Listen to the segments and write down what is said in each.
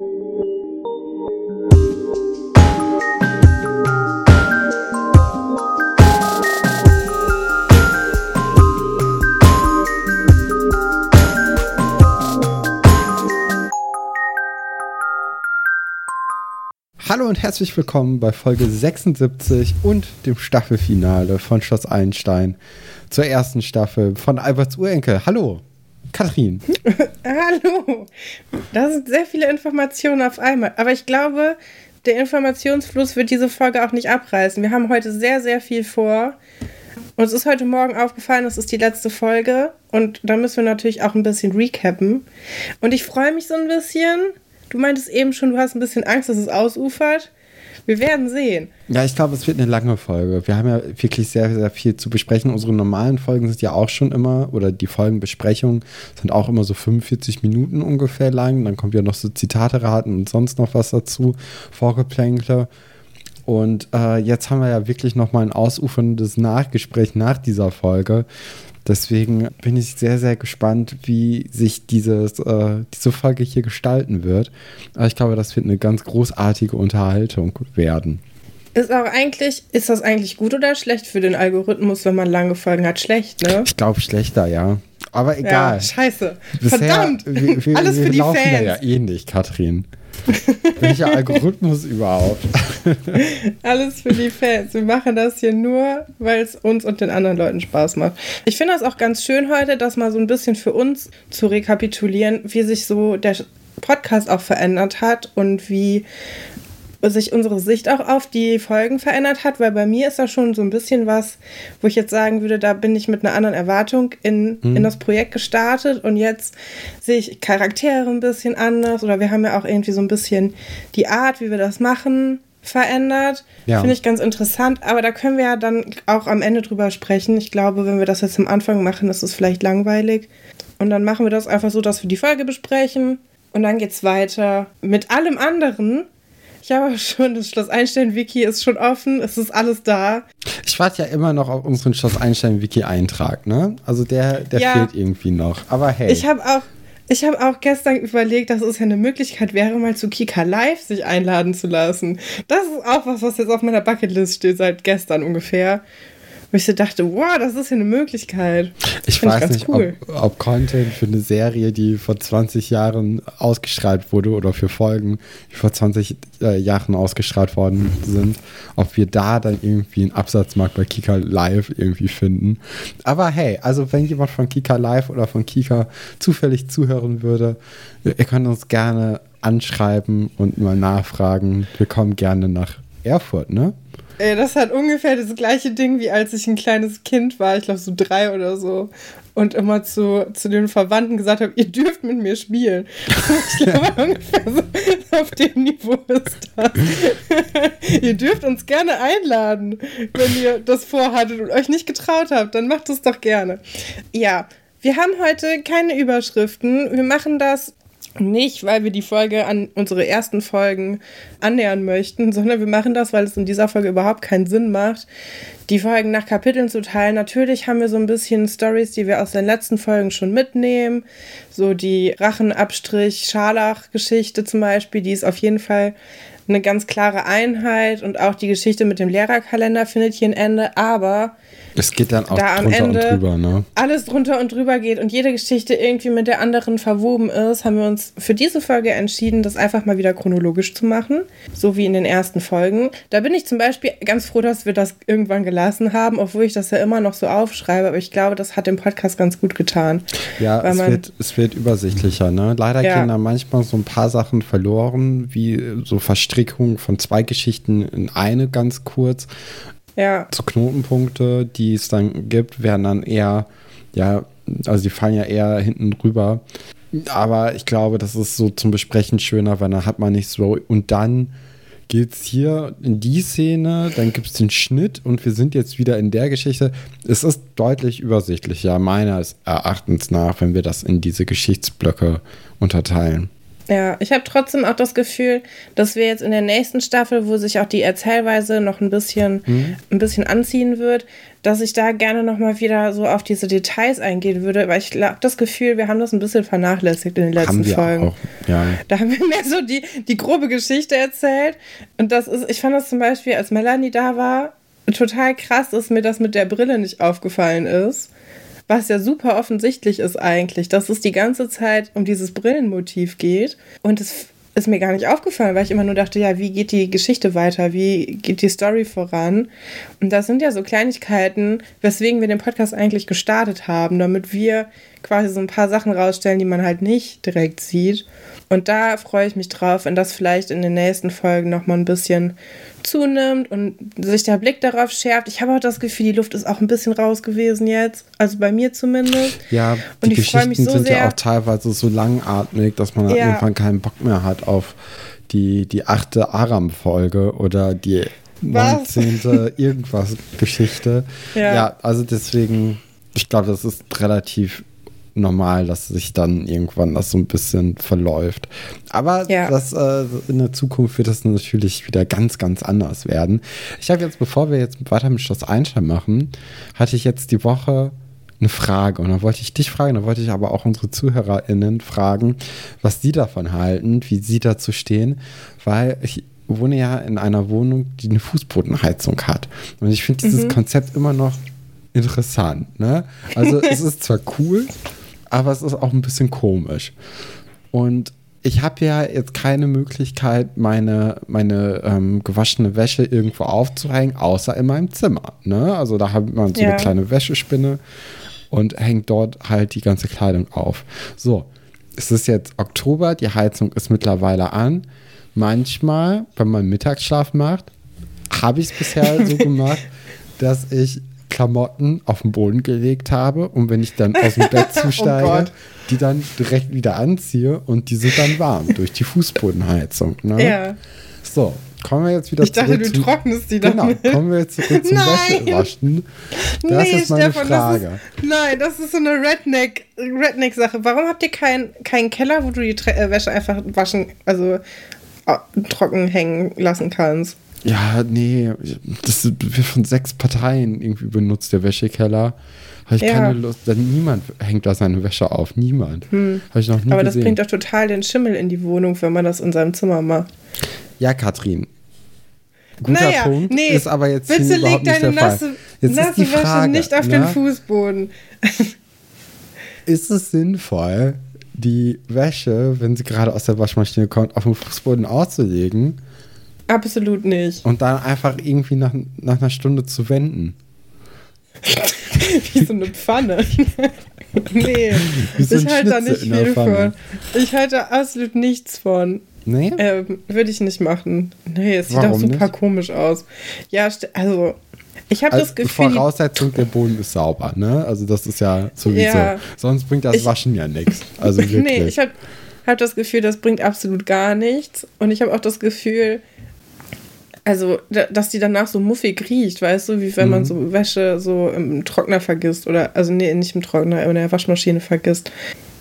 Hallo und herzlich willkommen bei Folge 76 und dem Staffelfinale von Schloss Einstein zur ersten Staffel von Alberts Urenkel. Hallo, Katrin. Hallo. Das sind sehr viele Informationen auf einmal. Aber ich glaube, der Informationsfluss wird diese Folge auch nicht abreißen. Wir haben heute sehr, sehr viel vor. Uns ist heute Morgen aufgefallen, das ist die letzte Folge. Und da müssen wir natürlich auch ein bisschen recappen. Und ich freue mich so ein bisschen, Du meintest eben schon, du hast ein bisschen Angst, dass es ausufert. Wir werden sehen. Ja, ich glaube, es wird eine lange Folge. Wir haben ja wirklich sehr, sehr viel zu besprechen. Unsere normalen Folgen sind ja auch schon immer, oder die Folgenbesprechungen sind auch immer so 45 Minuten ungefähr lang. Dann kommt ja noch so Zitate raten und sonst noch was dazu, Vorgeplänkle. Und äh, jetzt haben wir ja wirklich nochmal ein ausuferndes Nachgespräch nach dieser Folge. Deswegen bin ich sehr, sehr gespannt, wie sich dieses, äh, diese Folge hier gestalten wird. Aber ich glaube, das wird eine ganz großartige Unterhaltung werden. Ist auch eigentlich, ist das eigentlich gut oder schlecht für den Algorithmus, wenn man lange Folgen hat? Schlecht, ne? Ich glaube schlechter, ja. Aber egal. Ja, scheiße. Bisher, Verdammt. Wir, wir, Alles wir für die Fans. Ja, ja ähnlich, Katrin. Welcher Algorithmus überhaupt? Alles für die Fans. Wir machen das hier nur, weil es uns und den anderen Leuten Spaß macht. Ich finde das auch ganz schön heute, das mal so ein bisschen für uns zu rekapitulieren, wie sich so der Podcast auch verändert hat und wie sich unsere Sicht auch auf die Folgen verändert hat, weil bei mir ist da schon so ein bisschen was, wo ich jetzt sagen würde, da bin ich mit einer anderen Erwartung in, mhm. in das Projekt gestartet und jetzt sehe ich Charaktere ein bisschen anders oder wir haben ja auch irgendwie so ein bisschen die Art, wie wir das machen, verändert. Ja. Finde ich ganz interessant, aber da können wir ja dann auch am Ende drüber sprechen. Ich glaube, wenn wir das jetzt am Anfang machen, ist es vielleicht langweilig. Und dann machen wir das einfach so, dass wir die Folge besprechen und dann geht es weiter mit allem anderen, ich habe schon, das Schloss Einstein-Wiki ist schon offen, es ist alles da. Ich warte ja immer noch auf unseren Schloss Einstein-Wiki-Eintrag, ne? Also der, der ja, fehlt irgendwie noch. Aber hey. Ich habe auch, ich habe auch gestern überlegt, dass es ja eine Möglichkeit wäre, mal zu Kika Live sich einladen zu lassen. Das ist auch was, was jetzt auf meiner Bucketlist steht seit gestern ungefähr. Wo ich so dachte, wow, das ist ja eine Möglichkeit. Ich weiß ich nicht, cool. ob, ob, Content für eine Serie, die vor 20 Jahren ausgestrahlt wurde oder für Folgen, die vor 20 äh, Jahren ausgestrahlt worden sind, ob wir da dann irgendwie einen Absatzmarkt bei Kika Live irgendwie finden. Aber hey, also wenn jemand von Kika Live oder von Kika zufällig zuhören würde, ihr könnt uns gerne anschreiben und mal nachfragen. Wir kommen gerne nach Erfurt, ne? Ey, das hat ungefähr das gleiche Ding, wie als ich ein kleines Kind war, ich glaube so drei oder so, und immer zu, zu den Verwandten gesagt habe, ihr dürft mit mir spielen. ich glaube, ungefähr so auf dem Niveau ist das. ihr dürft uns gerne einladen, wenn ihr das vorhattet und euch nicht getraut habt, dann macht es doch gerne. Ja, wir haben heute keine Überschriften. Wir machen das nicht, weil wir die Folge an unsere ersten Folgen annähern möchten, sondern wir machen das, weil es in dieser Folge überhaupt keinen Sinn macht, die Folgen nach Kapiteln zu teilen. Natürlich haben wir so ein bisschen Stories, die wir aus den letzten Folgen schon mitnehmen. So die Rachenabstrich-Scharlach-Geschichte zum Beispiel, die ist auf jeden Fall eine ganz klare Einheit und auch die Geschichte mit dem Lehrerkalender findet hier ein Ende, aber es geht dann auch da am Ende und drüber, ne? Alles drunter und drüber geht und jede Geschichte irgendwie mit der anderen verwoben ist, haben wir uns für diese Folge entschieden, das einfach mal wieder chronologisch zu machen, so wie in den ersten Folgen. Da bin ich zum Beispiel ganz froh, dass wir das irgendwann gelassen haben, obwohl ich das ja immer noch so aufschreibe, aber ich glaube, das hat dem Podcast ganz gut getan. Ja, es, wird, es wird übersichtlicher, ne? Leider ja. gehen da manchmal so ein paar Sachen verloren, wie so Verstrickung von zwei Geschichten in eine ganz kurz. Ja. So Knotenpunkte, die es dann gibt, werden dann eher, ja, also die fallen ja eher hinten drüber. Aber ich glaube, das ist so zum Besprechen schöner, weil dann hat man nicht so. Und dann geht es hier in die Szene, dann gibt es den Schnitt und wir sind jetzt wieder in der Geschichte. Es ist deutlich übersichtlicher, meines Erachtens nach, wenn wir das in diese Geschichtsblöcke unterteilen. Ja, ich habe trotzdem auch das Gefühl, dass wir jetzt in der nächsten Staffel, wo sich auch die Erzählweise noch ein bisschen, mhm. ein bisschen anziehen wird, dass ich da gerne noch mal wieder so auf diese Details eingehen würde, weil ich habe das Gefühl, wir haben das ein bisschen vernachlässigt in den letzten haben wir Folgen. Auch, ja. Da haben wir mehr so die, die grobe Geschichte erzählt und das ist, ich fand das zum Beispiel, als Melanie da war, total krass, dass mir das mit der Brille nicht aufgefallen ist was ja super offensichtlich ist eigentlich, dass es die ganze Zeit um dieses Brillenmotiv geht. Und es ist mir gar nicht aufgefallen, weil ich immer nur dachte, ja, wie geht die Geschichte weiter, wie geht die Story voran? Und das sind ja so Kleinigkeiten, weswegen wir den Podcast eigentlich gestartet haben, damit wir quasi so ein paar Sachen rausstellen, die man halt nicht direkt sieht. Und da freue ich mich drauf, wenn das vielleicht in den nächsten Folgen nochmal ein bisschen zunimmt und sich der Blick darauf schärft. Ich habe auch das Gefühl, die Luft ist auch ein bisschen raus gewesen jetzt. Also bei mir zumindest. Ja, die und ich Geschichten mich so sind sehr, ja auch teilweise so langatmig, dass man ja. irgendwann keinen Bock mehr hat auf die, die achte Aram-Folge oder die Was? 19. irgendwas Geschichte. Ja. ja, also deswegen, ich glaube, das ist relativ normal, dass sich dann irgendwann das so ein bisschen verläuft. Aber ja. das, äh, in der Zukunft wird das natürlich wieder ganz, ganz anders werden. Ich habe jetzt, bevor wir jetzt weiter mit Schloss Einstein machen, hatte ich jetzt die Woche eine Frage. Und dann wollte ich dich fragen, dann wollte ich aber auch unsere ZuhörerInnen fragen, was sie davon halten, wie sie dazu stehen, weil ich wohne ja in einer Wohnung, die eine Fußbodenheizung hat. Und ich finde dieses mhm. Konzept immer noch interessant. Ne? Also es ist zwar cool, aber es ist auch ein bisschen komisch. Und ich habe ja jetzt keine Möglichkeit, meine, meine ähm, gewaschene Wäsche irgendwo aufzuhängen, außer in meinem Zimmer. Ne? Also da hat man so ja. eine kleine Wäschespinne und hängt dort halt die ganze Kleidung auf. So, es ist jetzt Oktober, die Heizung ist mittlerweile an. Manchmal, wenn man Mittagsschlaf macht, habe ich es bisher so gemacht, dass ich Klamotten auf den Boden gelegt habe und wenn ich dann aus dem Bett zusteige, oh die dann direkt wieder anziehe und die sind dann warm durch die Fußbodenheizung. Ne? Ja. So, kommen wir jetzt wieder ich zurück. Ich dachte, du trocknest die Genau, kommen wir jetzt zurück zum Wäschewaschen. Das nee, ist meine Stefan, Frage. Das ist, nein, das ist so eine Redneck, Redneck-Sache. Warum habt ihr keinen kein Keller, wo du die äh, Wäsche einfach waschen, also äh, trocken hängen lassen kannst? Ja, nee, das wird von sechs Parteien irgendwie benutzt, der Wäschekeller. Habe ich ja. keine Lust. Niemand hängt da seine Wäsche auf. Niemand. Hm. Habe ich noch nie Aber gesehen. das bringt doch total den Schimmel in die Wohnung, wenn man das in seinem Zimmer macht. Ja, Katrin. Guter naja, Punkt. Nee, ist aber jetzt bitte leg deine nasse, jetzt nasse die Frage, nicht auf ne? den Fußboden. ist es sinnvoll, die Wäsche, wenn sie gerade aus der Waschmaschine kommt, auf dem Fußboden auszulegen? Absolut nicht. Und dann einfach irgendwie nach, nach einer Stunde zu wenden. Wie so eine Pfanne. nee, so ich halte da nicht viel von. Ich halte absolut nichts von. Nee? Ähm, Würde ich nicht machen. Nee, es sieht Warum auch super nicht? komisch aus. Ja, also ich habe also das Gefühl. Voraussetzung, der Boden ist sauber, ne? Also das ist ja sowieso. Ja. Sonst bringt das ich, Waschen ja nichts. Also wirklich. Nee, ich habe hab das Gefühl, das bringt absolut gar nichts. Und ich habe auch das Gefühl, also, dass die danach so muffig riecht, weißt du, wie wenn mhm. man so Wäsche so im Trockner vergisst oder, also nee, nicht im Trockner, in der Waschmaschine vergisst.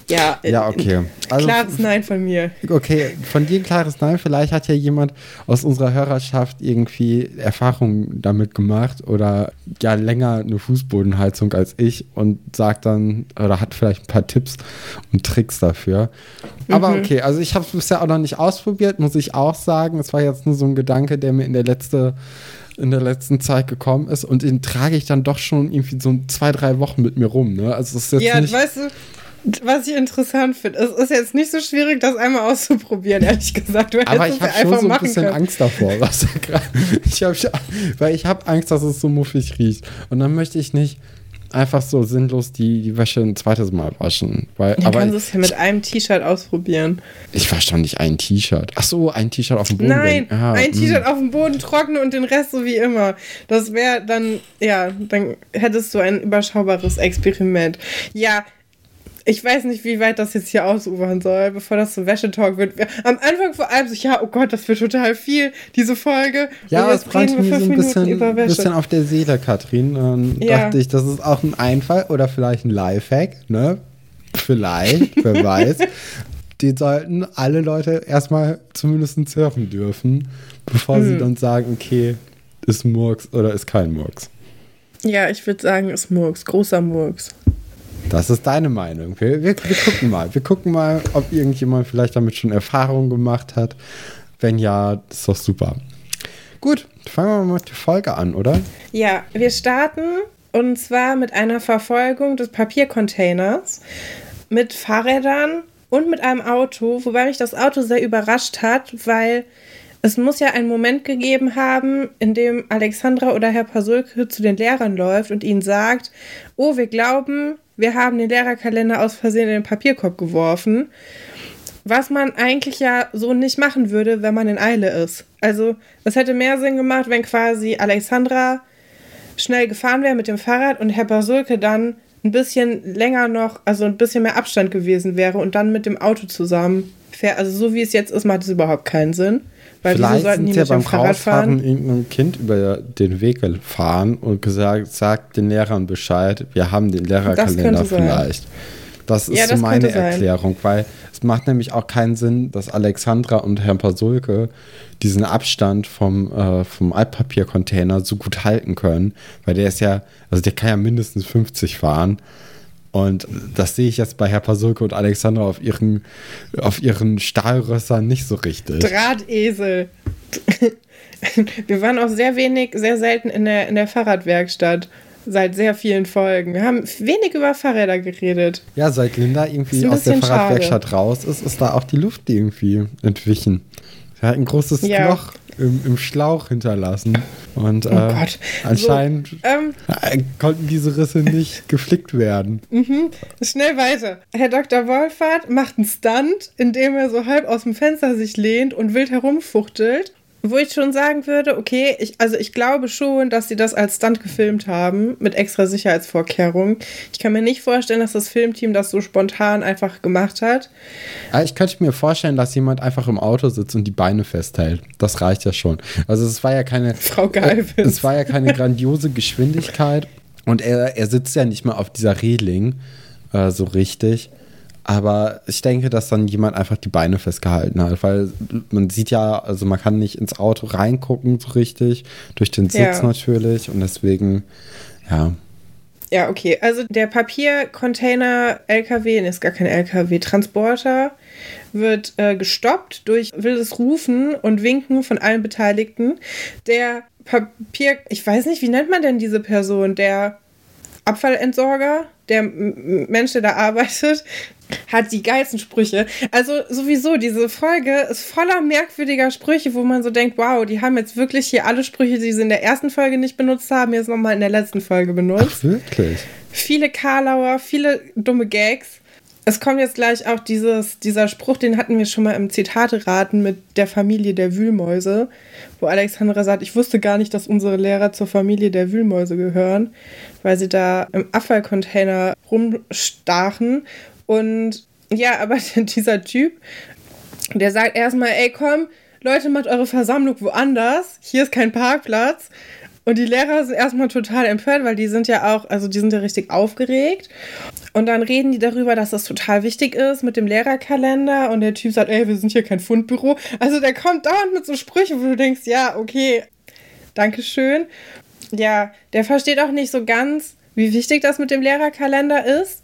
Ja, ja okay. Also, klares Nein von mir. Okay, von dir ein klares Nein. Vielleicht hat ja jemand aus unserer Hörerschaft irgendwie Erfahrungen damit gemacht oder ja länger eine Fußbodenheizung als ich und sagt dann oder hat vielleicht ein paar Tipps und Tricks dafür. Aber mhm. okay, also ich habe es bisher auch noch nicht ausprobiert, muss ich auch sagen. Es war jetzt nur so ein Gedanke, der mir in der letzte in der letzten Zeit gekommen ist und den trage ich dann doch schon irgendwie so zwei, drei Wochen mit mir rum. Ne? Also es ist jetzt ja, nicht weißt du, was ich interessant finde, es ist jetzt nicht so schwierig, das einmal auszuprobieren, ehrlich gesagt. Aber ich habe schon so ein bisschen können. Angst davor, was ich hab, weil ich habe Angst, dass es so muffig riecht. Und dann möchte ich nicht einfach so sinnlos die, die Wäsche ein zweites Mal waschen. Weil, Dann aber kannst du es ja mit einem T-Shirt ausprobieren. Ich wasche doch nicht ein T-Shirt. Ach so, ein T-Shirt auf dem Boden. Nein, ah, ein hm. T-Shirt auf dem Boden trocknen und den Rest so wie immer. Das wäre dann, ja, dann hättest du ein überschaubares Experiment. Ja, ich weiß nicht, wie weit das jetzt hier ausufern soll, bevor das zum Wäschetalk wird. Am Anfang vor allem so, ja, oh Gott, das wird total viel, diese Folge. Ja, aber es brennt mir so ein bisschen, bisschen, auf der Seele, Katrin. Und ja. dachte ich, das ist auch ein Einfall oder vielleicht ein Lifehack, ne? Vielleicht, wer weiß. den sollten alle Leute erstmal zumindest surfen dürfen, bevor hm. sie dann sagen, okay, ist Murks oder ist kein Murks. Ja, ich würde sagen, ist Murks, großer Murks. Das ist deine Meinung. Wir, wir, wir, gucken mal. Wir gucken mal, ob irgendjemand vielleicht damit schon Erfahrungen gemacht hat. Wenn ja, ist doch super. Gut, fangen wir mal mit der Folge an, oder? Ja, wir starten und zwar mit einer Verfolgung des Papiercontainers mit Fahrrädern und mit einem Auto, wobei mich das Auto sehr überrascht hat, weil es muss ja einen Moment gegeben haben, in dem Alexandra oder Herr Pasulke zu den Lehrern läuft und ihnen sagt, oh, wir glauben, wir haben den Lehrerkalender aus Versehen in den Papierkorb geworfen. Was man eigentlich ja so nicht machen würde, wenn man in Eile ist. Also, es hätte mehr Sinn gemacht, wenn quasi Alexandra schnell gefahren wäre mit dem Fahrrad und Herr Pasulke dann ein bisschen länger noch, also ein bisschen mehr Abstand gewesen wäre und dann mit dem Auto zusammen fährt. Also so wie es jetzt ist, macht es überhaupt keinen Sinn. Weil Vielleicht sollten die sind ja beim Rausfahren irgendeinem Kind über den Weg gefahren und gesagt, sagt den Lehrern Bescheid, wir haben den Lehrerkalender vielleicht. Das ist ja, das so meine Erklärung, weil es macht nämlich auch keinen Sinn, dass Alexandra und Herr Pasulke diesen Abstand vom, äh, vom Altpapiercontainer so gut halten können, weil der ist ja, also der kann ja mindestens 50 fahren. Und das sehe ich jetzt bei Herr Pasulke und Alexandra auf ihren, auf ihren Stahlrössern nicht so richtig. Drahtesel. Wir waren auch sehr wenig, sehr selten in der, in der Fahrradwerkstatt seit sehr vielen Folgen. Wir haben wenig über Fahrräder geredet. Ja, seit Linda irgendwie aus der Fahrradwerkstatt schade. raus ist, ist da auch die Luft irgendwie entwichen. Sie hat ein großes ja. Loch im, im, Schlauch hinterlassen. Und oh äh, anscheinend so, ähm, konnten diese Risse nicht geflickt werden. Mhm. Schnell weiter. Herr Dr. Wolfert macht einen Stunt, indem er so halb aus dem Fenster sich lehnt und wild herumfuchtelt wo ich schon sagen würde, okay, ich, also ich glaube schon, dass sie das als Stunt gefilmt haben, mit extra Sicherheitsvorkehrungen. Ich kann mir nicht vorstellen, dass das Filmteam das so spontan einfach gemacht hat. Ich könnte mir vorstellen, dass jemand einfach im Auto sitzt und die Beine festhält. Das reicht ja schon. Also es war ja keine. Frau Galvis. Es war ja keine grandiose Geschwindigkeit. Und er, er sitzt ja nicht mal auf dieser Reling äh, so richtig. Aber ich denke, dass dann jemand einfach die Beine festgehalten hat, weil man sieht ja, also man kann nicht ins Auto reingucken so richtig, durch den Sitz ja. natürlich und deswegen, ja. Ja, okay. Also der Papiercontainer LKW, ist gar kein LKW, Transporter wird äh, gestoppt durch wildes Rufen und Winken von allen Beteiligten. Der Papier, ich weiß nicht, wie nennt man denn diese Person? Der Abfallentsorger, der Mensch, der da arbeitet, hat die geilsten Sprüche. Also sowieso, diese Folge ist voller merkwürdiger Sprüche, wo man so denkt, wow, die haben jetzt wirklich hier alle Sprüche, die sie in der ersten Folge nicht benutzt haben, jetzt nochmal in der letzten Folge benutzt. Ach, wirklich? Viele Karlauer, viele dumme Gags. Es kommt jetzt gleich auch dieses, dieser Spruch, den hatten wir schon mal im Zitate-Raten mit der Familie der Wühlmäuse, wo Alexandra sagt, ich wusste gar nicht, dass unsere Lehrer zur Familie der Wühlmäuse gehören, weil sie da im Abfallcontainer rumstachen und ja, aber dieser Typ, der sagt erstmal, ey, komm, Leute, macht eure Versammlung woanders. Hier ist kein Parkplatz. Und die Lehrer sind erstmal total empört, weil die sind ja auch, also die sind ja richtig aufgeregt. Und dann reden die darüber, dass das total wichtig ist mit dem Lehrerkalender. Und der Typ sagt, ey, wir sind hier kein Fundbüro. Also der kommt dauernd mit so Sprüchen, wo du denkst, ja, okay, Dankeschön. Ja, der versteht auch nicht so ganz, wie wichtig das mit dem Lehrerkalender ist.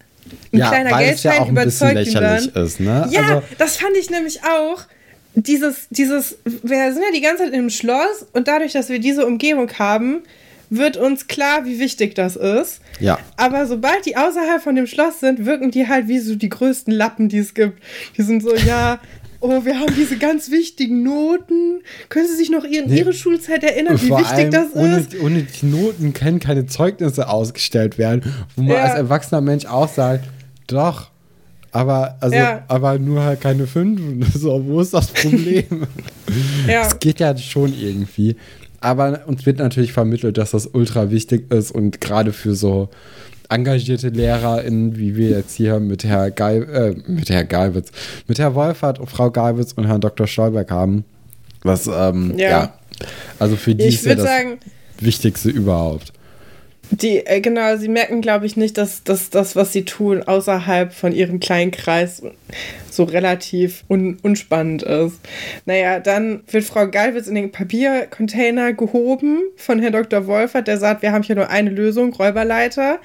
Ein ja, kleiner Geldschein ja überzeugt bisschen lächerlich ist, ne? Ja, also, das fand ich nämlich auch. Dieses, dieses, wir sind ja die ganze Zeit im Schloss und dadurch, dass wir diese Umgebung haben, wird uns klar, wie wichtig das ist. Ja. Aber sobald die außerhalb von dem Schloss sind, wirken die halt wie so die größten Lappen, die es gibt. Die sind so, ja, oh, wir haben diese ganz wichtigen Noten. Können Sie sich noch an nee. Ihre Schulzeit erinnern, wie wichtig das ohne, ist? Ohne die Noten können keine Zeugnisse ausgestellt werden, wo man ja. als erwachsener Mensch auch sagt, doch, aber, also, ja. aber nur halt keine fünf. So, wo ist das Problem? ja. Es geht ja schon irgendwie. Aber uns wird natürlich vermittelt, dass das ultra wichtig ist und gerade für so engagierte LehrerInnen, wie wir jetzt hier mit Herr Geil, äh, mit Herr Geilwitz, mit Herr Wolfert, Frau Geilwitz und Herrn Dr. Stolberg haben. Was, ähm, ja. ja. Also für die ich ist ja das sagen, Wichtigste überhaupt. Die, äh, genau, sie merken, glaube ich, nicht, dass, dass das, was sie tun, außerhalb von ihrem kleinen Kreis so relativ un unspannend ist. Naja, dann wird Frau Galwitz in den Papiercontainer gehoben von Herrn Dr. Wolfert, der sagt, wir haben hier nur eine Lösung, Räuberleiter.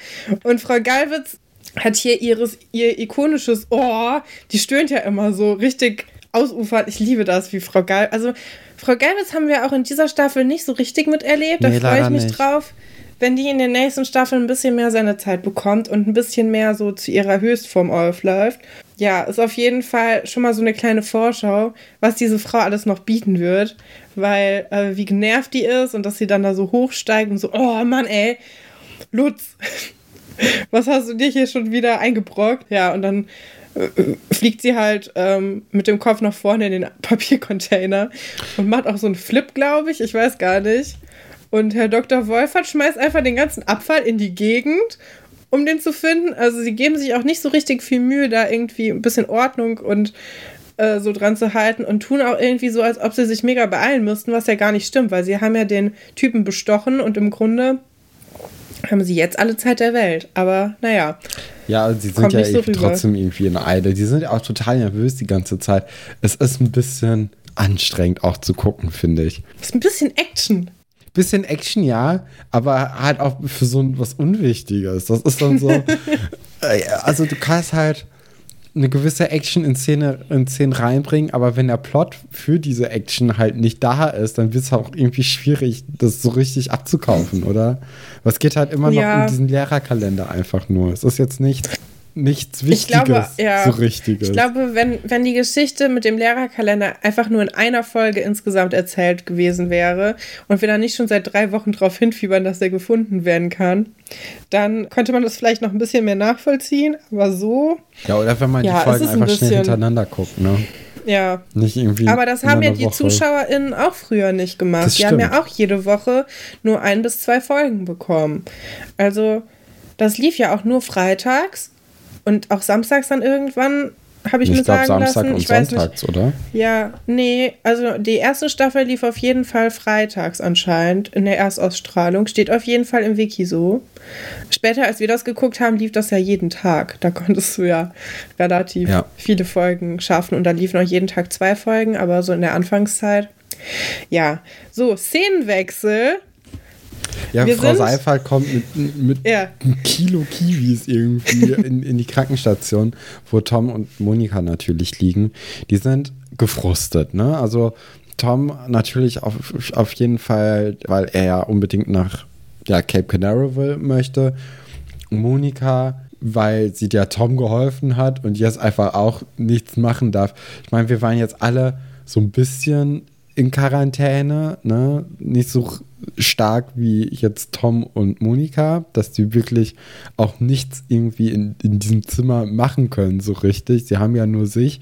Und Frau Galwitz hat hier ihres, ihr ikonisches Ohr, die stöhnt ja immer so richtig ausufert. Ich liebe das, wie Frau Gal. Also, Frau Galwitz haben wir auch in dieser Staffel nicht so richtig miterlebt. Da nee, freue ich mich nicht. drauf wenn die in den nächsten Staffeln ein bisschen mehr seine Zeit bekommt und ein bisschen mehr so zu ihrer Höchstform aufläuft. Ja, ist auf jeden Fall schon mal so eine kleine Vorschau, was diese Frau alles noch bieten wird, weil äh, wie genervt die ist und dass sie dann da so hochsteigt und so, oh Mann, ey, Lutz, was hast du dir hier schon wieder eingebrockt? Ja, und dann äh, fliegt sie halt ähm, mit dem Kopf nach vorne in den Papiercontainer und macht auch so einen Flip, glaube ich. Ich weiß gar nicht. Und Herr Dr. Wolfert schmeißt einfach den ganzen Abfall in die Gegend, um den zu finden. Also sie geben sich auch nicht so richtig viel Mühe, da irgendwie ein bisschen Ordnung und äh, so dran zu halten und tun auch irgendwie so, als ob sie sich mega beeilen müssten, was ja gar nicht stimmt, weil sie haben ja den Typen bestochen und im Grunde haben sie jetzt alle Zeit der Welt. Aber naja. Ja, sie sind ja so trotzdem irgendwie in Eile. Die sind ja auch total nervös die ganze Zeit. Es ist ein bisschen anstrengend auch zu gucken, finde ich. Es ist ein bisschen Action bisschen Action, ja, aber halt auch für so was Unwichtiges. Das ist dann so. Äh, also du kannst halt eine gewisse Action in Szene, in Szenen reinbringen, aber wenn der Plot für diese Action halt nicht da ist, dann wird es auch irgendwie schwierig, das so richtig abzukaufen, oder? Was geht halt immer ja. noch um diesen Lehrerkalender einfach nur. Es ist jetzt nicht nichts Wichtiges, ich glaube, ja, so Richtiges. Ich glaube, wenn, wenn die Geschichte mit dem Lehrerkalender einfach nur in einer Folge insgesamt erzählt gewesen wäre und wir da nicht schon seit drei Wochen darauf hinfiebern, dass der gefunden werden kann, dann könnte man das vielleicht noch ein bisschen mehr nachvollziehen, aber so. Ja, oder wenn man ja, die Folgen einfach ein schnell hintereinander guckt, ne? Ja. Nicht irgendwie. Aber das haben ja die Woche. ZuschauerInnen auch früher nicht gemacht. Die haben ja auch jede Woche nur ein bis zwei Folgen bekommen. Also, das lief ja auch nur freitags und auch samstags dann irgendwann habe ich, ich mir glaub, sagen Samstag lassen. Und ich weiß sonntags, nicht. oder? Ja, nee, also die erste Staffel lief auf jeden Fall freitags anscheinend in der Erstausstrahlung. Steht auf jeden Fall im Wiki so. Später, als wir das geguckt haben, lief das ja jeden Tag. Da konntest du ja relativ ja. viele Folgen schaffen und da liefen auch jeden Tag zwei Folgen, aber so in der Anfangszeit. Ja, so, Szenenwechsel ja, wir Frau Seifert kommt mit, mit ja. einem Kilo Kiwis irgendwie in, in die Krankenstation, wo Tom und Monika natürlich liegen. Die sind gefrustet, ne? Also Tom natürlich auf, auf jeden Fall, weil er ja unbedingt nach ja, Cape Canaveral möchte. Monika, weil sie der Tom geholfen hat und jetzt einfach auch nichts machen darf. Ich meine, wir waren jetzt alle so ein bisschen in Quarantäne, ne? Nicht so stark wie jetzt Tom und Monika, dass die wirklich auch nichts irgendwie in, in diesem Zimmer machen können, so richtig. Sie haben ja nur sich.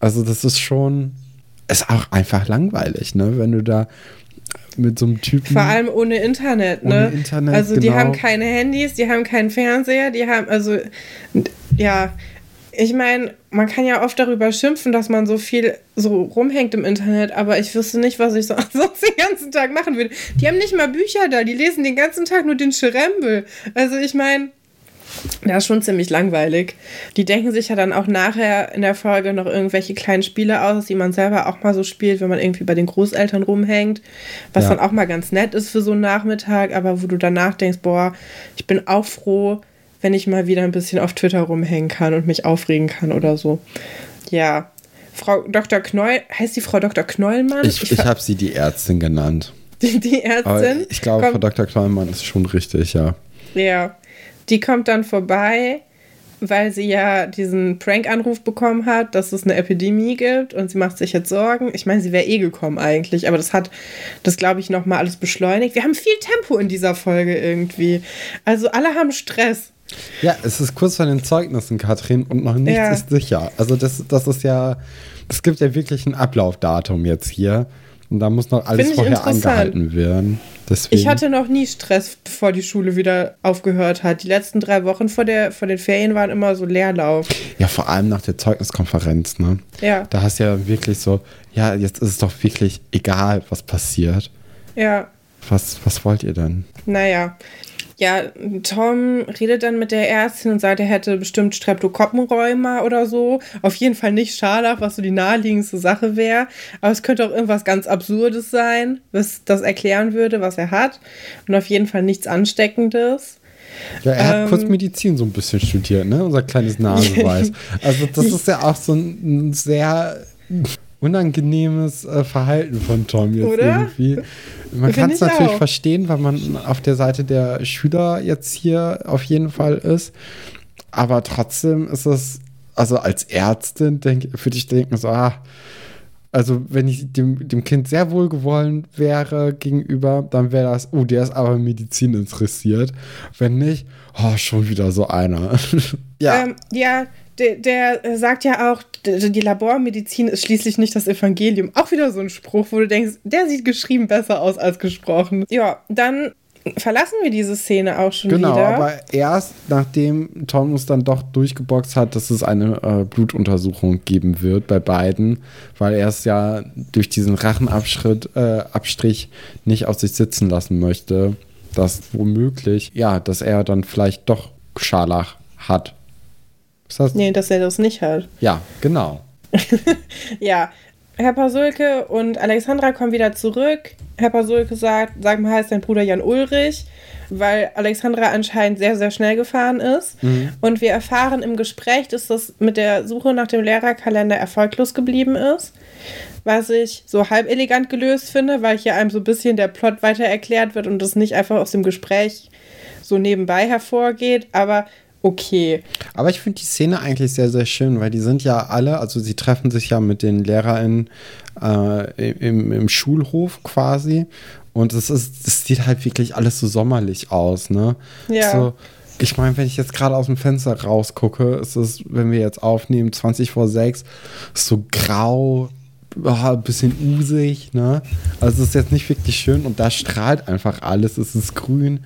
Also, das ist schon, ist auch einfach langweilig, ne? Wenn du da mit so einem Typen. Vor allem ohne Internet, ne? Ohne Internet, also, genau. die haben keine Handys, die haben keinen Fernseher, die haben, also, ja, ich meine, man kann ja oft darüber schimpfen, dass man so viel so rumhängt im Internet, aber ich wüsste nicht, was ich so sonst den ganzen Tag machen würde. Die haben nicht mal Bücher da, die lesen den ganzen Tag nur den Schrembel. Also ich meine, das ist schon ziemlich langweilig. Die denken sich ja dann auch nachher in der Folge noch irgendwelche kleinen Spiele aus, die man selber auch mal so spielt, wenn man irgendwie bei den Großeltern rumhängt. Was ja. dann auch mal ganz nett ist für so einen Nachmittag, aber wo du danach denkst, boah, ich bin auch froh, wenn ich mal wieder ein bisschen auf Twitter rumhängen kann und mich aufregen kann oder so. Ja. Frau Dr. Knoll, heißt die Frau Dr. Knollmann? Ich, ich, ich habe sie die Ärztin genannt. Die, die Ärztin? Aber ich glaube, kommt, Frau Dr. Knollmann ist schon richtig, ja. Ja. Die kommt dann vorbei, weil sie ja diesen Prank-Anruf bekommen hat, dass es eine Epidemie gibt und sie macht sich jetzt Sorgen. Ich meine, sie wäre eh gekommen eigentlich, aber das hat das, glaube ich, nochmal alles beschleunigt. Wir haben viel Tempo in dieser Folge irgendwie. Also alle haben Stress. Ja, es ist kurz vor den Zeugnissen, Katrin, und noch nichts ja. ist sicher. Also das, das ist ja, es gibt ja wirklich ein Ablaufdatum jetzt hier. Und da muss noch alles vorher angehalten werden. Deswegen. Ich hatte noch nie Stress, bevor die Schule wieder aufgehört hat. Die letzten drei Wochen vor, der, vor den Ferien waren immer so Leerlauf. Ja, vor allem nach der Zeugniskonferenz, ne? Ja. Da hast du ja wirklich so, ja, jetzt ist es doch wirklich egal, was passiert. Ja. Was, was wollt ihr denn? Naja, ja, Tom redet dann mit der Ärztin und sagt, er hätte bestimmt Streptokoppenrheuma oder so. Auf jeden Fall nicht Scharlach, was so die naheliegendste Sache wäre. Aber es könnte auch irgendwas ganz Absurdes sein, was das erklären würde, was er hat. Und auf jeden Fall nichts Ansteckendes. Ja, er hat ähm, kurz Medizin so ein bisschen studiert, ne? Unser kleines Naseweiß. Also, das ist ja auch so ein, sehr unangenehmes äh, Verhalten von Tom jetzt Oder? irgendwie. Man kann es natürlich auch. verstehen, weil man auf der Seite der Schüler jetzt hier auf jeden Fall ist. Aber trotzdem ist es, also als Ärztin denk, würde ich denken, so, ah, also wenn ich dem, dem Kind sehr wohlgewollen wäre gegenüber, dann wäre das, oh, der ist aber Medizin interessiert. Wenn nicht, oh, schon wieder so einer. ja. Ähm, ja, der, der, sagt ja auch, die Labormedizin ist schließlich nicht das Evangelium. Auch wieder so ein Spruch, wo du denkst, der sieht geschrieben besser aus als gesprochen. Ja, dann verlassen wir diese Szene auch schon genau, wieder. Genau, aber erst nachdem Tom uns dann doch durchgeboxt hat, dass es eine äh, Blutuntersuchung geben wird bei beiden, weil er es ja durch diesen Rachenabstrich äh, nicht auf sich sitzen lassen möchte, dass womöglich, ja, dass er dann vielleicht doch Scharlach hat. Was heißt? Nee, dass er das nicht hat. Ja, genau. ja, Herr Pasulke und Alexandra kommen wieder zurück. Herr Pasulke sagt, sag mal, heißt dein Bruder Jan Ulrich, weil Alexandra anscheinend sehr, sehr schnell gefahren ist. Mhm. Und wir erfahren im Gespräch, dass das mit der Suche nach dem Lehrerkalender erfolglos geblieben ist. Was ich so halb elegant gelöst finde, weil hier einem so ein bisschen der Plot weiter erklärt wird und das nicht einfach aus dem Gespräch so nebenbei hervorgeht. Aber okay. Aber ich finde die Szene eigentlich sehr, sehr schön, weil die sind ja alle, also sie treffen sich ja mit den LehrerInnen äh, im, im Schulhof quasi. Und es ist, es sieht halt wirklich alles so sommerlich aus, ne? Ja. So, ich meine, wenn ich jetzt gerade aus dem Fenster rausgucke, ist es, wenn wir jetzt aufnehmen, 20 vor 6, so grau, oh, ein bisschen usig, ne? Also es ist jetzt nicht wirklich schön und da strahlt einfach alles. Es ist grün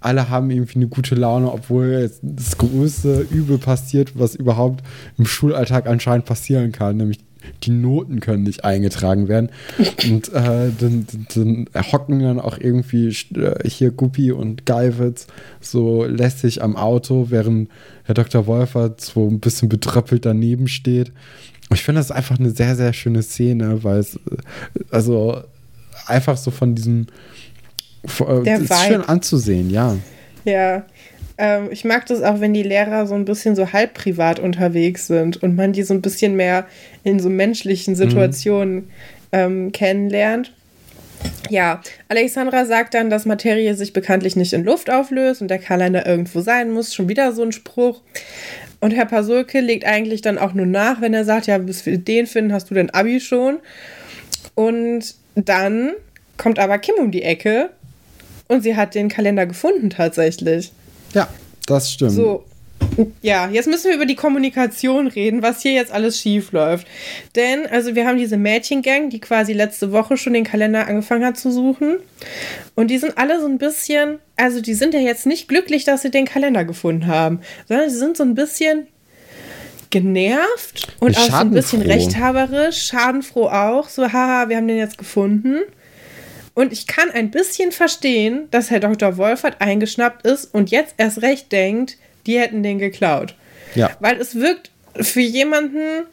alle haben irgendwie eine gute Laune, obwohl jetzt das größte Übel passiert, was überhaupt im Schulalltag anscheinend passieren kann, nämlich die Noten können nicht eingetragen werden. Und äh, dann, dann, hocken dann auch irgendwie äh, hier Guppi und Geiwitz so lässig am Auto, während Herr Dr. Wolfert so ein bisschen betröppelt daneben steht. Ich finde das einfach eine sehr, sehr schöne Szene, weil es, äh, also einfach so von diesem äh, Der ist Vibe. schön anzusehen, ja. Ja. Ähm, ich mag das auch, wenn die Lehrer so ein bisschen so halb privat unterwegs sind und man die so ein bisschen mehr in so menschlichen mhm. Situationen mhm. ähm, kennenlernt. Ja, Alexandra sagt dann, dass Materie sich bekanntlich nicht in Luft auflöst und der Kalender irgendwo sein muss. Schon wieder so ein Spruch. Und Herr Pasulke legt eigentlich dann auch nur nach, wenn er sagt, ja, bis wir den finden, hast du dein Abi schon. Und dann kommt aber Kim um die Ecke und sie hat den Kalender gefunden tatsächlich. Ja, das stimmt. So. Ja, jetzt müssen wir über die Kommunikation reden, was hier jetzt alles schief läuft. Denn, also wir haben diese Mädchengang, die quasi letzte Woche schon den Kalender angefangen hat zu suchen. Und die sind alle so ein bisschen, also die sind ja jetzt nicht glücklich, dass sie den Kalender gefunden haben, sondern sie sind so ein bisschen genervt und auch so ein bisschen rechthaberisch, schadenfroh auch. So, haha, wir haben den jetzt gefunden. Und ich kann ein bisschen verstehen, dass Herr Dr. Wolfert eingeschnappt ist und jetzt erst recht denkt, die hätten den geklaut. Ja. Weil es wirkt für jemanden,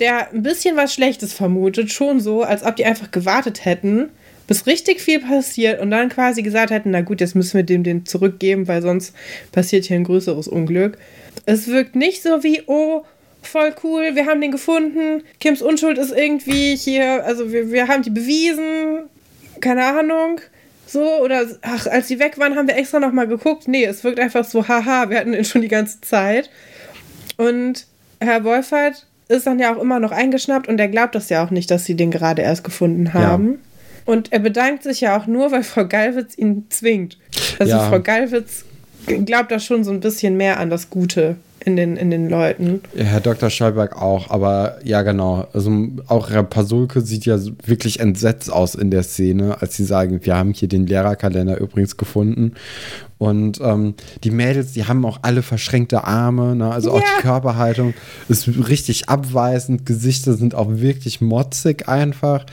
der ein bisschen was Schlechtes vermutet, schon so, als ob die einfach gewartet hätten, bis richtig viel passiert und dann quasi gesagt hätten, na gut, jetzt müssen wir dem den zurückgeben, weil sonst passiert hier ein größeres Unglück. Es wirkt nicht so wie, oh, voll cool, wir haben den gefunden, Kims Unschuld ist irgendwie hier, also wir, wir haben die bewiesen, keine Ahnung, so, oder ach, als sie weg waren, haben wir extra nochmal geguckt. Nee, es wirkt einfach so, haha, wir hatten ihn schon die ganze Zeit. Und Herr Wolfert ist dann ja auch immer noch eingeschnappt und er glaubt das ja auch nicht, dass sie den gerade erst gefunden haben. Ja. Und er bedankt sich ja auch nur, weil Frau Gallwitz ihn zwingt. Also ja. Frau Gallwitz glaubt da schon so ein bisschen mehr an das Gute in den, in den Leuten. Ja, Herr Dr. Schallberg auch, aber ja, genau. Also auch Herr Pasulke sieht ja wirklich entsetzt aus in der Szene, als sie sagen, wir haben hier den Lehrerkalender übrigens gefunden. Und ähm, die Mädels, die haben auch alle verschränkte Arme, ne? also auch ja. die Körperhaltung ist richtig abweisend, Gesichter sind auch wirklich motzig einfach.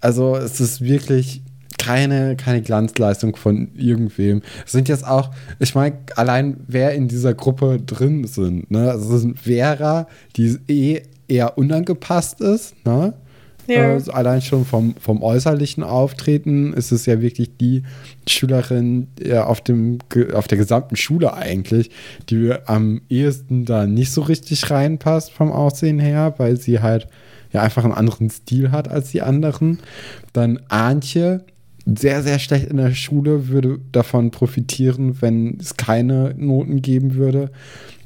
Also es ist wirklich keine, keine Glanzleistung von irgendwem. Es sind jetzt auch, ich meine, allein wer in dieser Gruppe drin sind. Ne? Also es sind Vera, die eh eher unangepasst ist. Ne? Ja. Also allein schon vom, vom äußerlichen Auftreten ist es ja wirklich die Schülerin ja, auf, dem, auf der gesamten Schule eigentlich, die am ehesten da nicht so richtig reinpasst vom Aussehen her, weil sie halt ja einfach einen anderen Stil hat als die anderen. Dann Antje, sehr, sehr schlecht in der Schule, würde davon profitieren, wenn es keine Noten geben würde.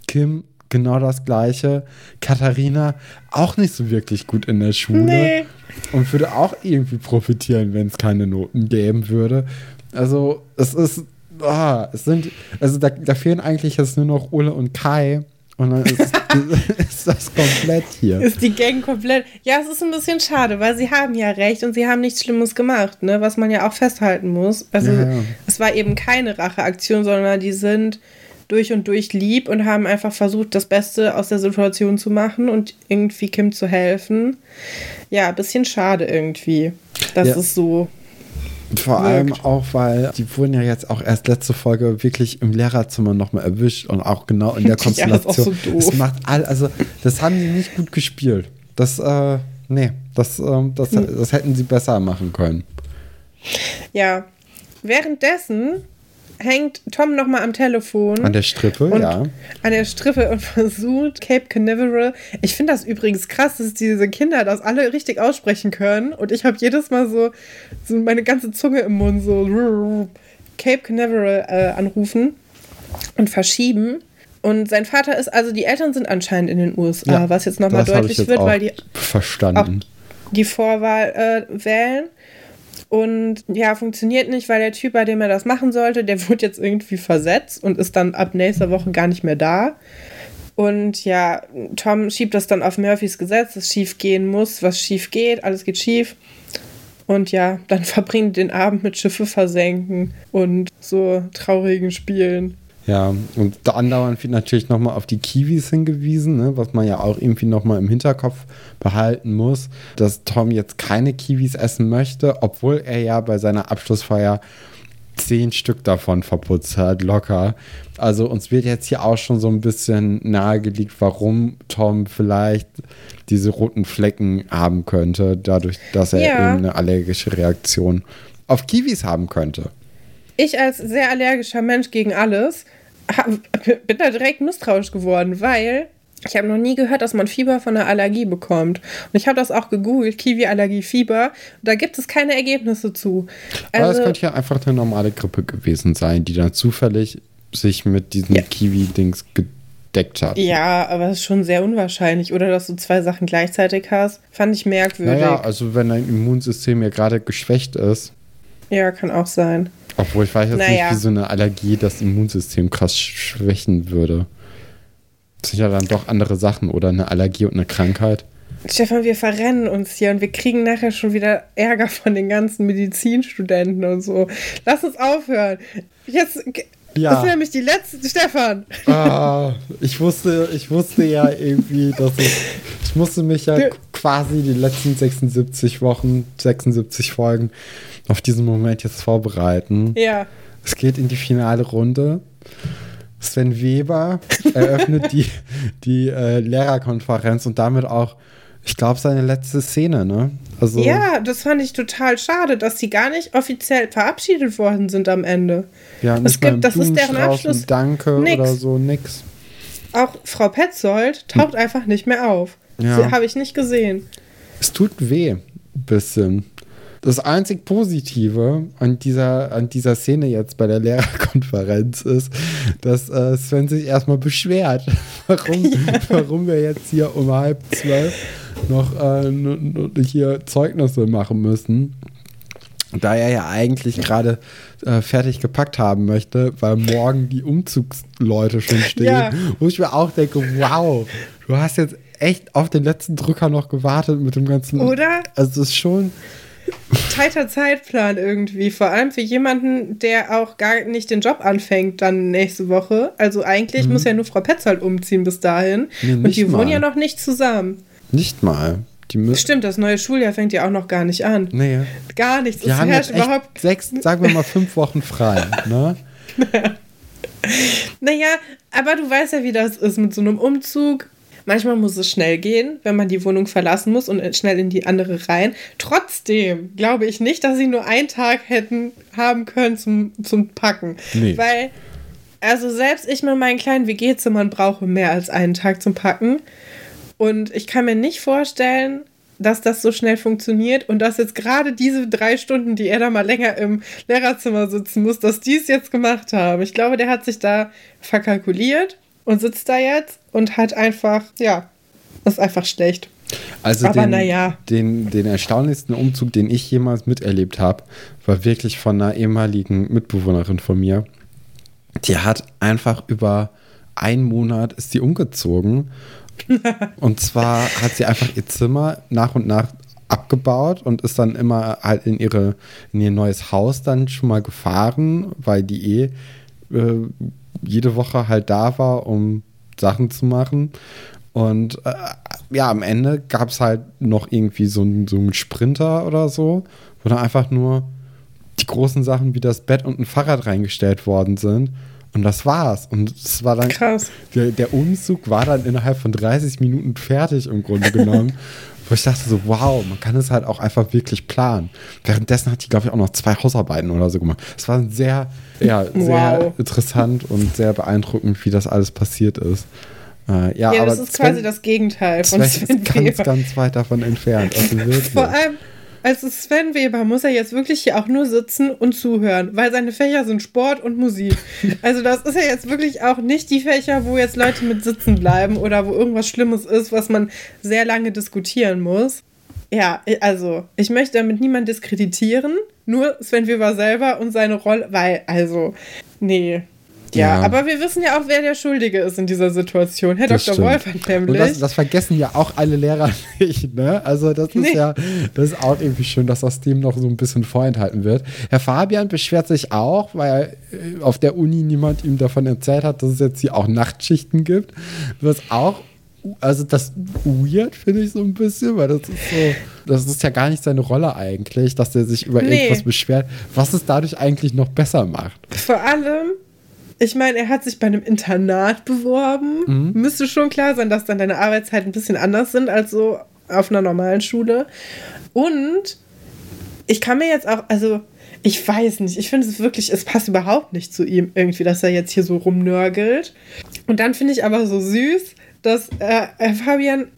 Kim, genau das Gleiche. Katharina, auch nicht so wirklich gut in der Schule. Nee. Und würde auch irgendwie profitieren, wenn es keine Noten geben würde. Also, es ist. Oh, es sind. Also, da, da fehlen eigentlich jetzt nur noch Ole und Kai. Und dann ist, ist, das komplett hier. Ist die Gang komplett. Ja, es ist ein bisschen schade, weil sie haben ja recht und sie haben nichts Schlimmes gemacht, ne? Was man ja auch festhalten muss. Also, ja, ja. es war eben keine Racheaktion, sondern die sind durch und durch lieb und haben einfach versucht, das Beste aus der Situation zu machen und irgendwie Kim zu helfen. Ja, ein bisschen schade irgendwie, dass ja. es so vor allem auch, weil die wurden ja jetzt auch erst letzte Folge wirklich im Lehrerzimmer nochmal erwischt und auch genau in der Konstellation. ja, das, so das macht all, also das haben die nicht gut gespielt. Das, äh, nee, das, äh, das, hm. das hätten sie besser machen können. Ja, währenddessen hängt Tom nochmal am Telefon. An der Strippe, ja. An der Strippe und versucht Cape Canaveral. Ich finde das übrigens krass, dass diese Kinder das alle richtig aussprechen können. Und ich habe jedes Mal so, so meine ganze Zunge im Mund so Cape Canaveral äh, anrufen und verschieben. Und sein Vater ist, also die Eltern sind anscheinend in den USA, ja, was jetzt nochmal deutlich wird, weil die verstanden. die Vorwahl äh, wählen. Und ja, funktioniert nicht, weil der Typ, bei dem er das machen sollte, der wurde jetzt irgendwie versetzt und ist dann ab nächster Woche gar nicht mehr da. Und ja, Tom schiebt das dann auf Murphys Gesetz, dass schief gehen muss, was schief geht, alles geht schief. Und ja, dann verbringt den Abend mit Schiffe versenken und so traurigen Spielen. Ja, und da andauernd wird natürlich nochmal auf die Kiwis hingewiesen, ne, was man ja auch irgendwie nochmal im Hinterkopf behalten muss, dass Tom jetzt keine Kiwis essen möchte, obwohl er ja bei seiner Abschlussfeier zehn Stück davon verputzt hat, locker. Also uns wird jetzt hier auch schon so ein bisschen nahegelegt, warum Tom vielleicht diese roten Flecken haben könnte, dadurch, dass er ja. eine allergische Reaktion auf Kiwis haben könnte. Ich als sehr allergischer Mensch gegen alles bin da direkt misstrauisch geworden, weil ich habe noch nie gehört, dass man Fieber von einer Allergie bekommt. Und ich habe das auch gegoogelt, Kiwi-Allergie, Fieber. Da gibt es keine Ergebnisse zu. Also, aber es könnte ja einfach eine normale Grippe gewesen sein, die dann zufällig sich mit diesem ja. Kiwi-Dings gedeckt hat. Ja, aber es ist schon sehr unwahrscheinlich. Oder dass du zwei Sachen gleichzeitig hast. Fand ich merkwürdig. Naja, also wenn dein Immunsystem ja gerade geschwächt ist. Ja, kann auch sein. Obwohl ich weiß jetzt naja. nicht, wie so eine Allergie das Immunsystem krass schwächen würde. Das sind ja dann doch andere Sachen oder eine Allergie und eine Krankheit. Stefan, wir verrennen uns hier und wir kriegen nachher schon wieder Ärger von den ganzen Medizinstudenten und so. Lass uns aufhören. Jetzt ja. Das ist nämlich die letzte, Stefan. Ah, ich wusste, ich wusste ja irgendwie, dass ich, ich musste mich ja quasi die letzten 76 Wochen, 76 Folgen auf diesen Moment jetzt vorbereiten. Ja. Es geht in die finale Runde. Sven Weber eröffnet die, die äh, Lehrerkonferenz und damit auch, ich glaube, seine letzte Szene, ne? Also, ja, das fand ich total schade, dass sie gar nicht offiziell verabschiedet worden sind am Ende. Ja, nicht es gibt, das ist deren Abschluss. Danke nix. oder so, nix. Auch Frau Petzold taucht hm. einfach nicht mehr auf. Ja. Habe ich nicht gesehen. Es tut weh, ein bisschen. Das einzig Positive an dieser, an dieser Szene jetzt bei der Lehrerkonferenz ist, dass äh, Sven sich erstmal beschwert, warum, ja. warum wir jetzt hier um halb zwölf noch äh, hier Zeugnisse machen müssen. Da er ja eigentlich gerade äh, fertig gepackt haben möchte, weil morgen die Umzugsleute schon stehen, ja. wo ich mir auch denke, wow, du hast jetzt echt auf den letzten Drücker noch gewartet mit dem ganzen. Oder? Also es ist schon tighter Zeitplan irgendwie. Vor allem für jemanden, der auch gar nicht den Job anfängt dann nächste Woche. Also eigentlich mhm. muss ja nur Frau Petzold umziehen bis dahin. Nee, Und die mal. wohnen ja noch nicht zusammen. Nicht mal. Die Stimmt, das neue Schuljahr fängt ja auch noch gar nicht an. Nee. Gar nichts. Wir es haben herrscht jetzt echt überhaupt. sechs, sagen wir mal fünf Wochen frei. Ne? Naja, aber du weißt ja, wie das ist mit so einem Umzug. Manchmal muss es schnell gehen, wenn man die Wohnung verlassen muss und schnell in die andere rein. Trotzdem glaube ich nicht, dass sie nur einen Tag hätten haben können zum, zum Packen. Nee. Weil, also selbst ich mit meinen kleinen WG-Zimmern brauche mehr als einen Tag zum Packen. Und ich kann mir nicht vorstellen, dass das so schnell funktioniert und dass jetzt gerade diese drei Stunden, die er da mal länger im Lehrerzimmer sitzen muss, dass die es jetzt gemacht haben. Ich glaube, der hat sich da verkalkuliert und sitzt da jetzt und hat einfach, ja, ist einfach schlecht. Also Aber den, na ja. den, den erstaunlichsten Umzug, den ich jemals miterlebt habe, war wirklich von einer ehemaligen Mitbewohnerin von mir. Die hat einfach über einen Monat ist die umgezogen. und zwar hat sie einfach ihr Zimmer nach und nach abgebaut und ist dann immer halt in ihre in ihr neues Haus dann schon mal gefahren, weil die eh äh, jede Woche halt da war, um Sachen zu machen. Und äh, ja, am Ende gab es halt noch irgendwie so so einen Sprinter oder so, wo dann einfach nur die großen Sachen wie das Bett und ein Fahrrad reingestellt worden sind. Und das war's. Und es war dann. Krass. Der, der Umzug war dann innerhalb von 30 Minuten fertig im Grunde genommen. Wo ich dachte so, wow, man kann es halt auch einfach wirklich planen. Währenddessen hat die, glaube ich, auch noch zwei Hausarbeiten oder so gemacht. Es war sehr, ja, sehr Wow. interessant und sehr beeindruckend, wie das alles passiert ist. Äh, ja, Ja, aber das ist Sven- quasi das Gegenteil von Sven Sven ist ganz, ganz weit davon entfernt. Also wirklich. Vor allem, als Sven Weber muss er jetzt wirklich hier auch nur sitzen und zuhören, weil seine Fächer sind Sport und Musik. Also das ist ja jetzt wirklich auch nicht die Fächer, wo jetzt Leute mit sitzen bleiben oder wo irgendwas Schlimmes ist, was man sehr lange diskutieren muss. Ja, also ich möchte damit niemand diskreditieren, nur Sven Weber selber und seine Rolle, weil, also, nee. Ja, Ja. aber wir wissen ja auch, wer der Schuldige ist in dieser Situation. Herr Das Dr. stimmt. Wolfert nämlich. Und das, das vergessen ja auch alle Lehrer nicht, ne? Also das ist Nee. ja, das ist auch irgendwie schön, dass das dem noch so ein bisschen vorenthalten wird. Herr Fabian beschwert sich auch, weil äh, auf der Uni niemand ihm davon erzählt hat, dass es jetzt hier auch Nachtschichten gibt. Was auch, also das weird finde ich so ein bisschen, weil das ist so, das ist ja gar nicht seine Rolle eigentlich, dass er sich über Nee. irgendwas beschwert, was es dadurch eigentlich noch besser macht. Vor allem, ich meine, er hat sich bei einem Internat beworben. Mhm. Müsste schon klar sein, dass dann deine Arbeitszeiten ein bisschen anders sind als so auf einer normalen Schule. Und ich kann mir jetzt auch, also ich weiß nicht, ich finde es wirklich, es passt überhaupt nicht zu ihm irgendwie, dass er jetzt hier so rumnörgelt. Und dann finde ich aber so süß, dass äh, äh, Fabian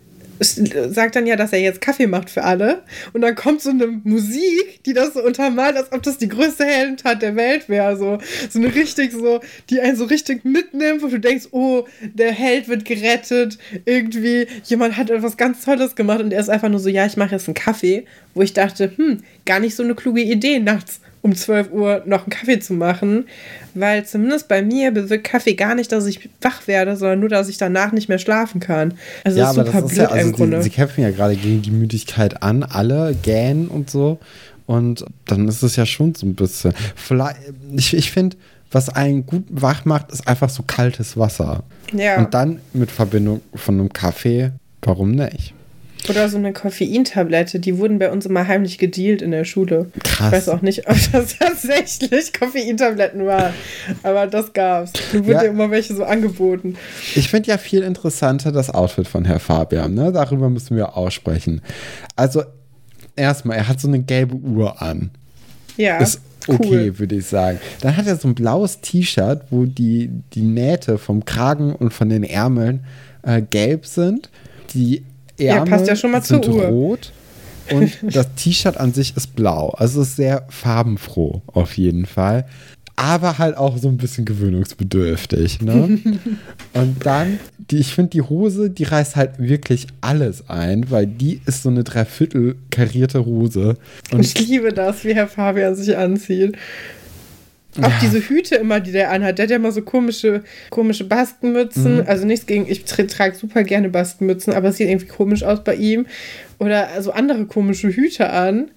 sagt dann ja, dass er jetzt Kaffee macht für alle. Und dann kommt so eine Musik, die das so untermalt, als ob das die größte Heldentat der Welt wäre. So, so eine richtig so, die einen so richtig mitnimmt, wo du denkst, oh, der Held wird gerettet. Irgendwie, jemand hat etwas ganz Tolles gemacht und er ist einfach nur so, ja, ich mache jetzt einen Kaffee. Wo ich dachte, hm, gar nicht so eine kluge Idee, nachts um 12 Uhr noch einen Kaffee zu machen. Weil zumindest bei mir bewirkt Kaffee gar nicht, dass ich wach werde, sondern nur, dass ich danach nicht mehr schlafen kann. Also ja, ist super das ist blöd ja, also im Grunde. sie, sie kämpfen ja gerade gegen die Müdigkeit an, alle gähnen und so. Und dann ist es ja schon so ein bisschen. Vielleicht, ich, ich finde, was einen gut wach macht, ist einfach so kaltes Wasser. ja. Und dann mit Verbindung von einem Kaffee, warum nicht? Oder so eine Koffeintablette, die wurden bei uns immer heimlich gedealt in der Schule. Krass. Ich weiß auch nicht, ob das tatsächlich Koffeintabletten waren, aber das gab's. Da wurden Ja. ja. immer welche so angeboten. Ich finde ja viel interessanter das Outfit von Herr Fabian. Ne? Darüber müssen wir auch sprechen. Also, erstmal, er hat so eine gelbe Uhr an. Ja, ist okay, cool. würde ich sagen. Dann hat er so ein blaues T-Shirt, wo die, die Nähte vom Kragen und von den Ärmeln äh, gelb sind. Die Ja, Ärmel passt ja schon mal sind zur Uhr. rot. Und das T-Shirt an sich ist blau. Also es ist sehr farbenfroh auf jeden Fall. Aber halt auch so ein bisschen gewöhnungsbedürftig. Ne? und dann, die, ich finde, die Hose, die reißt halt wirklich alles ein, weil die ist so eine dreiviertel karierte Hose. Und ich liebe das, wie Herr Fabian sich anzieht. Auch Ja. diese Hüte immer, die der anhat. Der hat ja immer so komische, komische Baskenmützen. Mhm. Also nichts gegen, ich tra- trage super gerne Baskenmützen, aber es sieht irgendwie komisch aus bei ihm. Oder also andere komische Hüte an.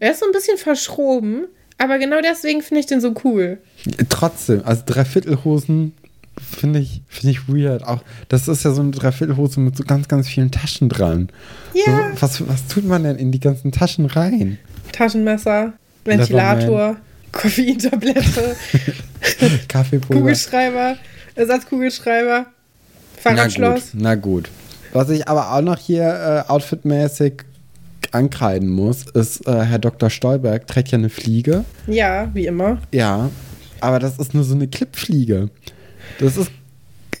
Er ist so ein bisschen verschroben, aber genau deswegen finde ich den so cool. Trotzdem, also Dreiviertelhosen finde ich, find ich weird. Auch das ist ja so eine Dreiviertelhose mit so ganz, ganz vielen Taschen dran. Ja. So, was, was tut man denn in die ganzen Taschen rein? Taschenmesser, Ventilator, Koffeintablette, Kaffeepulver. Kugelschreiber, Ersatzkugelschreiber, Fahrradschloss. Na gut, na gut. Was ich aber auch noch hier äh, outfitmäßig ankreiden muss, ist, äh, Herr Dr. Stolberg trägt ja eine Fliege. Ja, wie immer. Ja, aber das ist nur so eine Klippfliege. Das ist,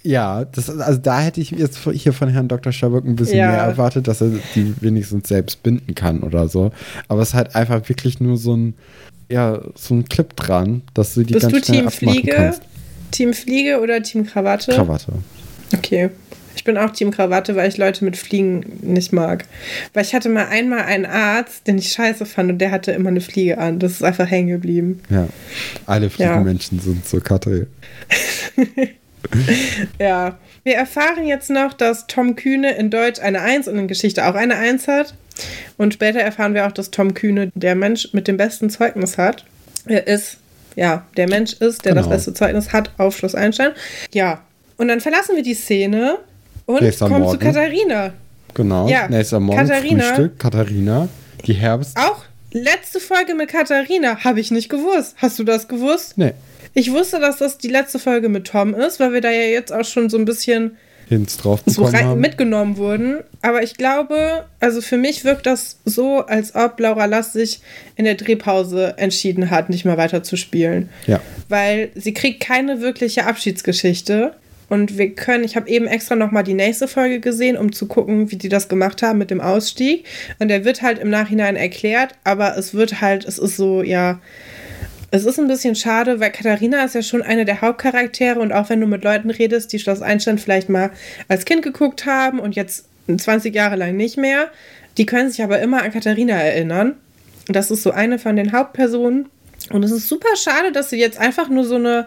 ja, das, also da hätte ich jetzt hier von Herrn Dr. Stolberg ein bisschen Ja. mehr erwartet, dass er die wenigstens selbst binden kann oder so. Aber es ist halt einfach wirklich nur so ein, ja, so ein Clip dran, dass du die Bist ganz du schnell Team abmachen Fliege, kannst. Team Fliege oder Team Krawatte? Krawatte. Okay. Ich bin auch Team Krawatte, weil ich Leute mit Fliegen nicht mag. Weil ich hatte mal einmal einen Arzt, den ich scheiße fand und der hatte immer eine Fliege an. Das ist einfach hängen geblieben. Ja. Alle Ja. Fliegenmenschen sind so Katrin. Ja. Wir erfahren jetzt noch, dass Tom Kühne in Deutsch eine Eins und in Geschichte auch eine Eins hat. Und später erfahren wir auch, dass Tom Kühne der Mensch mit dem besten Zeugnis hat. Er ist, ja, der Mensch ist, der das Genau. beste Zeugnis hat auf Schloss Einstein. Ja. Und dann verlassen wir die Szene und Nächster kommen zu Morgen. Katharina. Genau. Ja, Nächster Morgen Katharina. Frühstück. Katharina. Die Herbst. Auch letzte Folge mit Katharina habe ich nicht gewusst. Hast du das gewusst? Nee. Ich wusste, dass das die letzte Folge mit Tom ist, weil wir da ja jetzt auch schon so ein bisschen Hints drauf so haben. mitgenommen wurden. Aber ich glaube, also für mich wirkt das so, als ob Laura Lass sich in der Drehpause entschieden hat, nicht mehr weiter zu spielen. Ja. Weil sie kriegt keine wirkliche Abschiedsgeschichte. Und wir können, ich habe eben extra nochmal die nächste Folge gesehen, um zu gucken, wie die das gemacht haben mit dem Ausstieg. Und der wird halt im Nachhinein erklärt, aber es wird halt, es ist so, ja, es ist ein bisschen schade, weil Katharina ist ja schon eine der Hauptcharaktere und auch wenn du mit Leuten redest, die Schloss Einstein vielleicht mal als Kind geguckt haben und jetzt 20 Jahre lang nicht mehr, die können sich aber immer an Katharina erinnern. Das ist so eine von den Hauptpersonen. Und es ist super schade, dass sie jetzt einfach nur so eine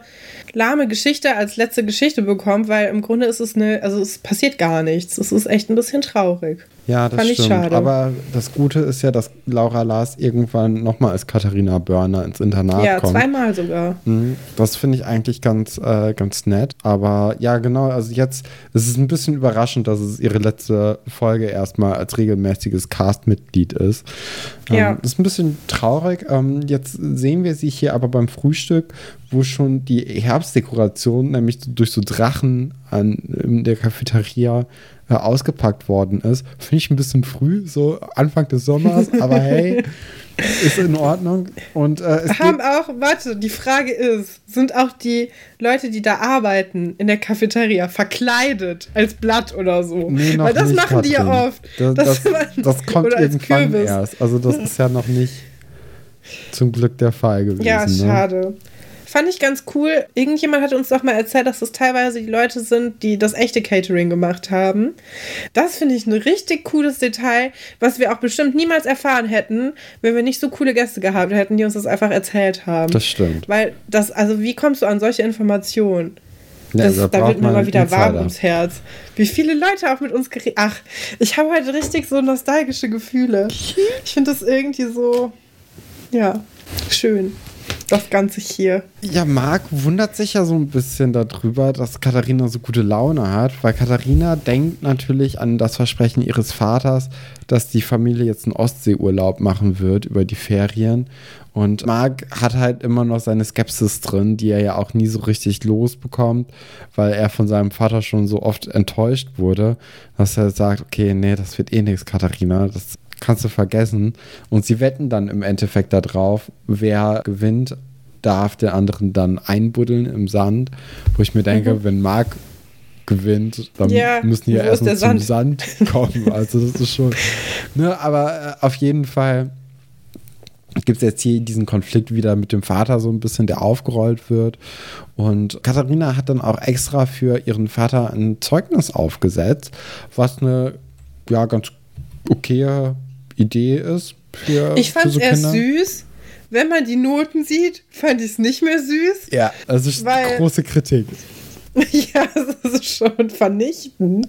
lahme Geschichte als letzte Geschichte bekommt, weil im Grunde ist es eine, also es passiert gar nichts. Es ist echt ein bisschen traurig. Ja, das Fand ich stimmt. schade. Aber das Gute ist ja, dass Laura Lars irgendwann nochmal als Katharina Börner ins Internat ja, kommt. zweimal sogar. Mhm, Das finde ich eigentlich ganz, äh, ganz nett. Aber ja, genau, also jetzt es ist ein bisschen überraschend, dass es ihre letzte Folge erstmal als regelmäßiges Castmitglied ist. Ähm, Ja. Das ist ein bisschen traurig. Ähm, jetzt sehen wir sie hier aber beim Frühstück, wo schon die Herbstdekoration, nämlich durch so Drachen an, in der Cafeteria äh, ausgepackt worden ist. Finde ich ein bisschen früh, so Anfang des Sommers, aber hey, ist in Ordnung. Und äh, es Haben auch, warte, die Frage ist, sind auch die Leute, die da arbeiten in der Cafeteria verkleidet als Blatt oder so? Nee, noch Weil das nicht, machen die ja oft. Das, Das- das, kommt irgendwann erst. Also das ist ja noch nicht zum Glück der Fall gewesen. Ja, ne? Fand ich ganz cool. Irgendjemand hat uns doch mal erzählt, dass das teilweise die Leute sind, die das echte Catering gemacht haben. Das finde ich ein richtig cooles Detail, was wir auch bestimmt niemals erfahren hätten, wenn wir nicht so coole Gäste gehabt hätten, die uns das einfach erzählt haben. Das stimmt. Weil das, also wie kommst du an solche Informationen? Ja, Das, da da wird mir man mal wieder warm Insider. ums Herz. Wie viele Leute auch mit uns geredet. Ach, ich habe heute richtig so nostalgische Gefühle. Ich finde das irgendwie so, ja, schön. Das Ganze hier. Ja, Marc wundert sich ja so ein bisschen darüber, dass Katharina so gute Laune hat, weil Katharina denkt natürlich an das Versprechen ihres Vaters, dass die Familie jetzt einen Ostseeurlaub machen wird über die Ferien. Und Marc hat halt immer noch seine Skepsis drin, die er ja auch nie so richtig losbekommt, weil er von seinem Vater schon so oft enttäuscht wurde, dass er sagt, okay, nee, das wird eh nichts, Katharina, das kannst du vergessen. Und sie wetten dann im Endeffekt darauf, wer gewinnt, darf den anderen dann einbuddeln im Sand, wo ich mir denke, wenn Marc gewinnt, dann Mhm. Ja, müssen die ja der zum Sand kommen. Also das ist schon. Ne, aber äh, auf jeden Fall gibt es jetzt hier diesen Konflikt wieder mit dem Vater so ein bisschen, der aufgerollt wird. Und Katharina hat dann auch extra für ihren Vater ein Zeugnis aufgesetzt, was eine ja ganz okaye Idee ist für Ich fand es so erst süß. Wenn man die Noten sieht, fand ich es nicht mehr süß. Ja, Weil- große Kritik. Ja, das ist schon vernichtend.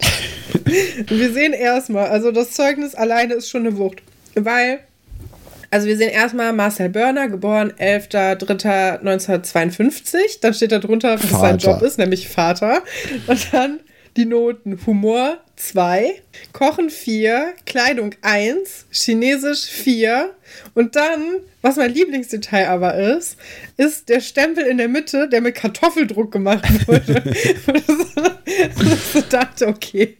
Wir sehen erstmal, also das Zeugnis alleine ist schon eine Wucht. Weil Also wir sehen erstmal Marcel Börner, geboren 11.03.1952. Dann steht da drunter, was Vater. sein Job ist, nämlich Vater. Und dann die Noten Humor 2, Kochen 4, Kleidung 1, Chinesisch 4 und dann, was mein Lieblingsdetail aber ist, ist der Stempel in der Mitte, der mit Kartoffeldruck gemacht wurde. ich dachte, okay,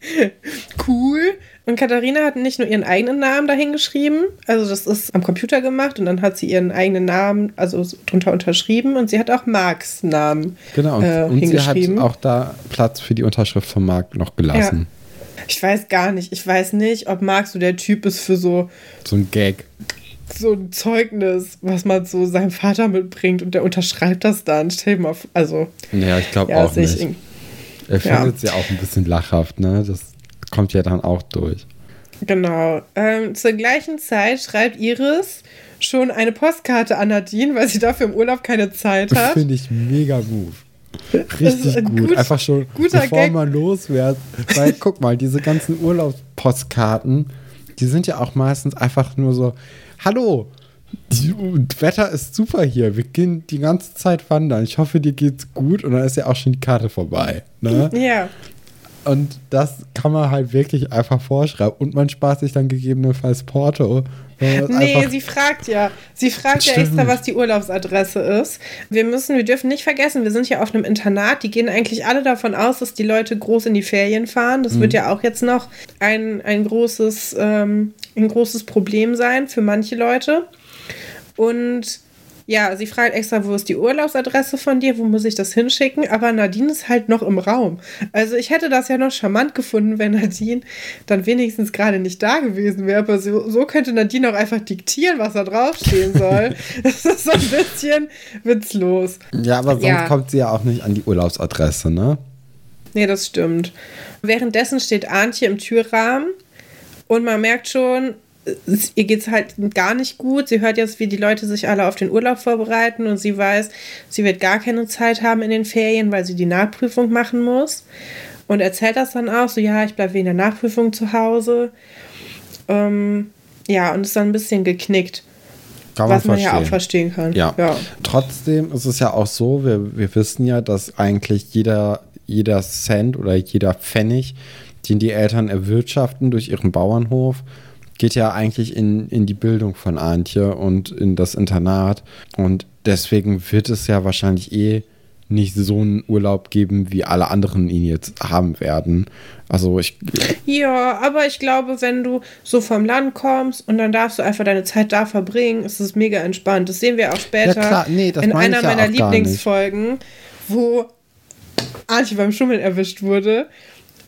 cool. Und Katharina hat nicht nur ihren eigenen Namen dahin geschrieben, also das ist am Computer gemacht und dann hat sie ihren eigenen Namen, also drunter unterschrieben und sie hat auch Marks Namen Genau, und, äh, und sie hat auch da Platz für die Unterschrift von Mark noch gelassen. Ja. Ich weiß gar nicht, ich weiß nicht, ob Mark so der Typ ist für so... So ein Gag. So ein Zeugnis, was man so seinem Vater mitbringt und der unterschreibt das dann. Stell dir mal, also... Ja, ich glaube ja, auch nicht. Er findet ja. sie auch ein bisschen lachhaft, ne? Das kommt ja dann auch durch. Genau. Ähm, zur gleichen Zeit schreibt Iris schon eine Postkarte an Nadine, weil sie dafür im Urlaub keine Zeit hat. Finde ich mega Move. Richtig gut. gut. Einfach schon, bevor Gag. man loswährt. Weil, guck mal, diese ganzen Urlaubspostkarten, die sind ja auch meistens einfach nur so: Hallo, das Wetter ist super hier. Wir gehen die ganze Zeit wandern. Ich hoffe, dir geht's gut. Und dann ist ja auch schon die Karte vorbei. Ne? Ja. Und das kann man halt wirklich einfach vorschreiben. Und man spart sich dann gegebenenfalls Porto. Nee, sie fragt ja. Sie fragt Stimmt. ja extra, was die Urlaubsadresse ist. Wir müssen, wir dürfen nicht vergessen, wir sind ja auf einem Internat. Die gehen eigentlich alle davon aus, dass die Leute groß in die Ferien fahren. Das mhm. wird ja auch jetzt noch ein, ein, großes, ähm, ein großes Problem sein für manche Leute. Und ja, sie fragt extra, wo ist die Urlaubsadresse von dir, wo muss ich das hinschicken? Aber Nadine ist halt noch im Raum. Also ich hätte das ja noch charmant gefunden, wenn Nadine dann wenigstens gerade nicht da gewesen wäre. Aber so, so könnte Nadine auch einfach diktieren, was da draufstehen soll. das ist so ein bisschen witzlos. Ja, aber sonst ja. kommt sie ja auch nicht an die Urlaubsadresse, ne? Nee, das stimmt. Währenddessen steht Antje im Türrahmen und man merkt schon, ihr geht es halt gar nicht gut. Sie hört jetzt, wie die Leute sich alle auf den Urlaub vorbereiten und sie weiß, sie wird gar keine Zeit haben in den Ferien, weil sie die Nachprüfung machen muss. Und erzählt das dann auch so, ja, ich bleibe wegen der Nachprüfung zu Hause. Ähm, ja, und ist dann ein bisschen geknickt. Kann was man, man ja auch verstehen kann. Ja. ja. Trotzdem ist es ja auch so, wir, wir wissen ja, dass eigentlich jeder, jeder Cent oder jeder Pfennig, den die Eltern erwirtschaften durch ihren Bauernhof, geht ja eigentlich in, in die Bildung von Antje und in das Internat. Und deswegen wird es ja wahrscheinlich eh nicht so einen Urlaub geben, wie alle anderen ihn jetzt haben werden. Also ich. Ja, aber ich glaube, wenn du so vom Land kommst und dann darfst du einfach deine Zeit da verbringen, ist es mega entspannt. Das sehen wir auch später ja, klar. Nee, in einer ja meiner Lieblingsfolgen, wo Antje beim Schummeln erwischt wurde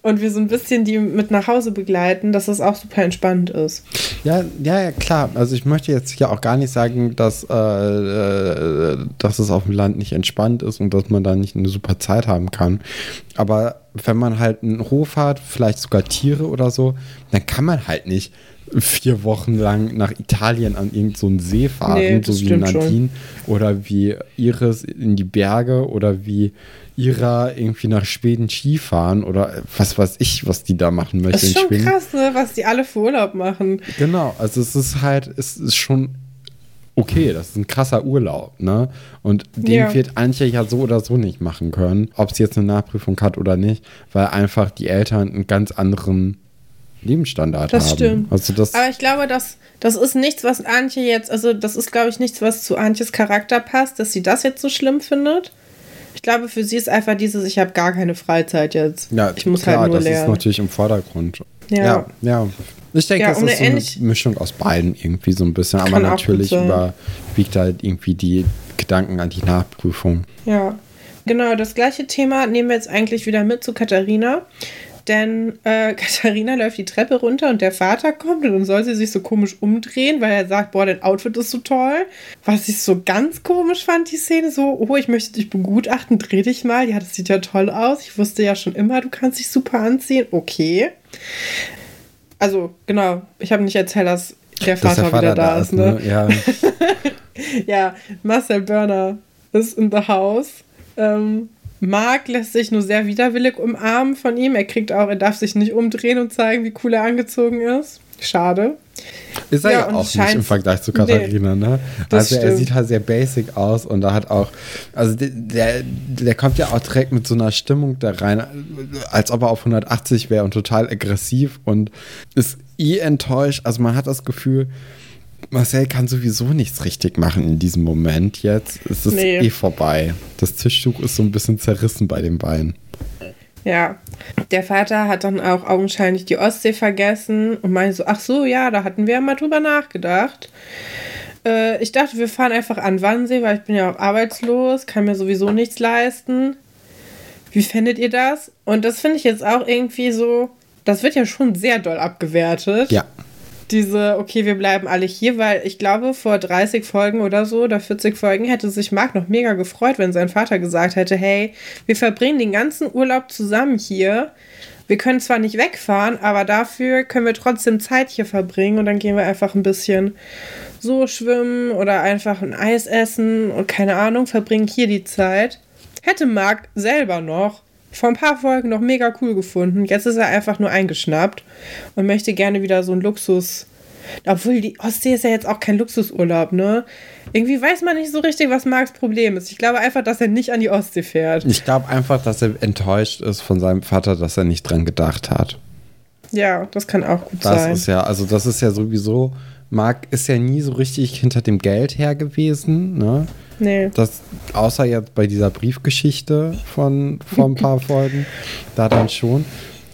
und wir so ein bisschen die mit nach Hause begleiten, dass es auch super entspannt ist. Ja, ja, ja, klar. Also ich möchte jetzt hier auch gar nicht sagen, dass, äh, äh, dass es auf dem Land nicht entspannt ist und dass man da nicht eine super Zeit haben kann. Aber wenn man halt einen Hof hat, vielleicht sogar Tiere oder so, dann kann man halt nicht vier Wochen lang nach Italien an irgendeinen so See fahren, nee, so wie Nadine schon. oder wie Iris in die Berge oder wie Ira irgendwie nach Schweden Skifahren oder was weiß ich, was die da machen möchten. Das ist schon krass, ne, was die alle für Urlaub machen. Genau, also es ist halt, es ist schon okay, das ist ein krasser Urlaub, ne? Und den ja. wird Antje ja so oder so nicht machen können, ob sie jetzt eine Nachprüfung hat oder nicht, weil einfach die Eltern einen ganz anderen Lebensstandard das haben. Stimmt. Also das Aber ich glaube, das, das ist nichts, was Antje jetzt, also das ist, glaube ich, nichts, was zu Antjes Charakter passt, dass sie das jetzt so schlimm findet. Ich glaube, für sie ist einfach dieses, ich habe gar keine Freizeit jetzt. Ja, ich muss klar, halt nur das lernen. ist natürlich im Vordergrund. Ja, ja. ja. Ich denke, ja, das ist so eine Mischung aus beiden irgendwie so ein bisschen. Aber natürlich überwiegt halt irgendwie die Gedanken an die Nachprüfung. Ja, genau. Das gleiche Thema nehmen wir jetzt eigentlich wieder mit zu Katharina. Denn äh, Katharina läuft die Treppe runter und der Vater kommt und dann soll sie sich so komisch umdrehen, weil er sagt, boah, dein Outfit ist so toll. Was ich so ganz komisch fand, die Szene, so, oh, ich möchte dich begutachten, dreh dich mal. Ja, das sieht ja toll aus. Ich wusste ja schon immer, du kannst dich super anziehen. Okay. Also, genau, ich habe nicht erzählt, dass der Vater, dass der Vater wieder da, da ist, ne? ne? Ja. ja, Marcel Börner ist in the house. Ähm, Mark lässt sich nur sehr widerwillig umarmen von ihm. Er kriegt auch, er darf sich nicht umdrehen und zeigen, wie cool er angezogen ist. Schade. Ist er ja, ja auch nicht im Vergleich zu Katharina, nee, ne? Also er sieht halt sehr basic aus und da hat auch, also der, der kommt ja auch direkt mit so einer Stimmung da rein, als ob er auf 180 wäre und total aggressiv und ist eh enttäuscht. Also man hat das Gefühl, Marcel kann sowieso nichts richtig machen in diesem Moment jetzt. Es ist nee. eh vorbei. Das Tischtuch ist so ein bisschen zerrissen bei den Beinen. Ja, der Vater hat dann auch augenscheinlich die Ostsee vergessen und meinte so, ach so, ja, da hatten wir ja mal drüber nachgedacht. Äh, ich dachte, wir fahren einfach an Wannsee, weil ich bin ja auch arbeitslos, kann mir sowieso nichts leisten. Wie findet ihr das? Und das finde ich jetzt auch irgendwie so, das wird ja schon sehr doll abgewertet. Ja diese, okay, wir bleiben alle hier, weil ich glaube, vor 30 Folgen oder so oder 40 Folgen hätte sich Marc noch mega gefreut, wenn sein Vater gesagt hätte, hey, wir verbringen den ganzen Urlaub zusammen hier. Wir können zwar nicht wegfahren, aber dafür können wir trotzdem Zeit hier verbringen und dann gehen wir einfach ein bisschen so schwimmen oder einfach ein Eis essen und keine Ahnung, verbringen hier die Zeit. Hätte Marc selber noch vor ein paar Folgen noch mega cool gefunden. Jetzt ist er einfach nur eingeschnappt und möchte gerne wieder so ein Luxus. Obwohl die Ostsee ist ja jetzt auch kein Luxusurlaub, ne? Irgendwie weiß man nicht so richtig, was Marks Problem ist. Ich glaube einfach, dass er nicht an die Ostsee fährt. Ich glaube einfach, dass er enttäuscht ist von seinem Vater, dass er nicht dran gedacht hat. Ja, das kann auch gut das sein. Das ist ja, also das ist ja sowieso, Marc ist ja nie so richtig hinter dem Geld her gewesen, ne? Nee. Das, außer jetzt bei dieser Briefgeschichte von vor ein paar Folgen, da dann schon.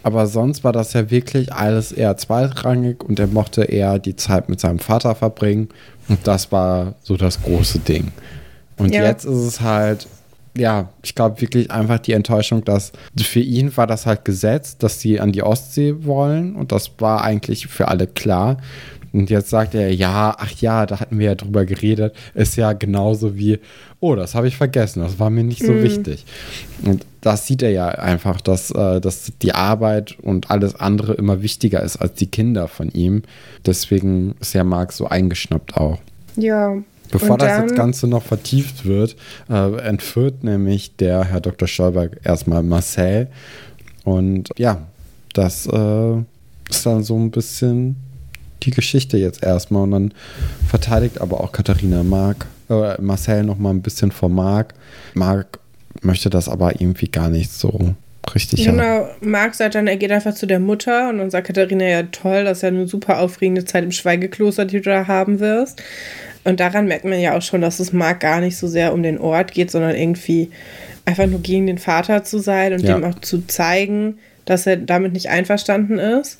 Aber sonst war das ja wirklich alles eher zweitrangig und er mochte eher die Zeit mit seinem Vater verbringen. Und das war so das große Ding. Und ja. jetzt ist es halt, ja, ich glaube wirklich einfach die Enttäuschung, dass für ihn war das halt gesetzt, dass sie an die Ostsee wollen. Und das war eigentlich für alle klar. Und jetzt sagt er, ja, ach ja, da hatten wir ja drüber geredet. Ist ja genauso wie, oh, das habe ich vergessen, das war mir nicht so mhm. wichtig. Und das sieht er ja einfach, dass, äh, dass die Arbeit und alles andere immer wichtiger ist als die Kinder von ihm. Deswegen ist ja Marc so eingeschnappt auch. Ja. Bevor das jetzt Ganze noch vertieft wird, äh, entführt nämlich der Herr Dr. Stolberg erstmal Marcel. Und ja, das äh, ist dann so ein bisschen die Geschichte jetzt erstmal und dann verteidigt aber auch Katharina Mark, äh, Marcel noch mal ein bisschen vor Marc. Marc möchte das aber irgendwie gar nicht so richtig Genau. Marc sagt dann, er geht einfach zu der Mutter und dann sagt Katharina, ja toll, das ist ja eine super aufregende Zeit im Schweigekloster, die du da haben wirst. Und daran merkt man ja auch schon, dass es Marc gar nicht so sehr um den Ort geht, sondern irgendwie einfach nur gegen den Vater zu sein und ja. dem auch zu zeigen, dass er damit nicht einverstanden ist.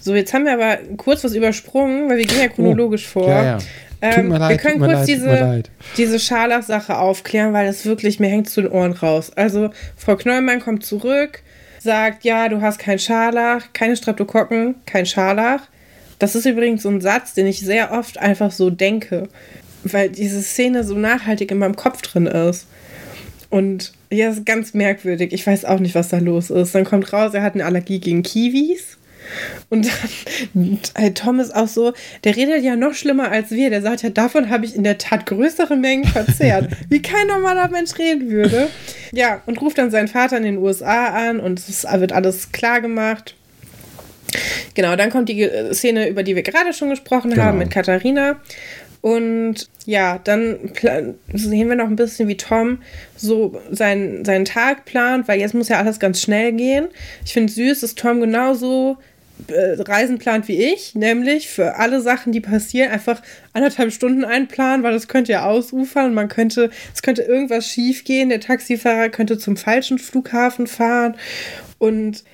So, jetzt haben wir aber kurz was übersprungen, weil wir gehen ja oh, chronologisch oh, vor. Ja, ja. Ähm, leid, wir können kurz leid, diese, diese Scharlach-Sache aufklären, weil das wirklich, mir hängt zu den Ohren raus. Also, Frau Knollmann kommt zurück, sagt, ja, du hast kein Scharlach, keine Streptokokken, kein Scharlach. Das ist übrigens so ein Satz, den ich sehr oft einfach so denke, weil diese Szene so nachhaltig in meinem Kopf drin ist. Und ja, ist ganz merkwürdig. Ich weiß auch nicht, was da los ist. Dann kommt raus, er hat eine Allergie gegen Kiwis. Und dann, äh, Tom ist auch so, der redet ja noch schlimmer als wir. Der sagt ja, davon habe ich in der Tat größere Mengen verzehrt, wie kein normaler Mensch reden würde. Ja, und ruft dann seinen Vater in den USA an und es wird alles klar gemacht. Genau, dann kommt die Szene, über die wir gerade schon gesprochen genau. haben, mit Katharina. Und ja, dann sehen wir noch ein bisschen, wie Tom so seinen, seinen Tag plant, weil jetzt muss ja alles ganz schnell gehen. Ich finde süß, dass Tom genauso äh, Reisen plant wie ich, nämlich für alle Sachen, die passieren, einfach anderthalb Stunden einplanen, weil das könnte ja ausufern. Man könnte, es könnte irgendwas schief gehen. Der Taxifahrer könnte zum falschen Flughafen fahren und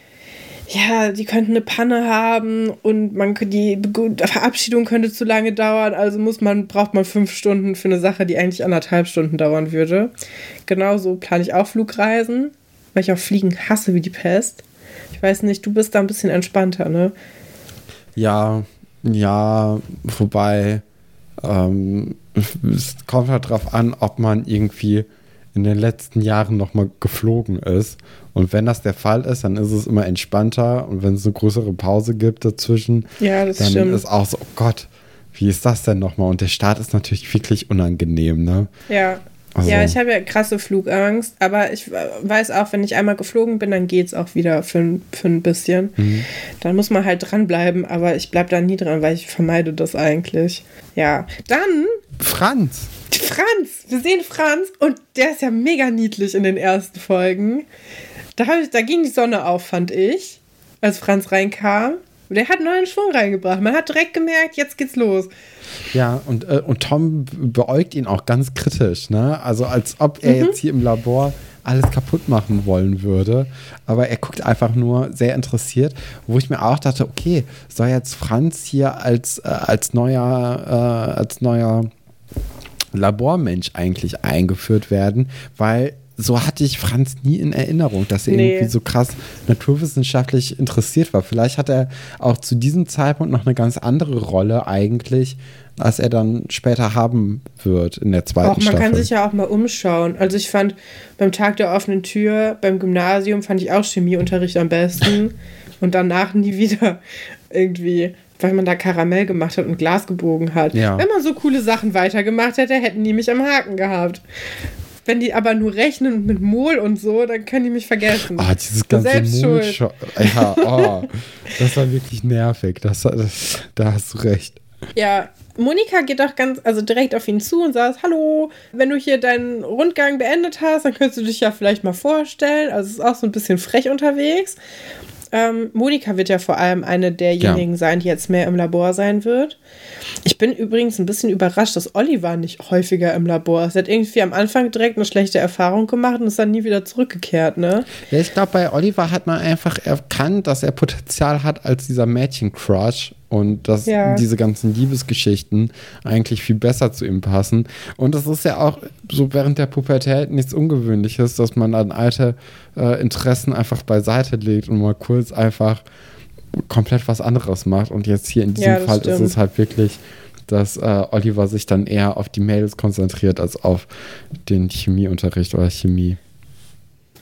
ja, die könnten eine Panne haben und man die Verabschiedung könnte zu lange dauern, also muss man, braucht man fünf Stunden für eine Sache, die eigentlich anderthalb Stunden dauern würde. Genauso plane ich auch Flugreisen, weil ich auch Fliegen hasse wie die Pest. Ich weiß nicht, du bist da ein bisschen entspannter, ne? Ja, ja, wobei ähm, es kommt halt drauf an, ob man irgendwie in den letzten Jahren nochmal geflogen ist. Und wenn das der Fall ist, dann ist es immer entspannter. Und wenn es eine größere Pause gibt dazwischen, ja, dann stimmt. ist auch so, oh Gott, wie ist das denn nochmal? Und der Start ist natürlich wirklich unangenehm, ne? Ja. Also, Ja, ich habe ja krasse Flugangst, aber ich weiß auch, wenn ich einmal geflogen bin, dann geht es auch wieder für, ein- für ein bisschen. Mhm. Dann muss man halt dranbleiben, aber ich bleibe da nie dran, weil ich vermeide das eigentlich. Ja, dann Franz. Franz. Wir sehen Franz und der ist ja mega niedlich in den ersten Folgen. Da, ich, da ging die Sonne auf, fand ich, als Franz reinkam. Der hat neuen Schwung reingebracht. Man hat direkt gemerkt, jetzt geht's los. Ja, und, äh, und Tom beäugt ihn auch ganz kritisch, ne? Also als ob er jetzt hier im Labor alles kaputt machen wollen würde. Aber er guckt einfach nur sehr interessiert, wo ich mir auch dachte, okay, soll jetzt Franz hier als, äh, als neuer, äh, als neuer Labormensch eigentlich eingeführt werden, weil so hatte ich Franz nie in Erinnerung, dass er Nee. irgendwie so krass naturwissenschaftlich interessiert war. Vielleicht hat er auch zu diesem Zeitpunkt noch eine ganz andere Rolle eigentlich, als er dann später haben wird in der zweiten Auch man Staffel. kann sich ja auch mal umschauen. Also ich fand beim Tag der offenen Tür, beim Gymnasium fand ich auch Chemieunterricht am besten. und danach nie wieder irgendwie, weil man da Karamell gemacht hat und Glas gebogen hat. Ja. Wenn man so coole Sachen weitergemacht hätte, hätten die mich am Haken gehabt. Wenn die aber nur rechnen mit Mol und so, dann können die mich vergessen. Ah, dieses ganze Selbst schuld. Mondschau. Ja, oh, das war wirklich nervig. Das, das, da hast du recht. Ja, Monika geht doch ganz, also direkt auf ihn zu und sagt, hallo, wenn du hier deinen Rundgang beendet hast, dann könntest du dich ja vielleicht mal vorstellen. Also es ist auch so ein bisschen frech unterwegs. Ähm, Monika wird ja vor allem eine derjenigen Ja. sein, die jetzt mehr im Labor sein wird. Ich bin übrigens ein bisschen überrascht, dass Oliver nicht häufiger im Labor ist. Er hat irgendwie am Anfang direkt eine schlechte Erfahrung gemacht und ist dann nie wieder zurückgekehrt, ne? Ja, ich glaube, bei Oliver hat man einfach erkannt, dass er Potenzial hat als dieser Mädchen-Crush und dass Ja. diese ganzen Liebesgeschichten eigentlich viel besser zu ihm passen. Und es ist ja auch so während der Pubertät nichts Ungewöhnliches, dass man dann alte äh, Interessen einfach beiseite legt und mal kurz einfach komplett was anderes macht. Und jetzt hier in diesem Ja, das Fall ist stimmt. es halt wirklich, dass äh, Oliver sich dann eher auf die Mädels konzentriert als auf den Chemieunterricht oder Chemie.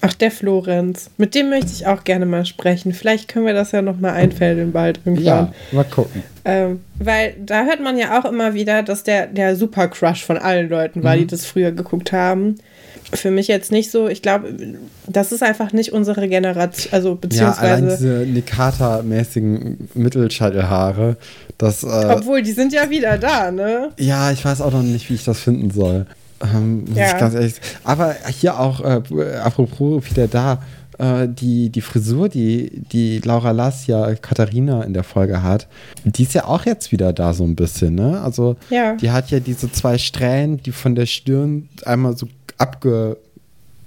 Ach, der Florenz. Mit dem möchte ich auch gerne mal sprechen. Vielleicht können wir das ja noch mal einfällen bald irgendwann. Ja, mal gucken. Ähm, weil da hört man ja auch immer wieder, dass der, der Super-Crush von allen Leuten war, Mhm. die das früher geguckt haben. Für mich jetzt nicht so. Ich glaube, das ist einfach nicht unsere Generation. Also, Ja, allein beziehungsweise. diese Nikata-mäßigen Mittelschalthaare, das, äh, obwohl, die sind ja wieder da, ne? ja, ich weiß auch noch nicht, wie ich das finden soll. Ähm, Ja. Aber hier auch, äh, apropos wieder da, äh, die, die Frisur, die, die Laura Lassia Katharina in der Folge hat, die ist ja auch jetzt wieder da so ein bisschen, ne? Also, Ja. die hat ja diese zwei Strähnen, die von der Stirn einmal so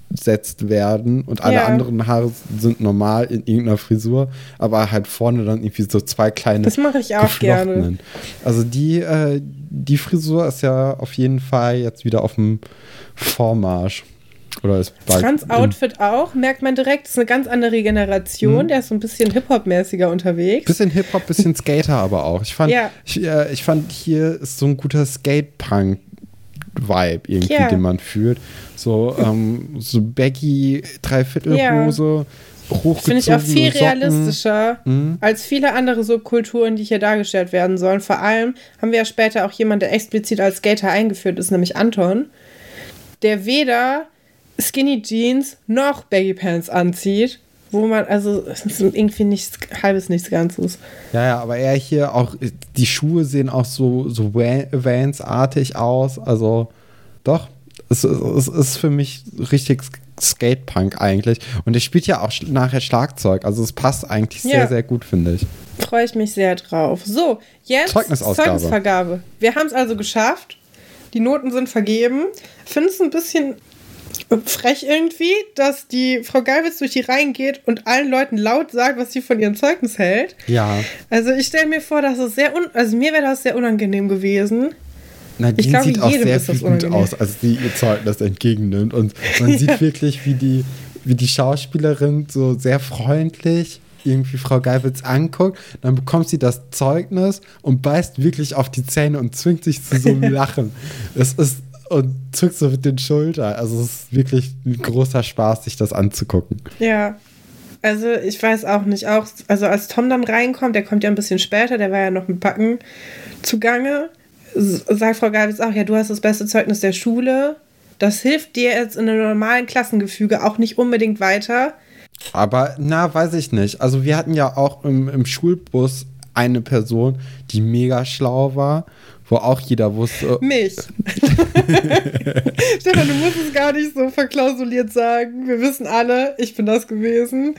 abgesetzt werden und alle Ja. anderen Haare sind normal in irgendeiner Frisur, aber halt vorne dann irgendwie so zwei kleine Das mache ich auch gerne. Also die, äh, die Frisur ist ja auf jeden Fall jetzt wieder auf dem Vormarsch. Oder ist bald Franz Outfit auch, merkt man direkt, ist eine ganz andere Generation. Mhm. Der ist so ein bisschen Hip-Hop-mäßiger unterwegs. Bisschen Hip-Hop, bisschen Skater aber auch. Ich fand, Ja. ich, äh, ich fand hier ist so ein guter Skate-Punk-Vibe irgendwie, Ja. den man fühlt. So, ähm, so baggy Dreiviertelhose, hochgezogene Finde ich auch viel Socken. realistischer Mhm. als viele andere Subkulturen, die hier dargestellt werden sollen. Vor allem haben wir ja später auch jemanden, der explizit als Skater eingeführt ist, nämlich Anton, der weder Skinny Jeans noch Baggy Pants anzieht, wo man, also es ist irgendwie nichts halbes, nichts Ganzes. Ja, ja, aber er hier auch, die Schuhe sehen auch so, so Vans-artig aus. Also doch, es, es ist für mich richtig Skatepunk eigentlich. Und er spielt ja auch nachher Schlagzeug. Also es passt eigentlich sehr, Ja. sehr gut, finde ich. Freue ich mich sehr drauf. So, jetzt Zeugnisausgabe. Zeugnisvergabe. Wir haben es also geschafft. Die Noten sind vergeben. Finde es ein bisschen frech irgendwie, dass die Frau Geilwitz durch die Reihen geht und allen Leuten laut sagt, was sie von ihrem Zeugnis hält. Ja. Also ich stelle mir vor, dass es sehr un also mir wäre das sehr unangenehm gewesen. Nadine glaube, sieht auch sehr wütend unangenehm. aus, als sie ihr Zeugnis entgegennimmt. Und man sieht wirklich, wie die, wie die Schauspielerin so sehr freundlich irgendwie Frau Geibitz anguckt. Dann bekommt sie das Zeugnis und beißt wirklich auf die Zähne und zwingt sich zu so einem Lachen. Es ist und zuckt so mit den Schultern. Also es ist wirklich ein großer Spaß, sich das anzugucken. Ja. Also ich weiß auch nicht, auch, also als Tom dann reinkommt, der kommt ja ein bisschen später, der war ja noch mit Backen zugange, sagt Frau Geibitz auch, ja, du hast das beste Zeugnis der Schule. Das hilft dir jetzt in einem normalen Klassengefüge auch nicht unbedingt weiter. Aber, na, weiß ich nicht. Also, wir hatten ja auch im, im Schulbus eine Person, die mega schlau war, wo auch jeder wusste. Mich. Stefan, du musst es gar nicht so verklausuliert sagen. Wir wissen alle, ich bin das gewesen.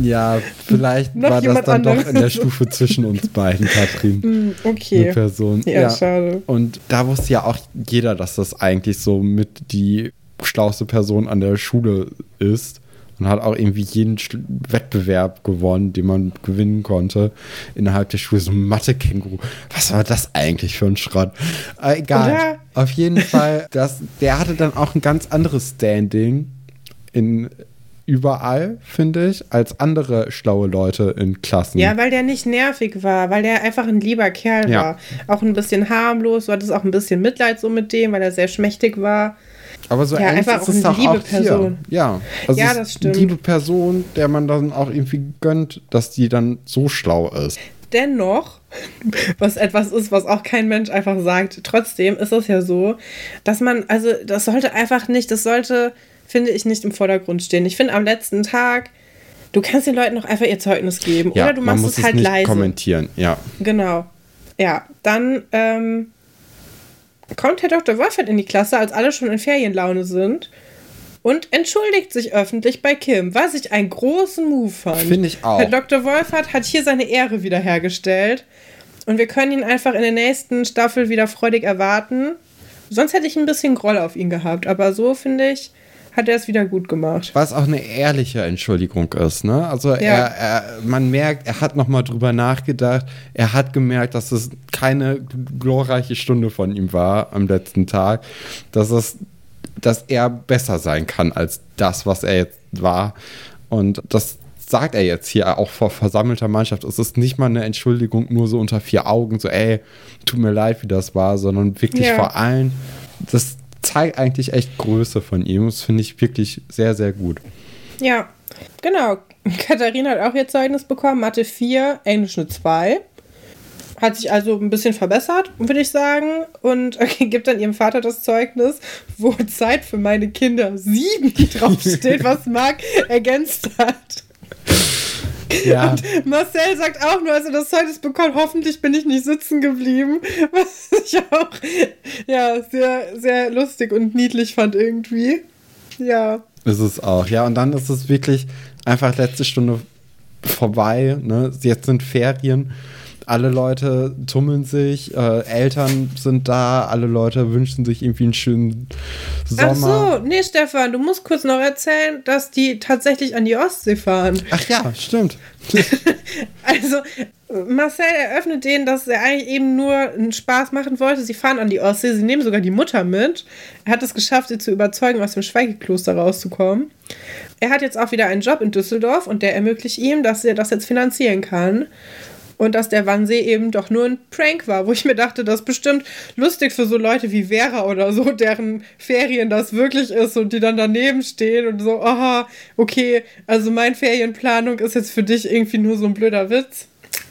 Ja, vielleicht war das dann anderes. doch in der Stufe zwischen uns beiden, Katrin. Hm, okay. Eine Person. Ja, ja, schade. Und da wusste ja auch jeder, dass das eigentlich so mit die schlauste Person an der Schule ist und hat auch irgendwie jeden Wettbewerb gewonnen, den man gewinnen konnte innerhalb der Schule. So ein Mathe-Känguru. Was war das eigentlich für ein Schrott? Äh, egal. Oder? Auf jeden Fall, das, der hatte dann auch ein ganz anderes Standing in überall, finde ich, als andere schlaue Leute in Klassen. Ja, weil der nicht nervig war, weil der einfach ein lieber Kerl ja. war. Auch ein bisschen harmlos, du hattest auch ein bisschen Mitleid so mit dem, weil er sehr schmächtig war. Aber so ja, einfach ist es auch liebe auch Person. Hier. Ja, also ja, das stimmt. Eine liebe Person, der man dann auch irgendwie gönnt, dass die dann so schlau ist. Dennoch, was etwas ist, was auch kein Mensch einfach sagt, trotzdem ist es ja so, dass man, also das sollte einfach nicht, das sollte, finde ich, nicht im Vordergrund stehen. Ich finde am letzten Tag, du kannst den Leuten noch einfach ihr Zeugnis geben ja, oder du machst es halt es nicht leise. kommentieren, ja. Genau. Ja, dann ähm, kommt Herr Dr. Wolfert in die Klasse, als alle schon in Ferienlaune sind und entschuldigt sich öffentlich bei Kim, was ich einen großen Move fand. Finde ich auch. Herr Dr. Wolfert hat hier seine Ehre wiederhergestellt und wir können ihn einfach in der nächsten Staffel wieder freudig erwarten. Sonst hätte ich ein bisschen Groll auf ihn gehabt, aber so finde ich, hat er es wieder gut gemacht. Was auch eine ehrliche Entschuldigung ist, ne? Also ja. er, er, man merkt, er hat nochmal drüber nachgedacht. Er hat gemerkt, dass es keine glorreiche Stunde von ihm war am letzten Tag. Dass es, dass er besser sein kann als das, was er jetzt war. Und das sagt er jetzt hier auch vor versammelter Mannschaft. Es ist nicht mal eine Entschuldigung nur so unter vier Augen, so ey, tut mir leid, wie das war, sondern wirklich ja. vor allen. Das, zeigt eigentlich echt Größe von ihm. Das finde ich wirklich sehr, sehr gut. Ja, genau. Katharina hat auch ihr Zeugnis bekommen, Mathe 4, Englisch eine 2. Hat sich also ein bisschen verbessert, würde ich sagen. Und okay, gibt dann ihrem Vater das Zeugnis, wo Zeit für meine Kinder 7 draufsteht, was Marc ergänzt hat. Ja. Und Marcel sagt auch nur, als er das Zeugnis bekommt, hoffentlich bin ich nicht sitzen geblieben. Was ich auch ja, sehr, sehr lustig und niedlich fand irgendwie. Ja. Ist es auch, ja. Und dann ist es wirklich einfach letzte Stunde vorbei. Ne? Jetzt sind Ferien alle Leute tummeln sich, äh, Eltern sind da, alle Leute wünschen sich irgendwie einen schönen Sommer. Ach so, nee, Stefan, du musst kurz noch erzählen, dass die tatsächlich an die Ostsee fahren. Ach ja, stimmt. also, Marcel eröffnet denen, dass er eigentlich eben nur einen Spaß machen wollte. Sie fahren an die Ostsee, sie nehmen sogar die Mutter mit. Er hat es geschafft, sie zu überzeugen, aus dem Schweigekloster rauszukommen. Er hat jetzt auch wieder einen Job in Düsseldorf und der ermöglicht ihm, dass er das jetzt finanzieren kann und dass der Wannsee eben doch nur ein Prank war, wo ich mir dachte, das ist bestimmt lustig für so Leute wie Vera oder so, deren Ferien das wirklich ist und die dann daneben stehen und so, aha, okay, also meine Ferienplanung ist jetzt für dich irgendwie nur so ein blöder Witz.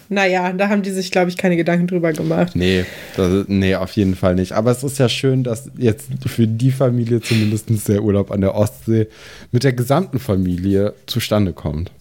Naja, da haben die sich, glaube ich, keine Gedanken drüber gemacht. Nee, das, nee, auf jeden Fall nicht. Aber es ist ja schön, dass jetzt für die Familie zumindest der Urlaub an der Ostsee mit der gesamten Familie zustande kommt.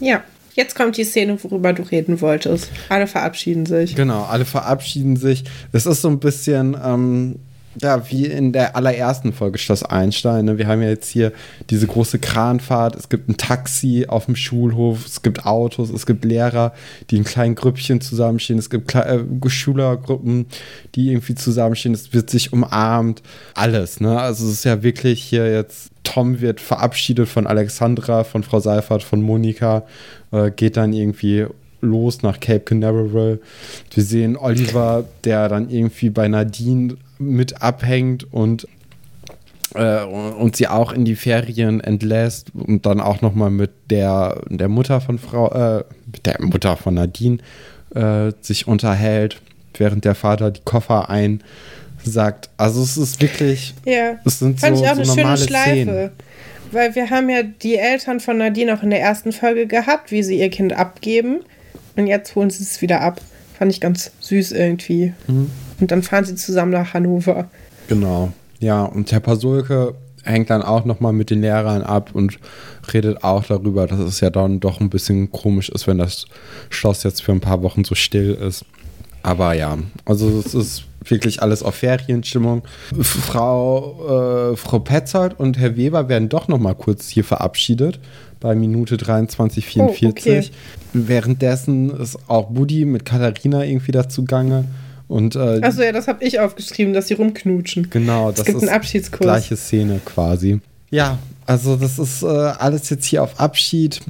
Ja, Jetzt kommt die Szene, worüber du reden wolltest. Alle verabschieden sich. Genau, alle verabschieden sich. Es ist so ein bisschen, ähm, ja, wie in der allerersten Folge Schloss Einstein. Ne? Wir haben ja jetzt hier diese große Kranfahrt. Es gibt ein Taxi auf dem Schulhof. Es gibt Autos. Es gibt Lehrer, die in kleinen Grüppchen zusammenstehen. Es gibt äh, Schülergruppen, die irgendwie zusammenstehen. Es wird sich umarmt. Alles. Ne? Also es ist ja wirklich hier jetzt. Tom wird verabschiedet von Alexandra, von Frau Seifert, von Monika. Äh, geht dann irgendwie los nach Cape Canaveral. Wir sehen Oliver, der dann irgendwie bei Nadine mit abhängt und äh, und sie auch in die Ferien entlässt und dann auch noch mal mit der der Mutter von Frau äh, mit der Mutter von Nadine äh, sich unterhält, während der Vater die Koffer einsagt. Also es ist wirklich ja. es sind Fand so, ich auch so eine schöne Schleife. Szenen. Weil wir haben ja die Eltern von Nadine auch in der ersten Folge gehabt, wie sie ihr Kind abgeben. Und jetzt holen sie es wieder ab. Fand ich ganz süß irgendwie. Mhm. Und dann fahren sie zusammen nach Hannover. Genau. Ja, und Herr Pasulke hängt dann auch nochmal mit den Lehrern ab und redet auch darüber, dass es ja dann doch ein bisschen komisch ist, wenn das Schloss jetzt für ein paar Wochen so still ist. Aber ja, also es ist wirklich alles auf Ferienstimmung. Frau, äh, Frau Petzold und Herr Weber werden doch nochmal kurz hier verabschiedet bei Minute 23,44. Oh, okay. Währenddessen ist auch Buddy mit Katharina irgendwie dazu gange. Und, äh, Achso, ja, das habe ich aufgeschrieben, dass sie rumknutschen. Genau, das es gibt ist einen Abschiedskurs. gleiche Szene quasi. Ja, also das ist äh, alles jetzt hier auf Abschied.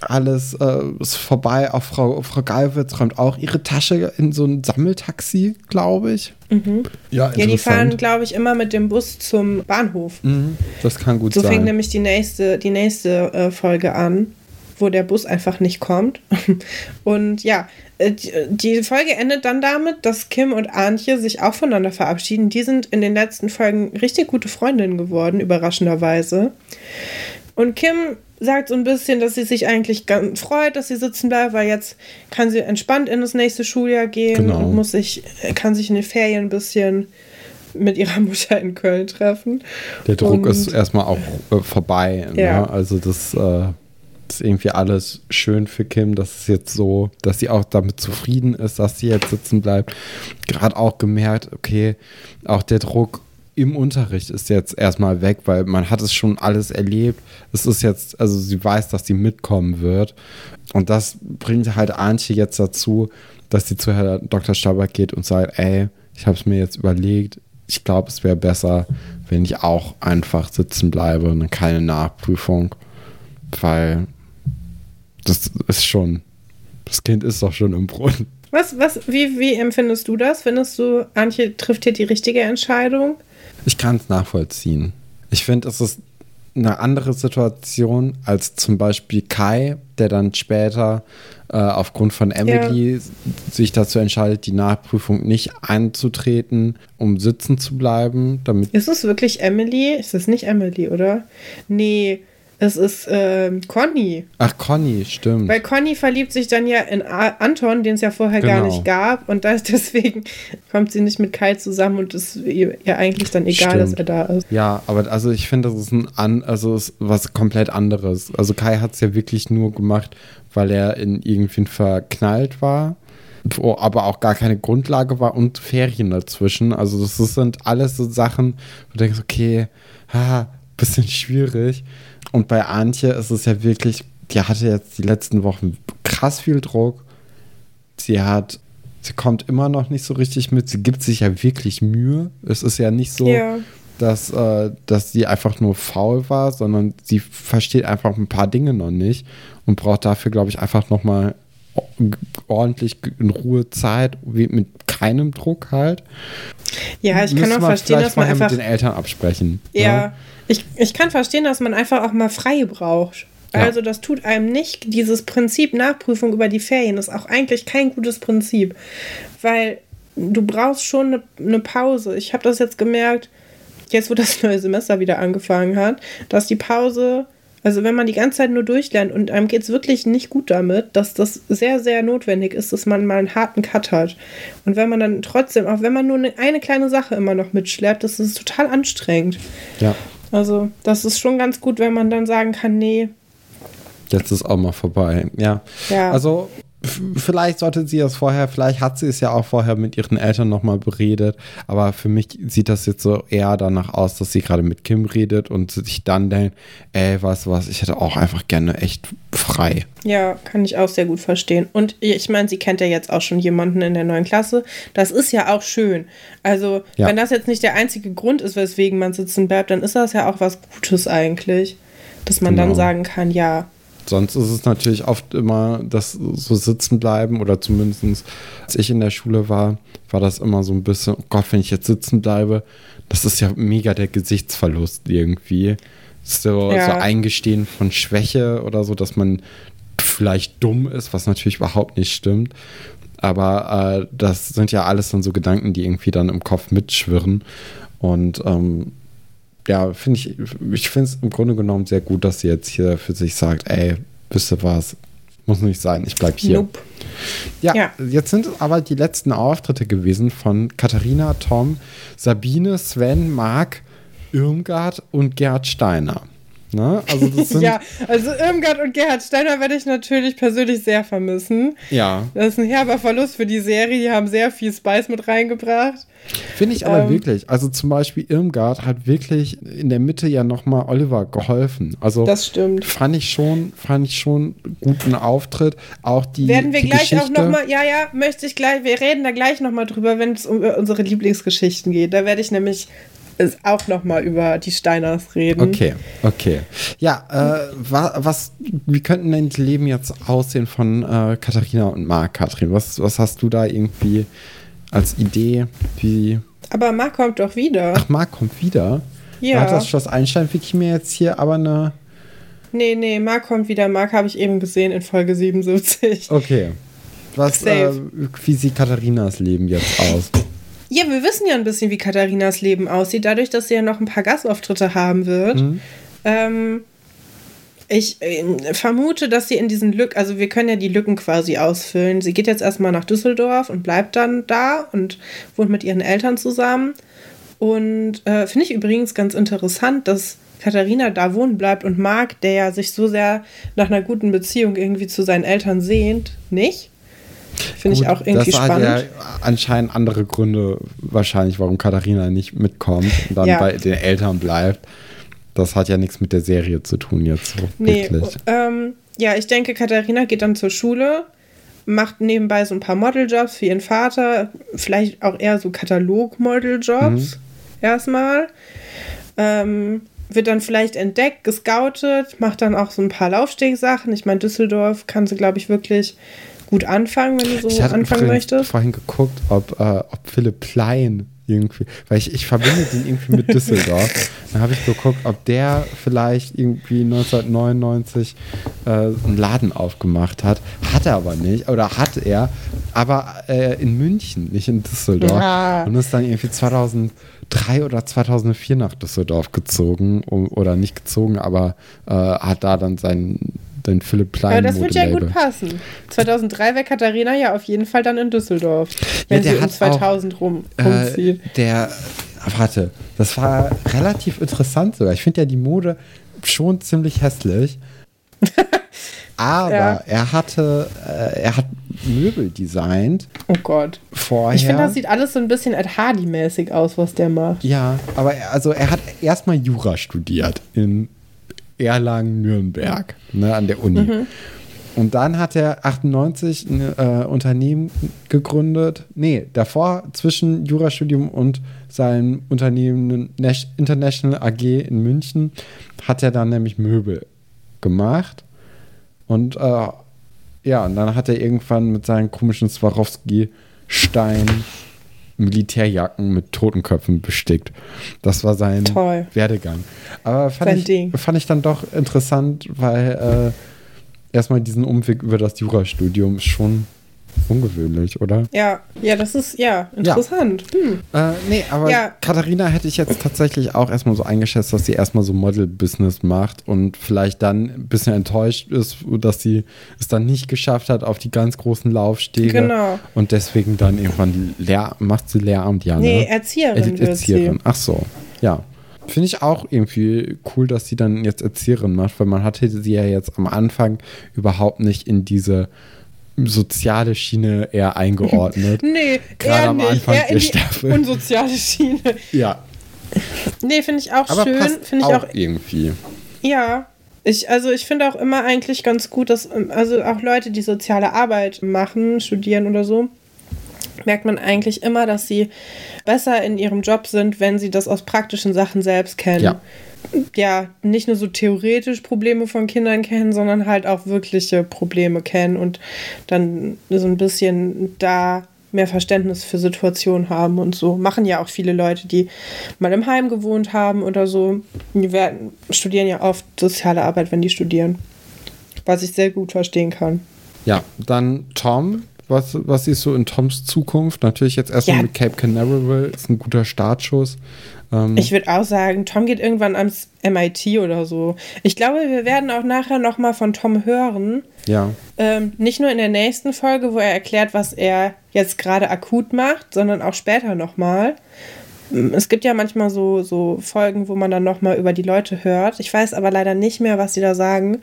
Alles äh, ist vorbei. Auch Frau, Frau Galwitz räumt auch ihre Tasche in so ein Sammeltaxi, glaube ich. Mhm. Ja, ja, die fahren, glaube ich, immer mit dem Bus zum Bahnhof. Mhm, das kann gut so sein. So fängt nämlich die nächste, die nächste äh, Folge an wo der Bus einfach nicht kommt. Und ja, äh, die Folge endet dann damit, dass Kim und Antje sich auch voneinander verabschieden. Die sind in den letzten Folgen richtig gute Freundinnen geworden, überraschenderweise. Und Kim sagt so ein bisschen, dass sie sich eigentlich ganz freut, dass sie sitzen bleibt, weil jetzt kann sie entspannt in das nächste Schuljahr gehen genau. und muss sich, kann sich in den Ferien ein bisschen mit ihrer Mutter in Köln treffen. Der Druck und, ist erstmal auch äh, vorbei. Ne? Ja. Ne? Also das äh, ist irgendwie alles schön für Kim, dass es jetzt so, dass sie auch damit zufrieden ist, dass sie jetzt sitzen bleibt. Gerade auch gemerkt, okay, auch der Druck im Unterricht ist jetzt erstmal weg, weil man hat es schon alles erlebt. Es ist jetzt, also sie weiß, dass sie mitkommen wird. Und das bringt halt Antje jetzt dazu, dass sie zu Herrn Dr. Stabak geht und sagt, ey, ich habe es mir jetzt überlegt. Ich glaube, es wäre besser, wenn ich auch einfach sitzen bleibe und keine Nachprüfung. Weil das ist schon, das Kind ist doch schon im Brunnen. Was, was, wie, wie empfindest du das? Findest du, Antje trifft hier die richtige Entscheidung? Ich kann es nachvollziehen. Ich finde, es ist eine andere Situation als zum Beispiel Kai, der dann später äh, aufgrund von Emily ja. sich dazu entscheidet, die Nachprüfung nicht einzutreten, um sitzen zu bleiben. Damit ist es wirklich Emily? Ist es nicht Emily, oder? Nee, es ist äh, Conny. Ach, Conny, stimmt. Weil Conny verliebt sich dann ja in A Anton, den es ja vorher genau. gar nicht gab. Und das, deswegen kommt sie nicht mit Kai zusammen und ist ihr, ihr eigentlich dann egal, stimmt. dass er da ist. Ja, aber also ich finde, das ist ein an, also ist was komplett anderes. Also Kai hat es ja wirklich nur gemacht, weil er in irgendwen verknallt war. Wo aber auch gar keine Grundlage war und Ferien dazwischen. Also das sind alles so Sachen, wo du denkst, okay, haha, bisschen schwierig. Und bei Antje ist es ja wirklich, die hatte jetzt die letzten Wochen krass viel Druck. Sie hat, sie kommt immer noch nicht so richtig mit. Sie gibt sich ja wirklich Mühe. Es ist ja nicht so, ja. dass, äh, dass sie einfach nur faul war, sondern sie versteht einfach ein paar Dinge noch nicht und braucht dafür, glaube ich, einfach noch mal ordentlich in Ruhe Zeit, mit keinem Druck halt. Ja, ich kann auch verstehen, dass man einfach mit den Eltern absprechen. Ja, ne? ich, ich kann verstehen, dass man einfach auch mal frei braucht. Ja. Also das tut einem nicht. Dieses Prinzip Nachprüfung über die Ferien ist auch eigentlich kein gutes Prinzip, weil du brauchst schon eine, eine Pause. Ich habe das jetzt gemerkt, jetzt wo das neue Semester wieder angefangen hat, dass die Pause also wenn man die ganze Zeit nur durchlernt und einem geht es wirklich nicht gut damit, dass das sehr, sehr notwendig ist, dass man mal einen harten Cut hat. Und wenn man dann trotzdem, auch wenn man nur eine, eine kleine Sache immer noch mitschleppt, das ist total anstrengend. Ja. Also das ist schon ganz gut, wenn man dann sagen kann, nee. Jetzt ist auch mal vorbei. Ja. ja. Also vielleicht sollte sie das vorher, vielleicht hat sie es ja auch vorher mit ihren Eltern nochmal beredet, aber für mich sieht das jetzt so eher danach aus, dass sie gerade mit Kim redet und sich dann denkt, ey, du was, ich hätte auch einfach gerne echt frei. Ja, kann ich auch sehr gut verstehen. Und ich meine, sie kennt ja jetzt auch schon jemanden in der neuen Klasse. Das ist ja auch schön. Also, ja. wenn das jetzt nicht der einzige Grund ist, weswegen man sitzen bleibt, dann ist das ja auch was Gutes eigentlich. Dass man genau. dann sagen kann, ja, Sonst ist es natürlich oft immer das so sitzen bleiben oder zumindest als ich in der Schule war, war das immer so ein bisschen, oh Gott, wenn ich jetzt sitzen bleibe, das ist ja mega der Gesichtsverlust irgendwie. So, ja. so Eingestehen von Schwäche oder so, dass man vielleicht dumm ist, was natürlich überhaupt nicht stimmt. Aber äh, das sind ja alles dann so Gedanken, die irgendwie dann im Kopf mitschwirren. Und ähm, ja, finde ich, ich finde es im Grunde genommen sehr gut, dass sie jetzt hier für sich sagt, ey, wisst ihr was, muss nicht sein, ich bleib hier. Nope. Ja, ja, jetzt sind aber die letzten Auftritte gewesen von Katharina, Tom, Sabine, Sven, Marc Irmgard und Gerd Steiner. Ne? Also ja, also Irmgard und Gerhard Steiner werde ich natürlich persönlich sehr vermissen. ja. Das ist ein herber Verlust für die Serie. Die haben sehr viel Spice mit reingebracht. Finde ich aber Ähm. wirklich. Also zum Beispiel Irmgard hat wirklich in der Mitte ja nochmal Oliver geholfen. Also Das stimmt. fand ich schon, fand ich schon guten Auftritt. Auch die Werden wir die gleich auch Geschichte, nochmal, ja, ja, möchte ich gleich, wir reden da gleich nochmal drüber, wenn es um äh, unsere Lieblingsgeschichten geht. Da werde ich nämlich äh, auch nochmal über die Steiners reden. Okay, okay. Ja, äh, wa, was, wie könnten denn die Leben jetzt aussehen von äh, Katharina und Marc, Katrin? Was, was hast du da irgendwie als Idee? Wie. Aber Marc kommt doch wieder. Ach, Marc kommt wieder. Ja. Hat das Schloss Einstein-Wiki mir jetzt hier aber eine. Nee, nee, Marc kommt wieder. Marc habe ich eben gesehen in Folge 77. Okay. Was, äh, wie sieht Katharinas Leben jetzt aus? Ja, wir wissen ja ein bisschen, wie Katharinas Leben aussieht, dadurch, dass sie ja noch ein paar Gastauftritte haben wird. Mhm. Ähm, ich äh, vermute, dass sie in diesen Lücken, also wir können ja die Lücken quasi ausfüllen. Sie geht jetzt erstmal nach Düsseldorf und bleibt dann da und wohnt mit ihren Eltern zusammen. Und äh, finde ich übrigens ganz interessant, dass Katharina da wohnen bleibt und Marc, der ja sich so sehr nach einer guten Beziehung irgendwie zu seinen Eltern sehnt, nicht. Finde ich auch irgendwie das hat spannend. ja anscheinend andere Gründe wahrscheinlich, warum Katharina nicht mitkommt und dann Ja. bei den Eltern bleibt. Das hat ja nichts mit der Serie zu tun jetzt so Nee, wirklich. ähm, ja, ich denke, Katharina geht dann zur Schule, macht nebenbei so ein paar Modeljobs für ihren Vater, vielleicht auch eher so Katalog-Modeljobs erstmal. Ähm, wird dann vielleicht entdeckt, gescoutet, macht dann auch so ein paar Laufstegsachen. Ich meine, Düsseldorf kann sie, glaube ich, wirklich gut anfangen, wenn du so ich hatte anfangen übrigens möchtest. vorhin geguckt, ob, äh, ob Philipp Plein irgendwie, weil ich, ich verbinde den irgendwie mit Düsseldorf. Dann habe ich geguckt, ob der vielleicht irgendwie 1999 äh, einen Laden aufgemacht hat. Hat er aber nicht, oder hat er, aber äh, in München, nicht in Düsseldorf. Ja. Und ist dann irgendwie 2003 oder 2004 nach Düsseldorf gezogen, um, oder nicht gezogen, aber äh, hat da dann seinen, den Philipp Plein Aber das wird ja gut passen. 2003 wäre Katharina ja auf jeden Fall dann in Düsseldorf, wenn der sie um hat auch, 2000 rum, rumzieht. Äh, der, warte, das war relativ interessant sogar. Ich finde ja die Mode schon ziemlich hässlich. Aber Ja. er hatte, äh, er hat Möbel designt oh Gott. vorher. Ich finde, das sieht alles so ein bisschen Ed Hardy-mäßig aus, was der macht. ja, aber er, also er hat erstmal Jura studiert in Erlangen-Nürnberg, ne, an der Uni. Mhm. Und dann hat er 98 ein äh, Unternehmen gegründet. Nee, davor zwischen Jurastudium und seinem Unternehmen International AG in München hat er dann nämlich Möbel gemacht. Und äh, ja, und dann hat er irgendwann mit seinen komischen Swarovski-Stein Militärjacken mit Totenköpfen bestickt. Das war sein Toll. Werdegang. Aber fand Sein ich, Ding. fand ich dann doch interessant, weil äh, erstmal diesen Umweg über das Jurastudium schon ungewöhnlich, oder? Ja, ja, das ist, ja, interessant. Hm. Äh, nee, aber Ja. Katharina hätte ich jetzt tatsächlich auch erstmal so eingeschätzt, dass sie erstmal so Model-Business macht und vielleicht dann ein bisschen enttäuscht ist, dass sie es dann nicht geschafft hat auf die ganz großen Laufstege. Genau. Und deswegen dann irgendwann Lehr macht sie Lehramt, ja, Nee, ne? Erzieherin Er- Erzieherin. sie. Ach so, ja. Finde ich auch irgendwie cool, dass sie dann jetzt Erzieherin macht, weil man hatte sie ja jetzt am Anfang überhaupt nicht in diese soziale Schiene eher eingeordnet. Nee, Gerade eher am nicht. Anfang eher der die Staffel. unsoziale Schiene. ja, Nee, finde ich auch aber schön. Finde ich auch, irgendwie. ja. Ich, also ich finde auch immer eigentlich ganz gut, dass ähm, also auch Leute, die soziale Arbeit machen, studieren oder so, merkt man eigentlich immer, dass sie besser in ihrem Job sind, wenn sie das aus praktischen Sachen selbst kennen. Ja. Ja, nicht nur so theoretisch Probleme von Kindern kennen, sondern halt auch wirkliche Probleme kennen und dann so ein bisschen da mehr Verständnis für Situationen haben und so. Machen ja auch viele Leute, die mal im Heim gewohnt haben oder so. Die werden, studieren ja oft soziale Arbeit, wenn die studieren. Was ich sehr gut verstehen kann. Ja, dann Tom. Was, was siehst du in Toms Zukunft? Natürlich jetzt erstmal Ja. mit Cape Canaveral, ist ein guter Startschuss. Ähm, Ich würde auch sagen, Tom geht irgendwann ans MIT oder so. Ich glaube, wir werden auch nachher noch mal von Tom hören. ja, Ähm, nicht nur in der nächsten Folge, wo er erklärt, was er jetzt gerade akut macht, sondern auch später nochmal. es gibt ja manchmal so, so Folgen, wo man dann nochmal über die Leute hört. Ich weiß aber leider nicht mehr, was sie da sagen.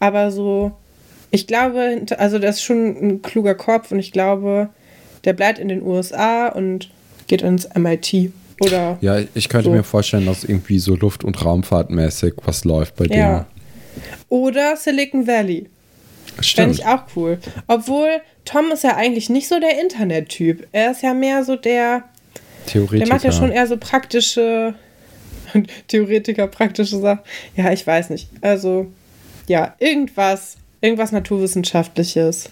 Aber so, ich glaube, also das ist schon ein kluger Kopf und ich glaube, der bleibt in den USA und geht ins MIT. Oder ja, ich könnte so. mir vorstellen, dass irgendwie so Luft- und Raumfahrtmäßig was läuft bei Ja. denen. Oder Silicon Valley. Fände Stimmt. ich auch cool. Obwohl, Tom ist ja eigentlich nicht so der Internettyp. Er ist ja mehr so der, Theoretiker. der macht ja schon eher so praktische, Theoretiker, praktische Sachen. Ja, ich weiß nicht. Also, ja, irgendwas, irgendwas Naturwissenschaftliches.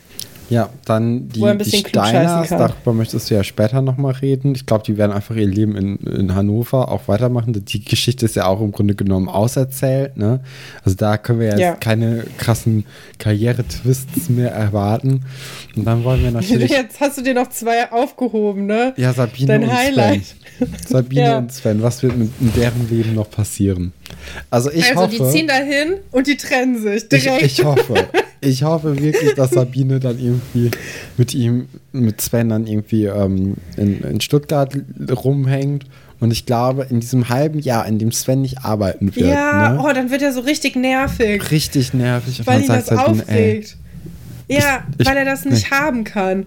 Ja, dann die, die Steiners, darüber möchtest du ja später nochmal reden. Ich glaube, die werden einfach ihr Leben in, in Hannover auch weitermachen. Die Geschichte ist ja auch im Grunde genommen auserzählt. Ne? Also da können wir jetzt Ja. keine krassen Karriere-Twists mehr erwarten. Und dann wollen wir natürlich... Jetzt hast du dir noch zwei aufgehoben, ne? ja, Sabine Dein und Highlight. Sven. Sabine Ja. und Sven, was wird mit in deren Leben noch passieren? Also ich also, hoffe... die ziehen dahin und die trennen sich Ich, direkt. ich hoffe. Ich hoffe wirklich, dass Sabine dann irgendwie mit ihm, mit Sven dann irgendwie ähm, in, in Stuttgart rumhängt. Und ich glaube, in diesem halben Jahr, in dem Sven nicht arbeiten wird, ja, ne? oh, dann wird er so richtig nervig. richtig nervig. Und weil ihn das Sabine, ey, aufregt. Ja, ich- weil er das nicht nee. haben kann.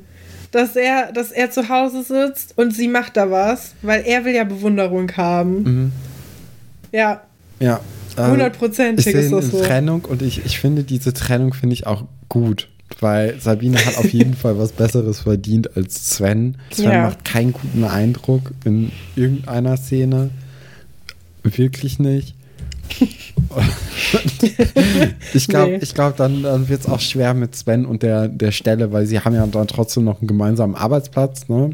Dass er, dass er zu Hause sitzt und sie macht da was, weil er will ja Bewunderung haben. Mhm. Ja, ja. äh, hundertprozentig ist ist eine so. Trennung und ich, ich finde, diese Trennung finde ich auch gut. Weil Sabine hat auf jeden Fall was Besseres verdient als Sven. Sven Ja. macht keinen guten Eindruck in irgendeiner Szene. Wirklich nicht. ich glaube, Nee. ich glaub, dann, dann wird es auch schwer mit Sven und der, der Stelle, weil sie haben ja dann trotzdem noch einen gemeinsamen Arbeitsplatz. Ne?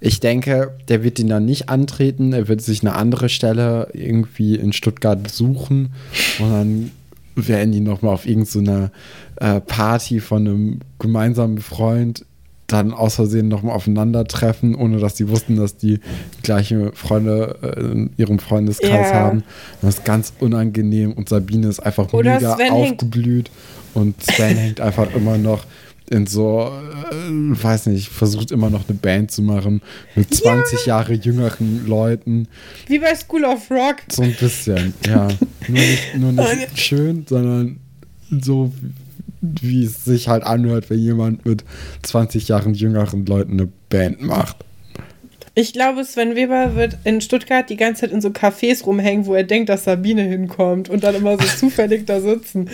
Ich denke, der wird ihn dann nicht antreten. Er wird sich eine andere Stelle irgendwie in Stuttgart suchen und dann werden die nochmal auf irgendeiner äh, Party von einem gemeinsamen Freund dann aus Versehen nochmal aufeinandertreffen, ohne dass die wussten, dass die gleiche Freunde äh, in ihrem Freundeskreis Ja. haben. Das ist ganz unangenehm und Sabine ist einfach Oder mega Sven aufgeblüht und Sven hängt einfach immer noch in so, äh, weiß nicht, versucht immer noch eine Band zu machen mit 20 Jahre jüngeren Leuten. Wie bei School of Rock. So ein bisschen, ja. Nur nicht, nur nicht schön, sondern so, wie es sich halt anhört, wenn jemand mit 20 Jahren jüngeren Leuten eine Band macht. Ich glaube, Sven Weber wird in Stuttgart die ganze Zeit in so Cafés rumhängen, wo er denkt, dass Sabine hinkommt und dann immer so zufällig da sitzen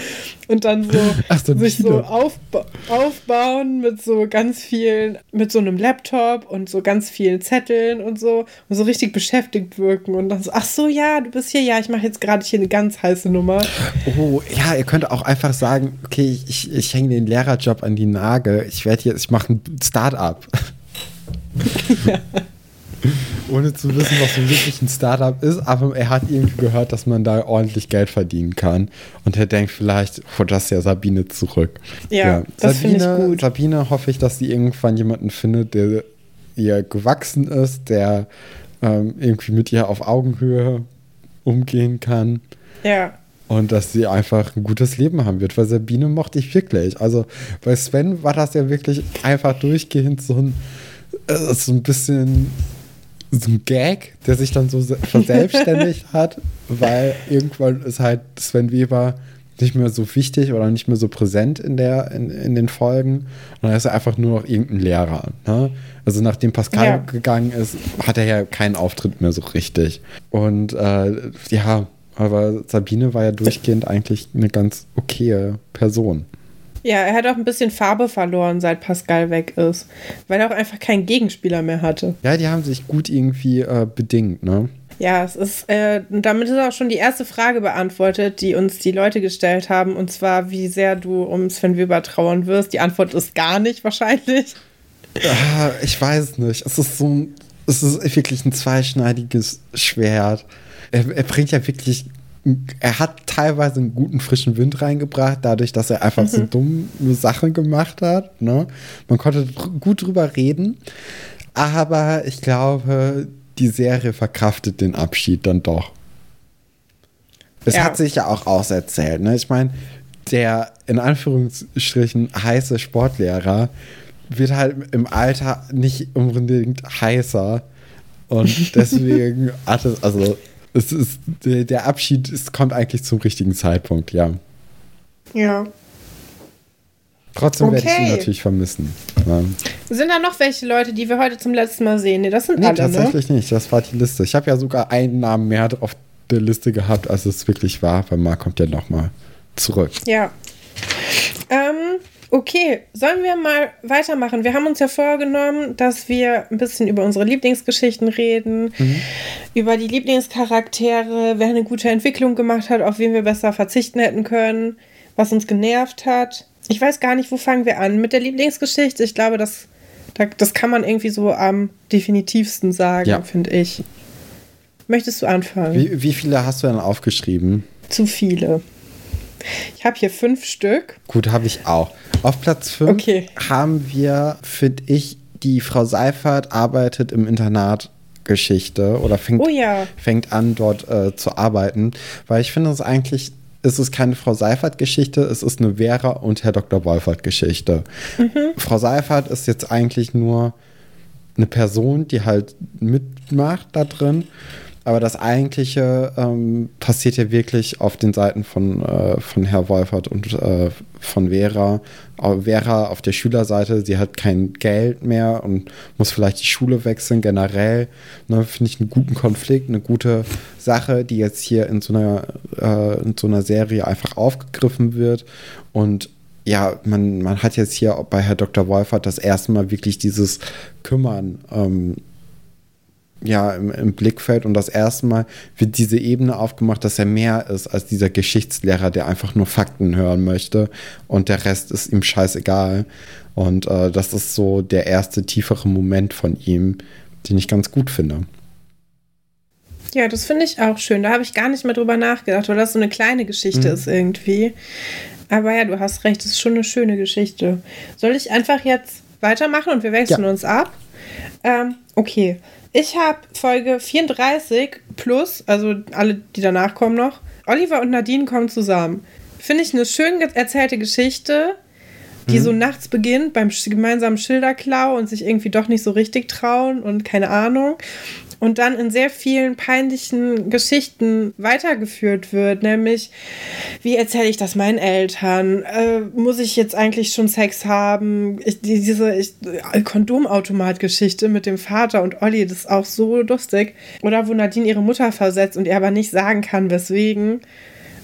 und dann so Ach, sich so aufba aufbauen mit so ganz vielen, mit so einem Laptop und so ganz vielen Zetteln und so und so richtig beschäftigt wirken und dann so, ach so, ja, du bist hier, ja, ich mache jetzt gerade hier eine ganz heiße Nummer. Oh, ja, ihr könnt auch einfach sagen, okay, ich, ich, hänge den Lehrerjob an die Nagel. Ich werde jetzt, ich mache ein Start-up. Ohne zu wissen, was so wirklich ein Startup ist, aber er hat irgendwie gehört, dass man da ordentlich Geld verdienen kann. Und er denkt vielleicht, oh, das ist ja Sabine zurück. Ja, das finde ich Sabine, gut. Sabine hoffe ich, dass sie irgendwann jemanden findet, der ihr gewachsen ist, der ähm, irgendwie mit ihr auf Augenhöhe umgehen kann. Ja. Und dass sie einfach ein gutes Leben haben wird. Weil Sabine mochte ich wirklich. Also bei Sven war das ja wirklich einfach durchgehend so ein, äh, so ein bisschen so ein Gag, der sich dann so se- verselbstständigt hat, weil irgendwann ist halt Sven Weber nicht mehr so wichtig oder nicht mehr so präsent in, der, in, in den Folgen. Und dann ist er einfach nur noch irgendein Lehrer. Ne? Also nachdem Pascal Ja. gegangen ist, hat er ja keinen Auftritt mehr so richtig. Und äh, ja, aber Sabine war ja durchgehend eigentlich eine ganz okaye Person. Ja, er hat auch ein bisschen Farbe verloren, seit Pascal weg ist, weil er auch einfach keinen Gegenspieler mehr hatte. Ja, die haben sich gut irgendwie äh, bedingt, ne? Ja, es ist, äh, damit ist auch schon die erste Frage beantwortet, die uns die Leute gestellt haben, und zwar, wie sehr du um Sven Weber trauern wirst. Die Antwort ist gar nicht wahrscheinlich. Ah, ich weiß nicht. Es ist so ein, es ist wirklich ein zweischneidiges Schwert. Er, er bringt ja wirklich, er hat teilweise einen guten frischen Wind reingebracht, dadurch, dass er einfach so dumme Sachen gemacht hat. Ne? Man konnte dr- gut drüber reden, aber ich glaube, die Serie verkraftet den Abschied dann doch. Es Ja. hat sich ja auch auserzählt. Ne? Ich meine, der in Anführungsstrichen heiße Sportlehrer wird halt im Alter nicht unbedingt heißer Und deswegen hat es, also es ist, der Abschied es kommt eigentlich zum richtigen Zeitpunkt, ja. Ja. Trotzdem okay. werde ich ihn natürlich vermissen. Ja. Sind da noch welche Leute, die wir heute zum letzten Mal sehen? Nee, das sind nee, alle, ne? tatsächlich ne? nicht. Das war die Liste. Ich habe ja sogar einen Namen mehr auf der Liste gehabt, als es wirklich war, weil Marc kommt ja nochmal zurück. Ja. Ähm, okay, sollen wir mal weitermachen? Wir haben uns ja vorgenommen, dass wir ein bisschen über unsere Lieblingsgeschichten reden, mhm. über die Lieblingscharaktere, wer eine gute Entwicklung gemacht hat, auf wen wir besser verzichten hätten können, was uns genervt hat ich weiß gar nicht, wo fangen wir an. Mit der Lieblingsgeschichte, ich glaube, das, das kann man irgendwie so am definitivsten sagen, ja. finde ich. Möchtest du anfangen? Wie, wie viele hast du denn aufgeschrieben? Zu viele. Ich habe hier fünf Stück. Gut, habe ich auch. Auf Platz fünf okay. haben wir, finde ich, die Frau Seifert arbeitet im Internat Geschichte oder fängt, oh ja. fängt an, dort äh, zu arbeiten, weil ich finde es eigentlich es ist keine Frau Seifert-Geschichte, es ist eine Vera und Herr Dr. Wolfert-Geschichte. Mhm. Frau Seifert ist jetzt eigentlich nur eine Person, die halt mitmacht da drin. Aber das Eigentliche ähm, passiert ja wirklich auf den Seiten von, äh, von Herr Wolfert und äh, von Vera. Vera auf der Schülerseite, sie hat kein Geld mehr und muss vielleicht die Schule wechseln. Generell ne, finde ich einen guten Konflikt, eine gute Sache, die jetzt hier in so einer, äh, in so einer Serie einfach aufgegriffen wird. Und ja, man, man hat jetzt hier bei Herr Dr. Wolfert das erste Mal wirklich dieses Kümmern. Ähm, ja, im, im, Blickfeld und das erste Mal wird diese Ebene aufgemacht, dass er mehr ist als dieser Geschichtslehrer, der einfach nur Fakten hören möchte und der Rest ist ihm scheißegal. Und äh, das ist so der erste tiefere Moment von ihm, den ich ganz gut finde. Ja, das finde ich auch schön. Da habe ich gar nicht mehr drüber nachgedacht, weil das so eine kleine Geschichte mhm. ist irgendwie. Aber ja, du hast recht, das ist schon eine schöne Geschichte. Soll ich einfach jetzt weitermachen und wir wechseln ja. uns ab? Ähm, okay. Ich habe Folge 34 plus, also alle, die danach kommen noch. Oliver und Nadine kommen zusammen. Finde ich eine schön erzählte Geschichte, die mhm. so nachts beginnt beim gemeinsamen Schilderklau und sich irgendwie doch nicht so richtig trauen und keine Ahnung und dann in sehr vielen peinlichen Geschichten weitergeführt wird, nämlich wie erzähle ich das meinen Eltern? Äh, muss ich jetzt eigentlich schon Sex haben? Ich, diese ich, Kondomautomat-Geschichte mit dem Vater und Olli, das ist auch so lustig. Oder wo Nadine ihre Mutter versetzt und ihr aber nicht sagen kann, weswegen.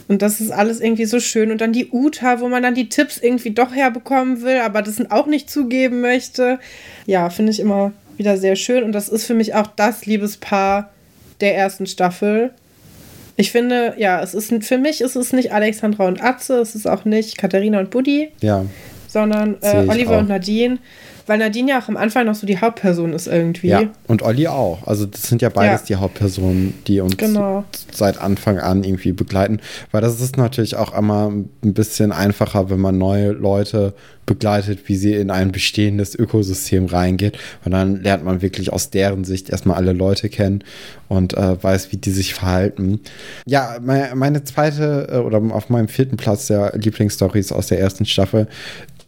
Und das ist alles irgendwie so schön. Und dann die Uta, wo man dann die Tipps irgendwie doch herbekommen will, aber das auch nicht zugeben möchte. Ja, finde ich immer wieder sehr schön und das ist für mich auch das Liebespaar der ersten Staffel. Ich finde, ja, es ist für mich ist es nicht Alexandra und Atze, es ist auch nicht Katharina und Buddy. Ja. Sondern äh, Oliver auch. und Nadine weil Nadine ja auch am Anfang noch so die Hauptperson ist irgendwie. Ja, und Olli auch. Also das sind ja beides ja. die Hauptpersonen, die uns genau. seit Anfang an irgendwie begleiten. Weil das ist natürlich auch immer ein bisschen einfacher, wenn man neue Leute begleitet, wie sie in ein bestehendes Ökosystem reingeht. Und dann lernt man wirklich aus deren Sicht erstmal alle Leute kennen und äh, weiß, wie die sich verhalten. Ja, meine, meine zweite äh, oder auf meinem vierten Platz der Lieblingsstories aus der ersten Staffel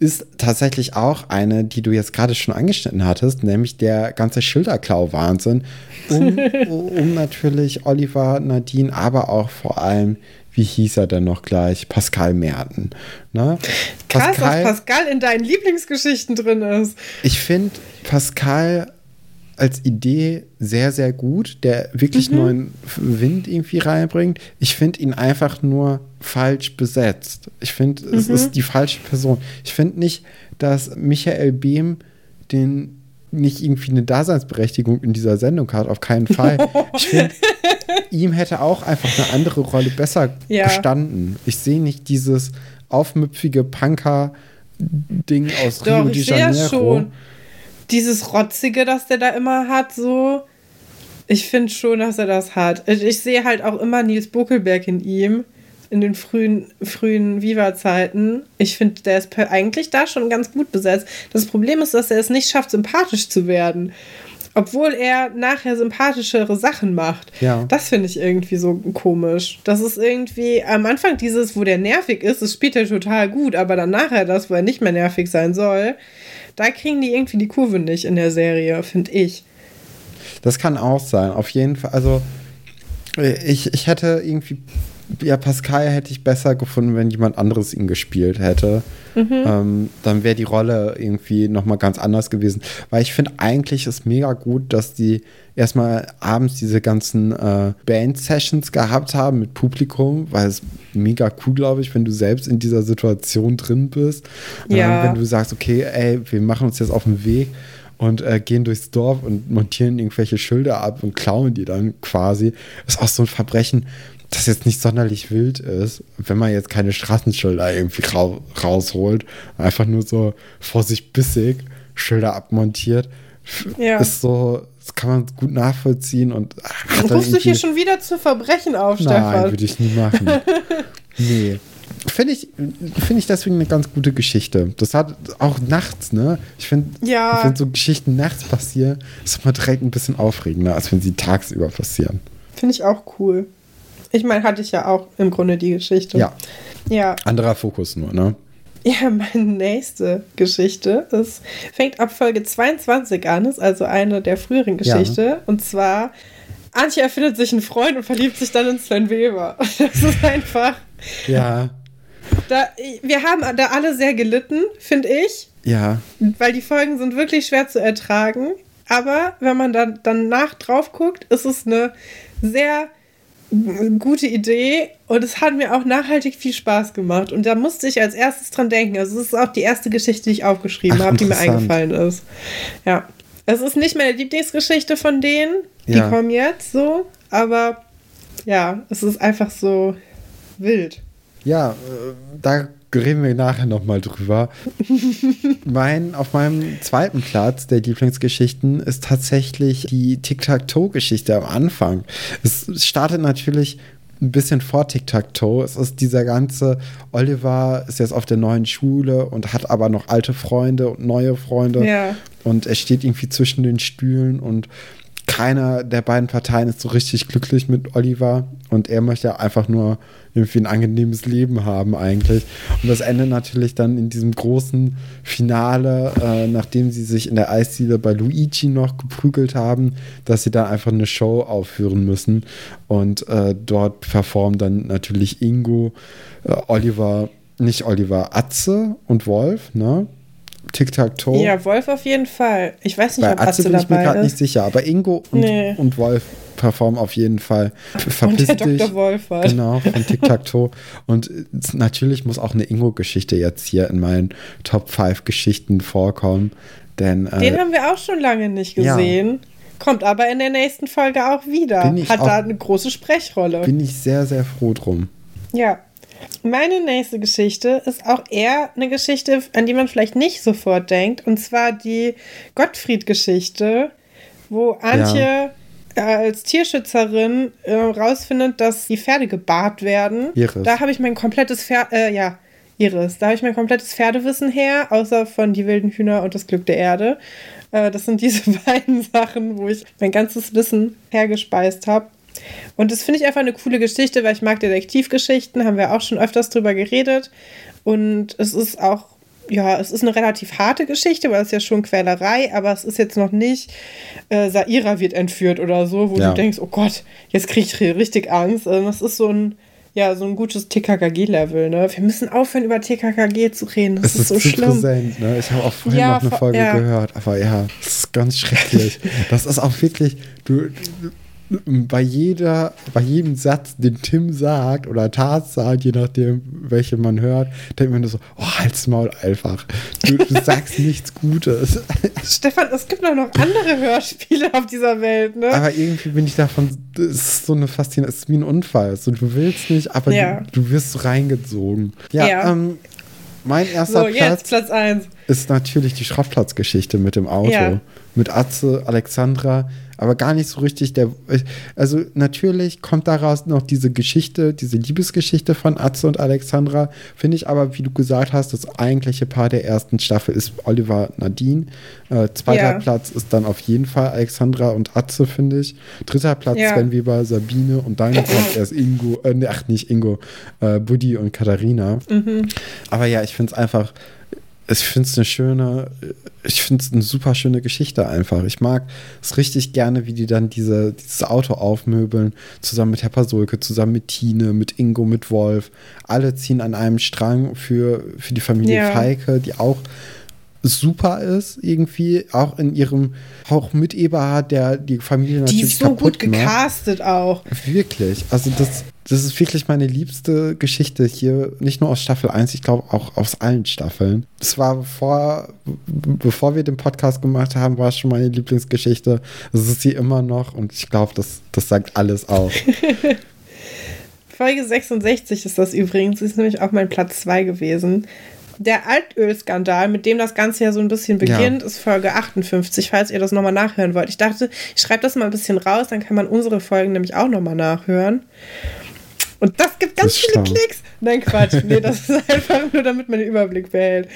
ist tatsächlich auch eine, die du jetzt gerade schon angeschnitten hattest, nämlich der ganze Schilderklau-Wahnsinn. Um, um natürlich Oliver, Nadine, aber auch vor allem wie hieß er denn noch gleich? Pascal Merten. Ne? Krass, Pascal, was Pascal in deinen Lieblingsgeschichten drin ist. Ich finde Pascal als Idee sehr, sehr gut, der wirklich mhm. neuen Wind irgendwie reinbringt. Ich finde ihn einfach nur falsch besetzt. Ich finde, mhm. es ist die falsche Person. Ich finde nicht, dass Michael Behm den nicht irgendwie eine Daseinsberechtigung in dieser Sendung hat, auf keinen Fall. Ich finde, ihm hätte auch einfach eine andere Rolle besser ja. gestanden. Ich sehe nicht dieses aufmüpfige Punker-Ding aus Doch, Rio de Janeiro. Ja schon dieses Rotzige, das der da immer hat, so. Ich finde schon, dass er das hat. Ich, ich sehe halt auch immer Nils Buckelberg in ihm, in den frühen, frühen Viva-Zeiten. Ich finde, der ist eigentlich da schon ganz gut besetzt. Das Problem ist, dass er es nicht schafft, sympathisch zu werden. Obwohl er nachher sympathischere Sachen macht. Ja. Das finde ich irgendwie so komisch. Das ist irgendwie am Anfang dieses, wo der nervig ist, das spielt er total gut, aber dann nachher das, wo er nicht mehr nervig sein soll, da kriegen die irgendwie die Kurve nicht in der Serie, finde ich. Das kann auch sein. Auf jeden Fall. Also, ich, ich hätte irgendwie. Ja, Pascal hätte ich besser gefunden, wenn jemand anderes ihn gespielt hätte. Mhm. Ähm, dann wäre die Rolle irgendwie nochmal ganz anders gewesen. Weil ich finde, eigentlich ist mega gut, dass die erstmal abends diese ganzen äh, Band-Sessions gehabt haben mit Publikum, weil es mega cool, glaube ich, wenn du selbst in dieser Situation drin bist. Ja. Ähm, wenn du sagst, okay, ey, wir machen uns jetzt auf den Weg und äh, gehen durchs Dorf und montieren irgendwelche Schilder ab und klauen die dann quasi. ist auch so ein Verbrechen, das jetzt nicht sonderlich wild ist, wenn man jetzt keine Straßenschilder irgendwie ra rausholt, einfach nur so vor sich bissig Schilder abmontiert, ja. ist so, das kann man gut nachvollziehen und hat Rufst du hier schon wieder zu Verbrechen auf, Nein, Stefan? Nein, würde ich nie machen. nee. Finde ich, find ich deswegen eine ganz gute Geschichte. Das hat auch nachts, ne? Ich finde, ja. wenn so Geschichten nachts passieren, ist immer direkt ein bisschen aufregender, als wenn sie tagsüber passieren. Finde ich auch cool. Ich meine, hatte ich ja auch im Grunde die Geschichte. Ja. Ja. Anderer Fokus nur, ne? Ja, meine nächste Geschichte ist, fängt ab Folge 22 an, ist also eine der früheren Geschichte. Ja. Und zwar, Antje erfindet sich einen Freund und verliebt sich dann in Sven Weber. Das ist einfach. Ja. Da, wir haben da alle sehr gelitten, finde ich. Ja. Weil die Folgen sind wirklich schwer zu ertragen. Aber wenn man dann danach drauf guckt, ist es eine sehr gute Idee und es hat mir auch nachhaltig viel Spaß gemacht. Und da musste ich als erstes dran denken. Also, es ist auch die erste Geschichte, die ich aufgeschrieben habe, die mir eingefallen ist. Ja. Es ist nicht meine Lieblingsgeschichte von denen. Die ja. kommen jetzt so. Aber ja, es ist einfach so wild. Ja, äh, da reden wir nachher nochmal drüber. mein, auf meinem zweiten Platz der Lieblingsgeschichten ist tatsächlich die Tic-Tac-Toe-Geschichte am Anfang. Es startet natürlich ein bisschen vor Tic-Tac-Toe. Es ist dieser ganze, Oliver ist jetzt auf der neuen Schule und hat aber noch alte Freunde und neue Freunde. Ja. Und er steht irgendwie zwischen den Stühlen und keiner der beiden Parteien ist so richtig glücklich mit Oliver und er möchte einfach nur irgendwie ein angenehmes Leben haben eigentlich. Und das endet natürlich dann in diesem großen Finale, äh, nachdem sie sich in der Eisdiele bei Luigi noch geprügelt haben, dass sie dann einfach eine Show aufführen müssen. Und äh, dort performen dann natürlich Ingo, äh, Oliver, nicht Oliver, Atze und Wolf, ne? Tic-Tac-Toe. Ja, Wolf auf jeden Fall. Ich weiß nicht, Bei ob Atze, Atze bin ich mir gerade nicht sicher, aber Ingo und, nee. und Wolf performen auf jeden Fall. Verpiss und der dich. Dr. Wolf halt. Genau, von Tic-Tac-Toe. und natürlich muss auch eine Ingo-Geschichte jetzt hier in meinen Top 5 Geschichten vorkommen. Denn, äh, Den haben wir auch schon lange nicht gesehen. Ja. Kommt aber in der nächsten Folge auch wieder. Hat auch, da eine große Sprechrolle. Bin ich sehr, sehr froh drum. Ja. Meine nächste Geschichte ist auch eher eine Geschichte, an die man vielleicht nicht sofort denkt. Und zwar die Gottfried-Geschichte, wo Antje ja. als Tierschützerin äh, rausfindet, dass die Pferde gebart werden. Iris. Da habe ich mein komplettes Pferd, äh, ja, Iris. Da habe ich mein komplettes Pferdewissen her, außer von die wilden Hühner und das Glück der Erde. Äh, das sind diese beiden Sachen, wo ich mein ganzes Wissen hergespeist habe. Und das finde ich einfach eine coole Geschichte, weil ich mag Detektivgeschichten, haben wir auch schon öfters drüber geredet. Und es ist auch, ja, es ist eine relativ harte Geschichte, weil es ja schon Quälerei, aber es ist jetzt noch nicht, äh, Saira wird entführt oder so, wo ja. du denkst, oh Gott, jetzt kriege ich richtig Angst. Also das ist so ein, ja, so ein gutes TKKG-Level, ne? Wir müssen aufhören, über TKKG zu reden. Das es ist, ist so schlimm. Präsent, ne? Ich habe auch vorhin ja, noch eine Folge ja. gehört, aber ja, das ist ganz schrecklich. das ist auch wirklich, du, bei jeder, bei jedem Satz, den Tim sagt oder Tat sagt, je nachdem, welche man hört, denkt man so, oh, halt's Maul einfach. Du, du sagst nichts Gutes. Stefan, es gibt noch andere Hörspiele auf dieser Welt, ne? Aber irgendwie bin ich davon, das ist so eine Faszination, es ist wie ein Unfall. So, du willst nicht, aber ja. du, du, wirst so reingezogen. Ja, ja. Ähm, mein erster so, Platz, Platz ist natürlich die Schrottplatzgeschichte mit dem Auto. Ja. Mit Atze, Alexandra, aber gar nicht so richtig der. Also natürlich kommt daraus noch diese Geschichte, diese Liebesgeschichte von Atze und Alexandra. Finde ich aber, wie du gesagt hast, das eigentliche Paar der ersten Staffel ist Oliver Nadine. Äh, zweiter ja. Platz ist dann auf jeden Fall Alexandra und Atze, finde ich. Dritter Platz ja. Sven Weber, Sabine und dann kommt erst Ingo, äh, ach nicht Ingo, äh, Buddy und Katharina. Mhm. Aber ja, ich finde es einfach ich finde es eine schöne, ich finde es eine super schöne Geschichte einfach. Ich mag es richtig gerne, wie die dann diese, dieses Auto aufmöbeln, zusammen mit Herr Pasulke, zusammen mit Tine, mit Ingo, mit Wolf. Alle ziehen an einem Strang für, für die Familie ja. Feike, die auch super ist, irgendwie, auch in ihrem, auch mit Eberhard, der die Familie natürlich Die ist so gut gecastet macht. auch. Wirklich. Also das, das ist wirklich meine liebste Geschichte hier, nicht nur aus Staffel 1, ich glaube auch aus allen Staffeln. Das war vor, bevor wir den Podcast gemacht haben, war es schon meine Lieblingsgeschichte. Das ist sie immer noch und ich glaube, das, das sagt alles aus. Folge 66 ist das übrigens, ist nämlich auch mein Platz 2 gewesen. Der Altölskandal, mit dem das Ganze ja so ein bisschen beginnt, ja. ist Folge 58, falls ihr das nochmal nachhören wollt. Ich dachte, ich schreibe das mal ein bisschen raus, dann kann man unsere Folgen nämlich auch nochmal nachhören. Und das gibt ganz das viele schlau. Klicks. Nein, Quatsch. Nee, das ist einfach nur, damit man den Überblick behält.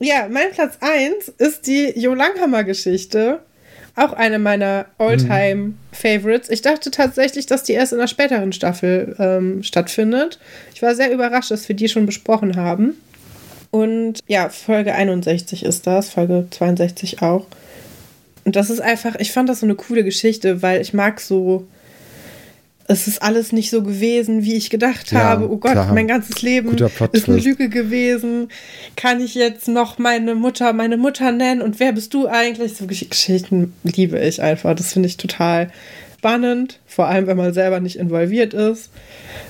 Ja, mein Platz 1 ist die Jo Langhammer-Geschichte. Auch eine meiner All-Time-Favorites. Ich dachte tatsächlich, dass die erst in der späteren Staffel ähm, stattfindet. Ich war sehr überrascht, dass wir die schon besprochen haben. Und ja, Folge 61 ist das, Folge 62 auch. Und das ist einfach, ich fand das so eine coole Geschichte, weil ich mag so es ist alles nicht so gewesen, wie ich gedacht ja, habe. Oh Gott, klar. mein ganzes Leben ist eine Lüge gewesen. Kann ich jetzt noch meine Mutter meine Mutter nennen? Und wer bist du eigentlich? So Geschichten liebe ich einfach. Das finde ich total spannend, vor allem wenn man selber nicht involviert ist.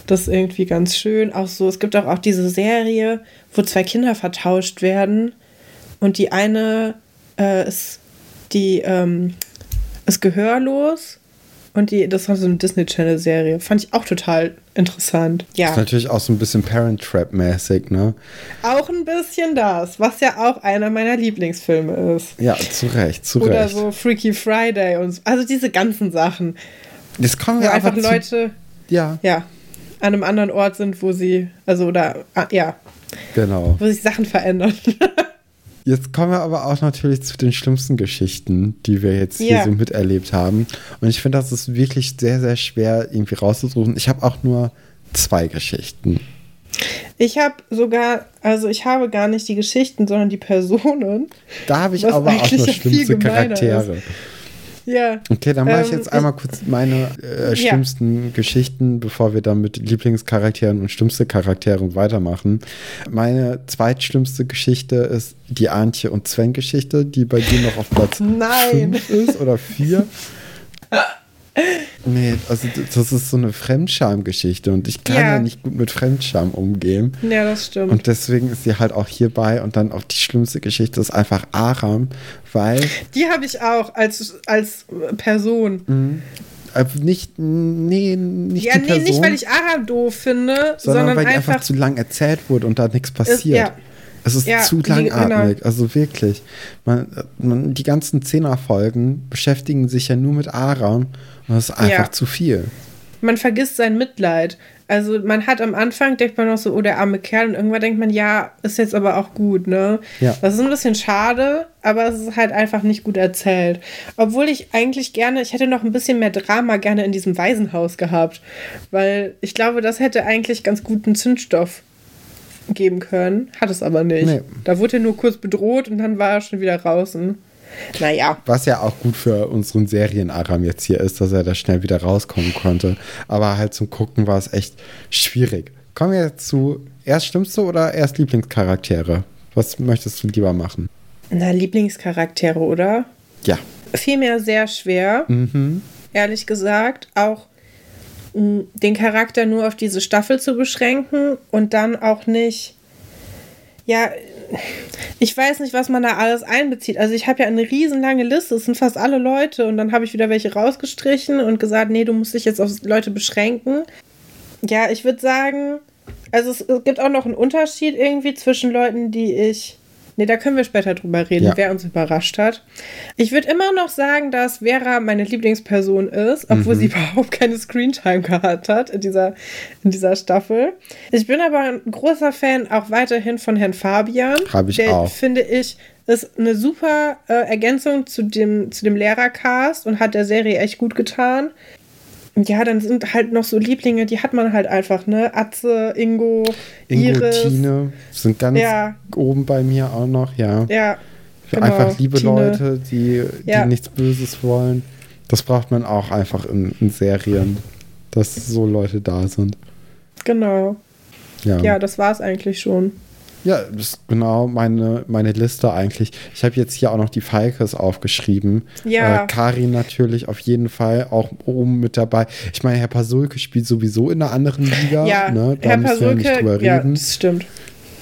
Das ist irgendwie ganz schön. Auch so, es gibt auch, auch diese Serie, wo zwei Kinder vertauscht werden und die eine äh, ist die ähm, ist gehörlos und die, das war so eine Disney Channel Serie. Fand ich auch total interessant. Ja. Das ist natürlich auch so ein bisschen Parent Trap mäßig, ne? Auch ein bisschen das, was ja auch einer meiner Lieblingsfilme ist. Ja, zu Recht, zu Oder Recht. Oder so Freaky Friday und so. Also diese ganzen Sachen. Das kommen wir einfach Leute. Ja. Ja. An einem anderen Ort sind, wo sie, also oder, ah, ja. Genau. Wo sich Sachen verändern. Jetzt kommen wir aber auch natürlich zu den schlimmsten Geschichten, die wir jetzt hier ja. so miterlebt haben. Und ich finde, das ist wirklich sehr, sehr schwer irgendwie rauszusuchen. Ich habe auch nur zwei Geschichten. Ich habe sogar, also ich habe gar nicht die Geschichten, sondern die Personen. Da habe ich aber auch nur schlimmste Charaktere. Ist. Ja. Okay, dann mache ähm, ich jetzt einmal kurz meine äh, schlimmsten ja. Geschichten, bevor wir dann mit Lieblingscharakteren und schlimmste Charakteren weitermachen. Meine zweitschlimmste Geschichte ist die Antje und Sven-Geschichte, die bei dir noch auf Platz 5 ist oder 4. Nee, also das ist so eine Fremdscham-Geschichte und ich kann ja. ja. nicht gut mit Fremdscham umgehen. Ja, das stimmt. Und deswegen ist sie halt auch hierbei und dann auch die schlimmste Geschichte ist einfach Aram, weil. Die habe ich auch als, als Person. Mhm. Äh, nicht, nee, nicht ja, die Person, nee, nicht, weil ich Aram doof finde, sondern, sondern weil einfach, einfach zu lang erzählt wurde und da nichts passiert. Ist, ja. Es ist ja, zu langatmig, genau. also wirklich. Man, man, die ganzen Zehnerfolgen beschäftigen sich ja nur mit Aram und das ist einfach ja. zu viel. Man vergisst sein Mitleid. Also man hat am Anfang, denkt man noch so, oh, der arme Kerl, und irgendwann denkt man, ja, ist jetzt aber auch gut, ne? Ja. Das ist ein bisschen schade, aber es ist halt einfach nicht gut erzählt. Obwohl ich eigentlich gerne, ich hätte noch ein bisschen mehr Drama gerne in diesem Waisenhaus gehabt, weil ich glaube, das hätte eigentlich ganz guten Zündstoff geben können, hat es aber nicht. Nee. Da wurde er nur kurz bedroht und dann war er schon wieder draußen. Naja. Was ja auch gut für unseren Serien-Aram jetzt hier ist, dass er da schnell wieder rauskommen konnte. Aber halt zum Gucken war es echt schwierig. Kommen wir jetzt zu erst Schlimmste oder erst Lieblingscharaktere? Was möchtest du lieber machen? Na, Lieblingscharaktere, oder? Ja. Vielmehr sehr schwer. Mhm. Ehrlich gesagt. Auch den Charakter nur auf diese Staffel zu beschränken und dann auch nicht, ja, ich weiß nicht, was man da alles einbezieht. Also ich habe ja eine riesenlange Liste, es sind fast alle Leute und dann habe ich wieder welche rausgestrichen und gesagt, nee, du musst dich jetzt auf Leute beschränken. Ja, ich würde sagen, also es, es gibt auch noch einen Unterschied irgendwie zwischen Leuten, die ich Nee, da können wir später drüber reden, ja. wer uns überrascht hat. Ich würde immer noch sagen, dass Vera meine Lieblingsperson ist, obwohl mhm. sie überhaupt keine Screentime gehabt hat in dieser, in dieser Staffel. Ich bin aber ein großer Fan auch weiterhin von Herrn Fabian. Habe ich der, auch. finde ich, ist eine super äh, Ergänzung zu dem, zu dem Lehrercast und hat der Serie echt gut getan. Ja, dann sind halt noch so Lieblinge, die hat man halt einfach, ne? Atze, Ingo, Ingo, Iris. Tine sind ganz Ja. oben bei mir auch noch, ja. Ja, genau, einfach liebe Tine. Leute, die, die Ja. nichts Böses wollen. Das braucht man auch einfach in, in Serien, dass so Leute da sind. Genau. Ja, Ja, das war's eigentlich schon. Ja das ist genau meine, meine Liste eigentlich. Ich habe jetzt hier auch noch die Falkes aufgeschrieben. Ja. Äh, Karin natürlich auf jeden Fall auch oben mit dabei. Ich meine, Herr Pasulke spielt sowieso in einer anderen Liga. Ja, ne? Da Herr müssen wir nicht drüber Pasulke, ja, reden. das stimmt.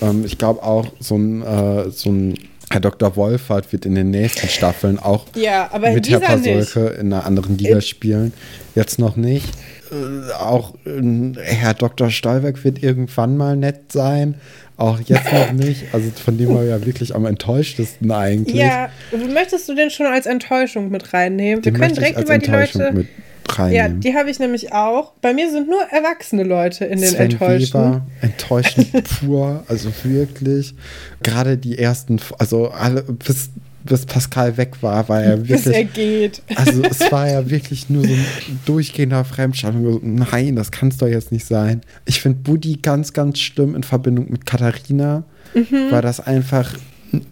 Ähm, ich glaube auch, so ein, äh, so ein Herr Dr. Wolfert wird in den nächsten Staffeln auch Ja, mit Herr dieser nicht. Pasulke in einer anderen Liga In- spielen. Jetzt noch nicht. Äh, auch äh, Herr Dr. Stolberg wird irgendwann mal nett sein. Auch jetzt noch nicht. Also von dem war ja wirklich am enttäuschtesten eigentlich. Ja, möchtest du den schon als Enttäuschung mit reinnehmen? Den Wir können direkt über die Enttäuschung Leute. mit Ja, reinnehmen. die habe ich nämlich auch. Bei mir sind nur erwachsene Leute in den Sven Enttäuschten. Weber, enttäuschend pur, also wirklich. Gerade die ersten, also alle, bis, bis Pascal weg war, war er Bis er wirklich. geht. Also es war ja wirklich nur so ein durchgehender Fremdscham. Nein, das kann es doch jetzt nicht sein. Ich finde Buddy ganz, ganz schlimm in Verbindung mit Katharina, Mhm. weil das einfach,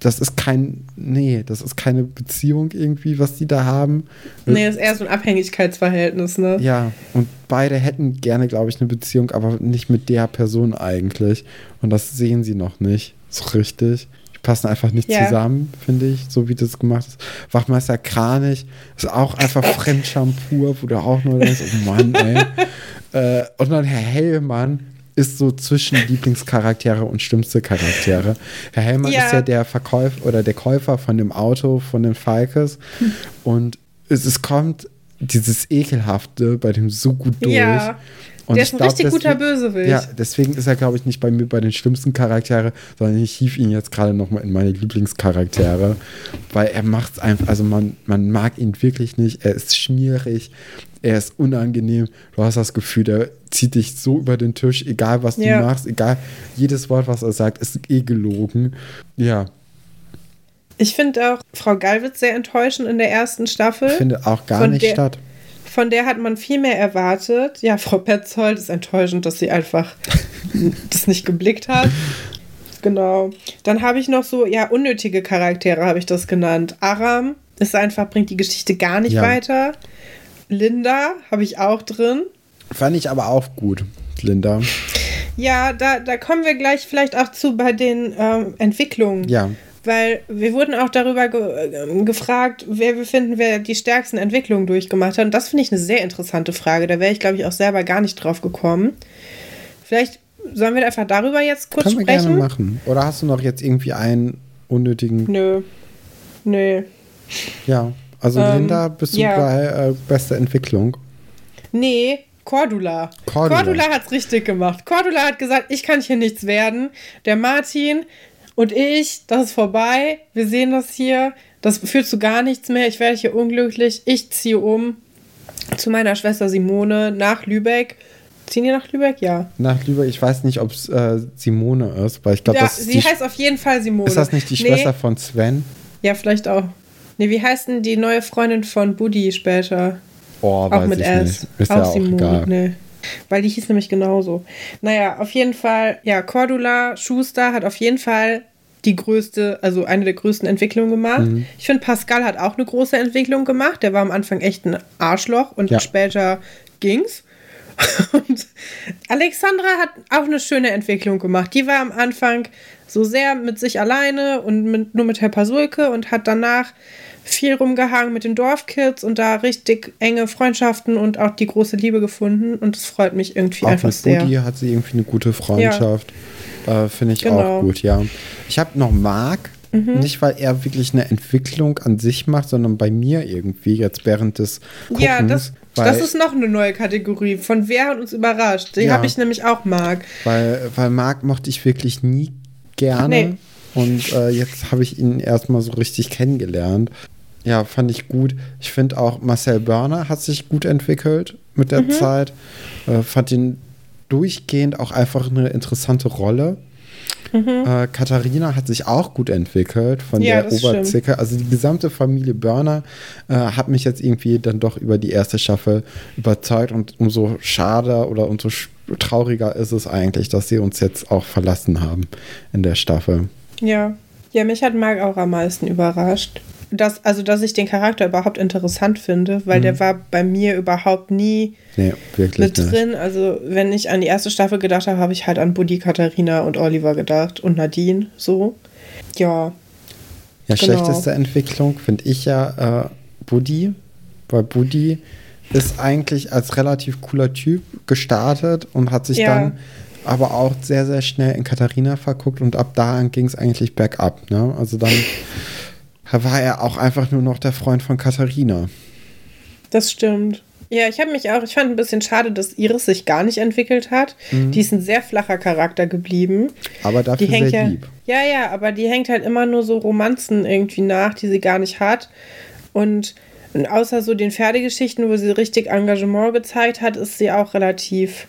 das ist kein, nee, das ist keine Beziehung irgendwie, was die da haben. Nee, ist eher so ein Abhängigkeitsverhältnis, ne? Ja, und beide hätten gerne, glaube ich, eine Beziehung, aber nicht mit der Person eigentlich. Und das sehen sie noch nicht so richtig. Passen einfach nicht Ja. zusammen, finde ich, so wie das gemacht ist. Wachmeister Kranich ist auch einfach Fremdscham pur, wo du auch nur denkst, oh Mann, ey. äh, und dann Herr Hellmann ist so zwischen Lieblingscharaktere und schlimmste Charaktere. Herr Hellmann Ja. ist ja der Verkäufer oder der Käufer von dem Auto von den Falkes. Und es, es kommt dieses Ekelhafte bei dem so gut durch. Ja. Und Der ich ist ein glaub, richtig guter Bösewicht. Ja, deswegen ist er, glaube ich, nicht bei mir bei den schlimmsten Charaktere, sondern ich hief ihn jetzt gerade nochmal in meine Lieblingscharaktere, weil er macht es einfach, also man, man mag ihn wirklich nicht, er ist schmierig, er ist unangenehm, du hast das Gefühl, der zieht dich so über den Tisch, egal was Ja. du machst, egal, jedes Wort, was er sagt, ist eh gelogen. Ja, Ich finde auch Frau Gallwitz sehr enttäuschend in der ersten Staffel. findet auch gar Von nicht statt. Von der hat man viel mehr erwartet. Ja, Frau Petzold ist enttäuschend, dass sie einfach das nicht geblickt hat. Genau. Dann habe ich noch so, ja, unnötige Charaktere habe ich das genannt. Aram ist einfach, bringt die Geschichte gar nicht Ja. weiter. Linda habe ich auch drin. Fand ich aber auch gut, Linda. Ja, da, da kommen wir gleich vielleicht auch zu bei den ähm, Entwicklungen. Ja, Weil wir wurden auch darüber ge ähm, gefragt, wer wir finden, wer die stärksten Entwicklungen durchgemacht hat. Und das finde ich eine sehr interessante Frage. Da wäre ich, glaube ich, auch selber gar nicht drauf gekommen. Vielleicht sollen wir einfach darüber jetzt kurz können wir sprechen? gerne machen. Oder hast du noch jetzt irgendwie einen unnötigen Nö. Nö. Ja, also Ähm, Linda, bist du ja. bei äh, bester Entwicklung? Nee, Cordula. Cordula. Cordula, hat's richtig gemacht. Cordula hat gesagt, ich kann hier nichts werden. Der Martin und ich, das ist vorbei. Wir sehen das hier. Das führt zu gar nichts mehr. Ich werde hier unglücklich. Ich ziehe um zu meiner Schwester Simone nach Lübeck. Ziehen die nach Lübeck? Ja. Nach Lübeck, ich weiß nicht, ob es äh, Simone ist, weil ich glaube, ja das ist sie heißt auf jeden Fall Simone. ist das nicht die Nee, Schwester von Sven? Ja, vielleicht auch. Nee, wie heißt denn die neue Freundin von Buddy später? Oh, Auch weiß mit ich S. nicht. Ist ja auch egal. Nee. Weil die hieß nämlich genauso. Naja, auf jeden Fall, ja, Cordula Schuster hat auf jeden Fall die größte, also eine der größten Entwicklungen gemacht. Mhm. Ich finde, Pascal hat auch eine große Entwicklung gemacht. Der war am Anfang echt ein Arschloch und Ja. später ging's. Und Alexandra hat auch eine schöne Entwicklung gemacht. Die war am Anfang so sehr mit sich alleine und mit, nur mit Herr Pasulke und hat danach viel rumgehangen mit den Dorfkids und da richtig enge Freundschaften und auch die große Liebe gefunden. Und das freut mich irgendwie Auch einfach mit sehr. Buddy hat sie irgendwie eine gute Freundschaft. Äh, Finde ich Genau. auch gut, ja. Ich habe noch Marc, Mhm. nicht weil er wirklich eine Entwicklung an sich macht, sondern bei mir irgendwie jetzt während des Guckens. ja, das, das ist noch eine neue Kategorie. Von wer hat uns überrascht? Die Ja. habe ich nämlich auch mag. Weil, weil Marc mochte ich wirklich nie gerne. Nee. Und äh, jetzt habe ich ihn erstmal so richtig kennengelernt. Ja, fand ich gut. Ich finde auch Marcel Börner hat sich gut entwickelt mit der Zeit. Äh, fand ihn durchgehend auch einfach eine interessante Rolle. Mhm. Äh, Katharina hat sich auch gut entwickelt von Ja, der Oberzicke. Also die gesamte Familie Börner äh, hat mich jetzt irgendwie dann doch über die erste Staffel überzeugt und umso schade oder umso trauriger ist es eigentlich, dass sie uns jetzt auch verlassen haben in der Staffel. Ja. Ja, mich hat Marc auch am meisten überrascht. Dass, also, dass ich den Charakter überhaupt interessant finde, weil der war bei mir überhaupt nie Nee, wirklich mit nicht. drin. Also, wenn ich an die erste Staffel gedacht habe, habe ich halt an Buddy, Katharina und Oliver gedacht und Nadine so. Ja, Ja, Genau. schlechteste Entwicklung finde ich ja äh, Buddy, weil Buddy ist eigentlich als relativ cooler Typ gestartet und hat sich Ja. dann aber auch sehr, sehr schnell in Katharina verguckt und ab da ging es eigentlich bergab. Ne? Also dann war er auch einfach nur noch der Freund von Katharina. das stimmt. Ja, ich habe mich auch, ich fand ein bisschen schade, dass Iris sich gar nicht entwickelt hat. Mhm. Die ist ein sehr flacher Charakter geblieben. Aber dafür Die hängt sehr ja, lieb. ja, ja, aber die hängt halt immer nur so Romanzen irgendwie nach, die sie gar nicht hat. Und, und außer so den Pferdegeschichten, wo sie richtig Engagement gezeigt hat, ist sie auch relativ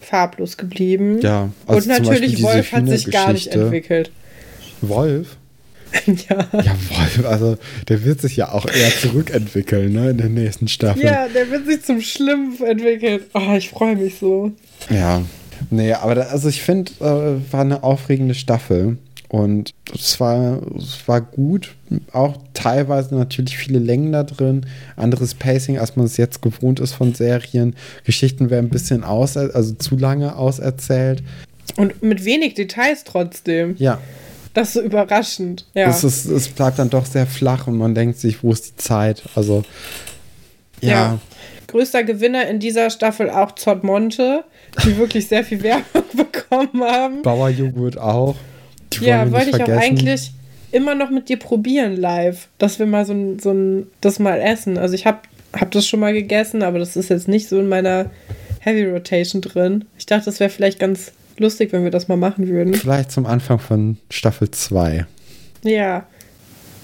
farblos geblieben. Ja, also und natürlich Wolf hat sich gar nicht entwickelt. Wolf? ja. Ja, Wolf, also der wird sich ja auch eher zurückentwickeln, ne, in der nächsten Staffel. ja, der wird sich zum Schlimmen entwickeln. Oh, ich freue mich so. Ja, nee, aber da, also ich finde, äh, war eine aufregende Staffel und es war, es war gut, auch teilweise natürlich viele Längen da drin, anderes Pacing, als man es jetzt gewohnt ist von Serien. Geschichten werden ein bisschen aus, also zu lange auserzählt. Und mit wenig Details trotzdem. Ja, Das ist so überraschend. Ja. es, ist, es bleibt dann doch sehr flach und man denkt sich, wo ist die Zeit? Also, ja, Ja. Größter Gewinner in dieser Staffel auch Zott Monte, die wirklich sehr viel Werbung bekommen haben. Bauerjoghurt auch. Die Ja, wollte ich auch vergessen. eigentlich immer noch mit dir probieren live, dass wir mal so ein, so ein das mal essen. Also ich habe hab das schon mal gegessen, aber das ist jetzt nicht so in meiner Heavy Rotation drin. Ich dachte, das wäre vielleicht ganz lustig, wenn wir das mal machen würden. Vielleicht zum Anfang von Staffel 2. Ja,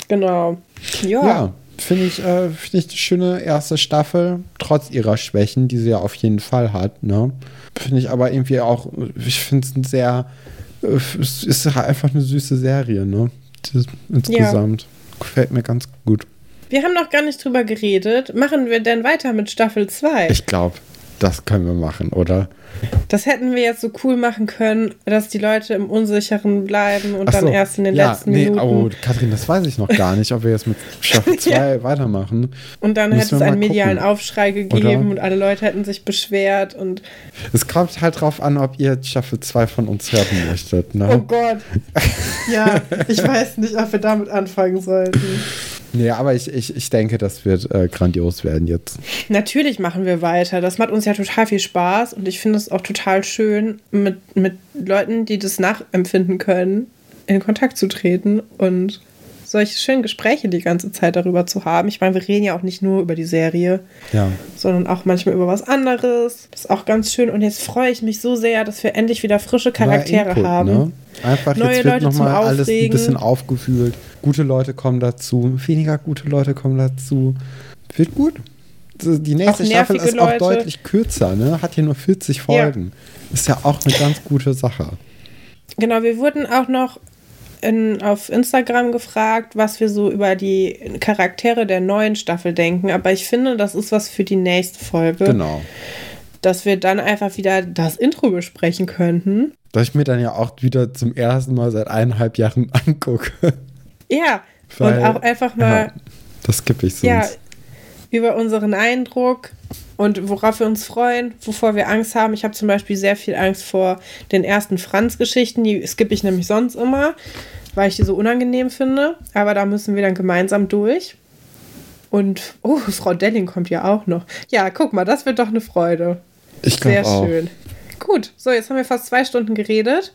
genau. Ja, Ja, finde ich, äh, find ich eine schöne erste Staffel, trotz ihrer Schwächen, die sie ja auf jeden Fall hat. Ne? Finde ich aber irgendwie auch, ich finde es ein sehr, äh, es ist halt einfach eine süße Serie, ne? Insgesamt. Gefällt mir ganz gut. wir haben noch gar nicht drüber geredet. Machen wir denn weiter mit Staffel 2? Ich glaube, das können wir machen, oder? Das hätten wir jetzt so cool machen können, dass die Leute im Unsicheren bleiben und Ach dann so, erst in den ja, letzten nee, Minuten. Oh, Katrin, das weiß ich noch gar nicht, ob wir jetzt mit Staffel 2 weitermachen. Und dann hätte es einen medialen gucken. Aufschrei gegeben Oder? und alle Leute hätten sich beschwert und Es kommt halt drauf an, ob ihr Staffel 2 von uns hören möchtet. Ne? oh Gott. ja, ich weiß nicht, ob wir damit anfangen sollten. Nee, aber ich, ich, ich denke, das wird äh, grandios werden jetzt. Natürlich machen wir weiter. Das macht uns ja total viel Spaß und ich finde es auch total schön, mit, mit Leuten, die das nachempfinden können, in Kontakt zu treten und solche schönen Gespräche die ganze Zeit darüber zu haben. Ich meine, wir reden ja auch nicht nur über die Serie, Ja. sondern auch manchmal über was anderes. Das ist auch ganz schön. Und jetzt freue ich mich so sehr, dass wir endlich wieder frische Charaktere Input, haben. Ne? Einfach Neue jetzt wird nochmal alles ein bisschen aufgewühlt. Gute Leute kommen dazu, weniger gute Leute kommen dazu. Wird gut. Die nächste Auch Staffel ist auch Leute. deutlich kürzer, ne? Hat hier nur 40 Folgen. Ist ja auch eine ganz gute Sache. Genau, wir wurden auch noch in, auf Instagram gefragt, was wir so über die Charaktere der neuen Staffel denken. Aber ich finde, das ist was für die nächste Folge. Genau. Dass wir dann einfach wieder das Intro besprechen könnten. Dass ich mir dann ja auch wieder zum ersten Mal seit eineinhalb Jahren angucke. Ja, Weil- und auch einfach mal Ja, das skippe ich sonst. ja, über unseren Eindruck und worauf wir uns freuen, wovor wir Angst haben. Ich habe zum Beispiel sehr viel Angst vor den ersten Franz-Geschichten. Die skippe ich nämlich sonst immer, weil ich die so unangenehm finde. Aber da müssen wir dann gemeinsam durch. Und, oh, Frau Delling kommt ja auch noch. Ja, guck mal, das wird doch eine Freude. ich Sehr glaube auch. schön. Gut, so, jetzt haben wir fast zwei Stunden geredet.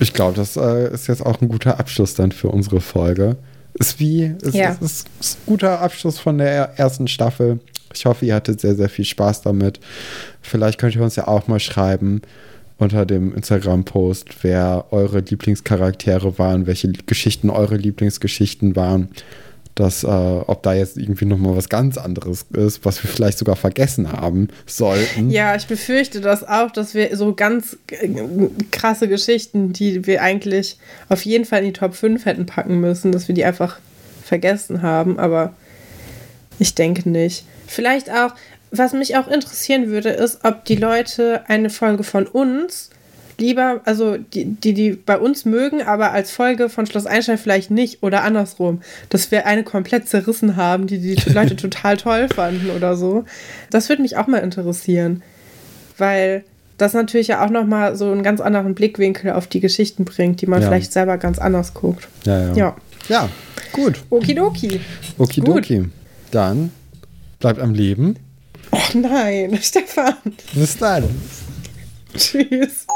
Ich glaube, das äh, ist jetzt auch ein guter Abschluss dann für unsere Folge. Ist wie, ist, Ja. ist, ist, ist ein guter Abschluss von der ersten Staffel. Ich hoffe, ihr hattet sehr, sehr viel Spaß damit. Vielleicht könnt ihr uns ja auch mal schreiben unter dem Instagram-Post, wer eure Lieblingscharaktere waren, welche Geschichten eure Lieblingsgeschichten waren. Dass, äh, ob da jetzt irgendwie nochmal was ganz anderes ist, was wir vielleicht sogar vergessen haben sollten. Ja, ich befürchte das auch, dass wir so ganz äh, krasse Geschichten, die wir eigentlich auf jeden Fall in die Top 5 hätten packen müssen, dass wir die einfach vergessen haben, aber ich denke nicht. Vielleicht auch, was mich auch interessieren würde, ist, ob die Leute eine Folge von uns lieber, also die, die, die bei uns mögen, aber als Folge von Schloss Einstein vielleicht nicht oder andersrum, dass wir eine komplett zerrissen haben, die die Leute total toll fanden oder so. Das würde mich auch mal interessieren, weil das natürlich ja auch nochmal so einen ganz anderen Blickwinkel auf die Geschichten bringt, die man ja. vielleicht selber ganz anders guckt. Ja, ja. Ja, ja gut. Okidoki. Okidoki. Dann bleibt am Leben. Oh nein, Stefan. Bis dann. Tschüss.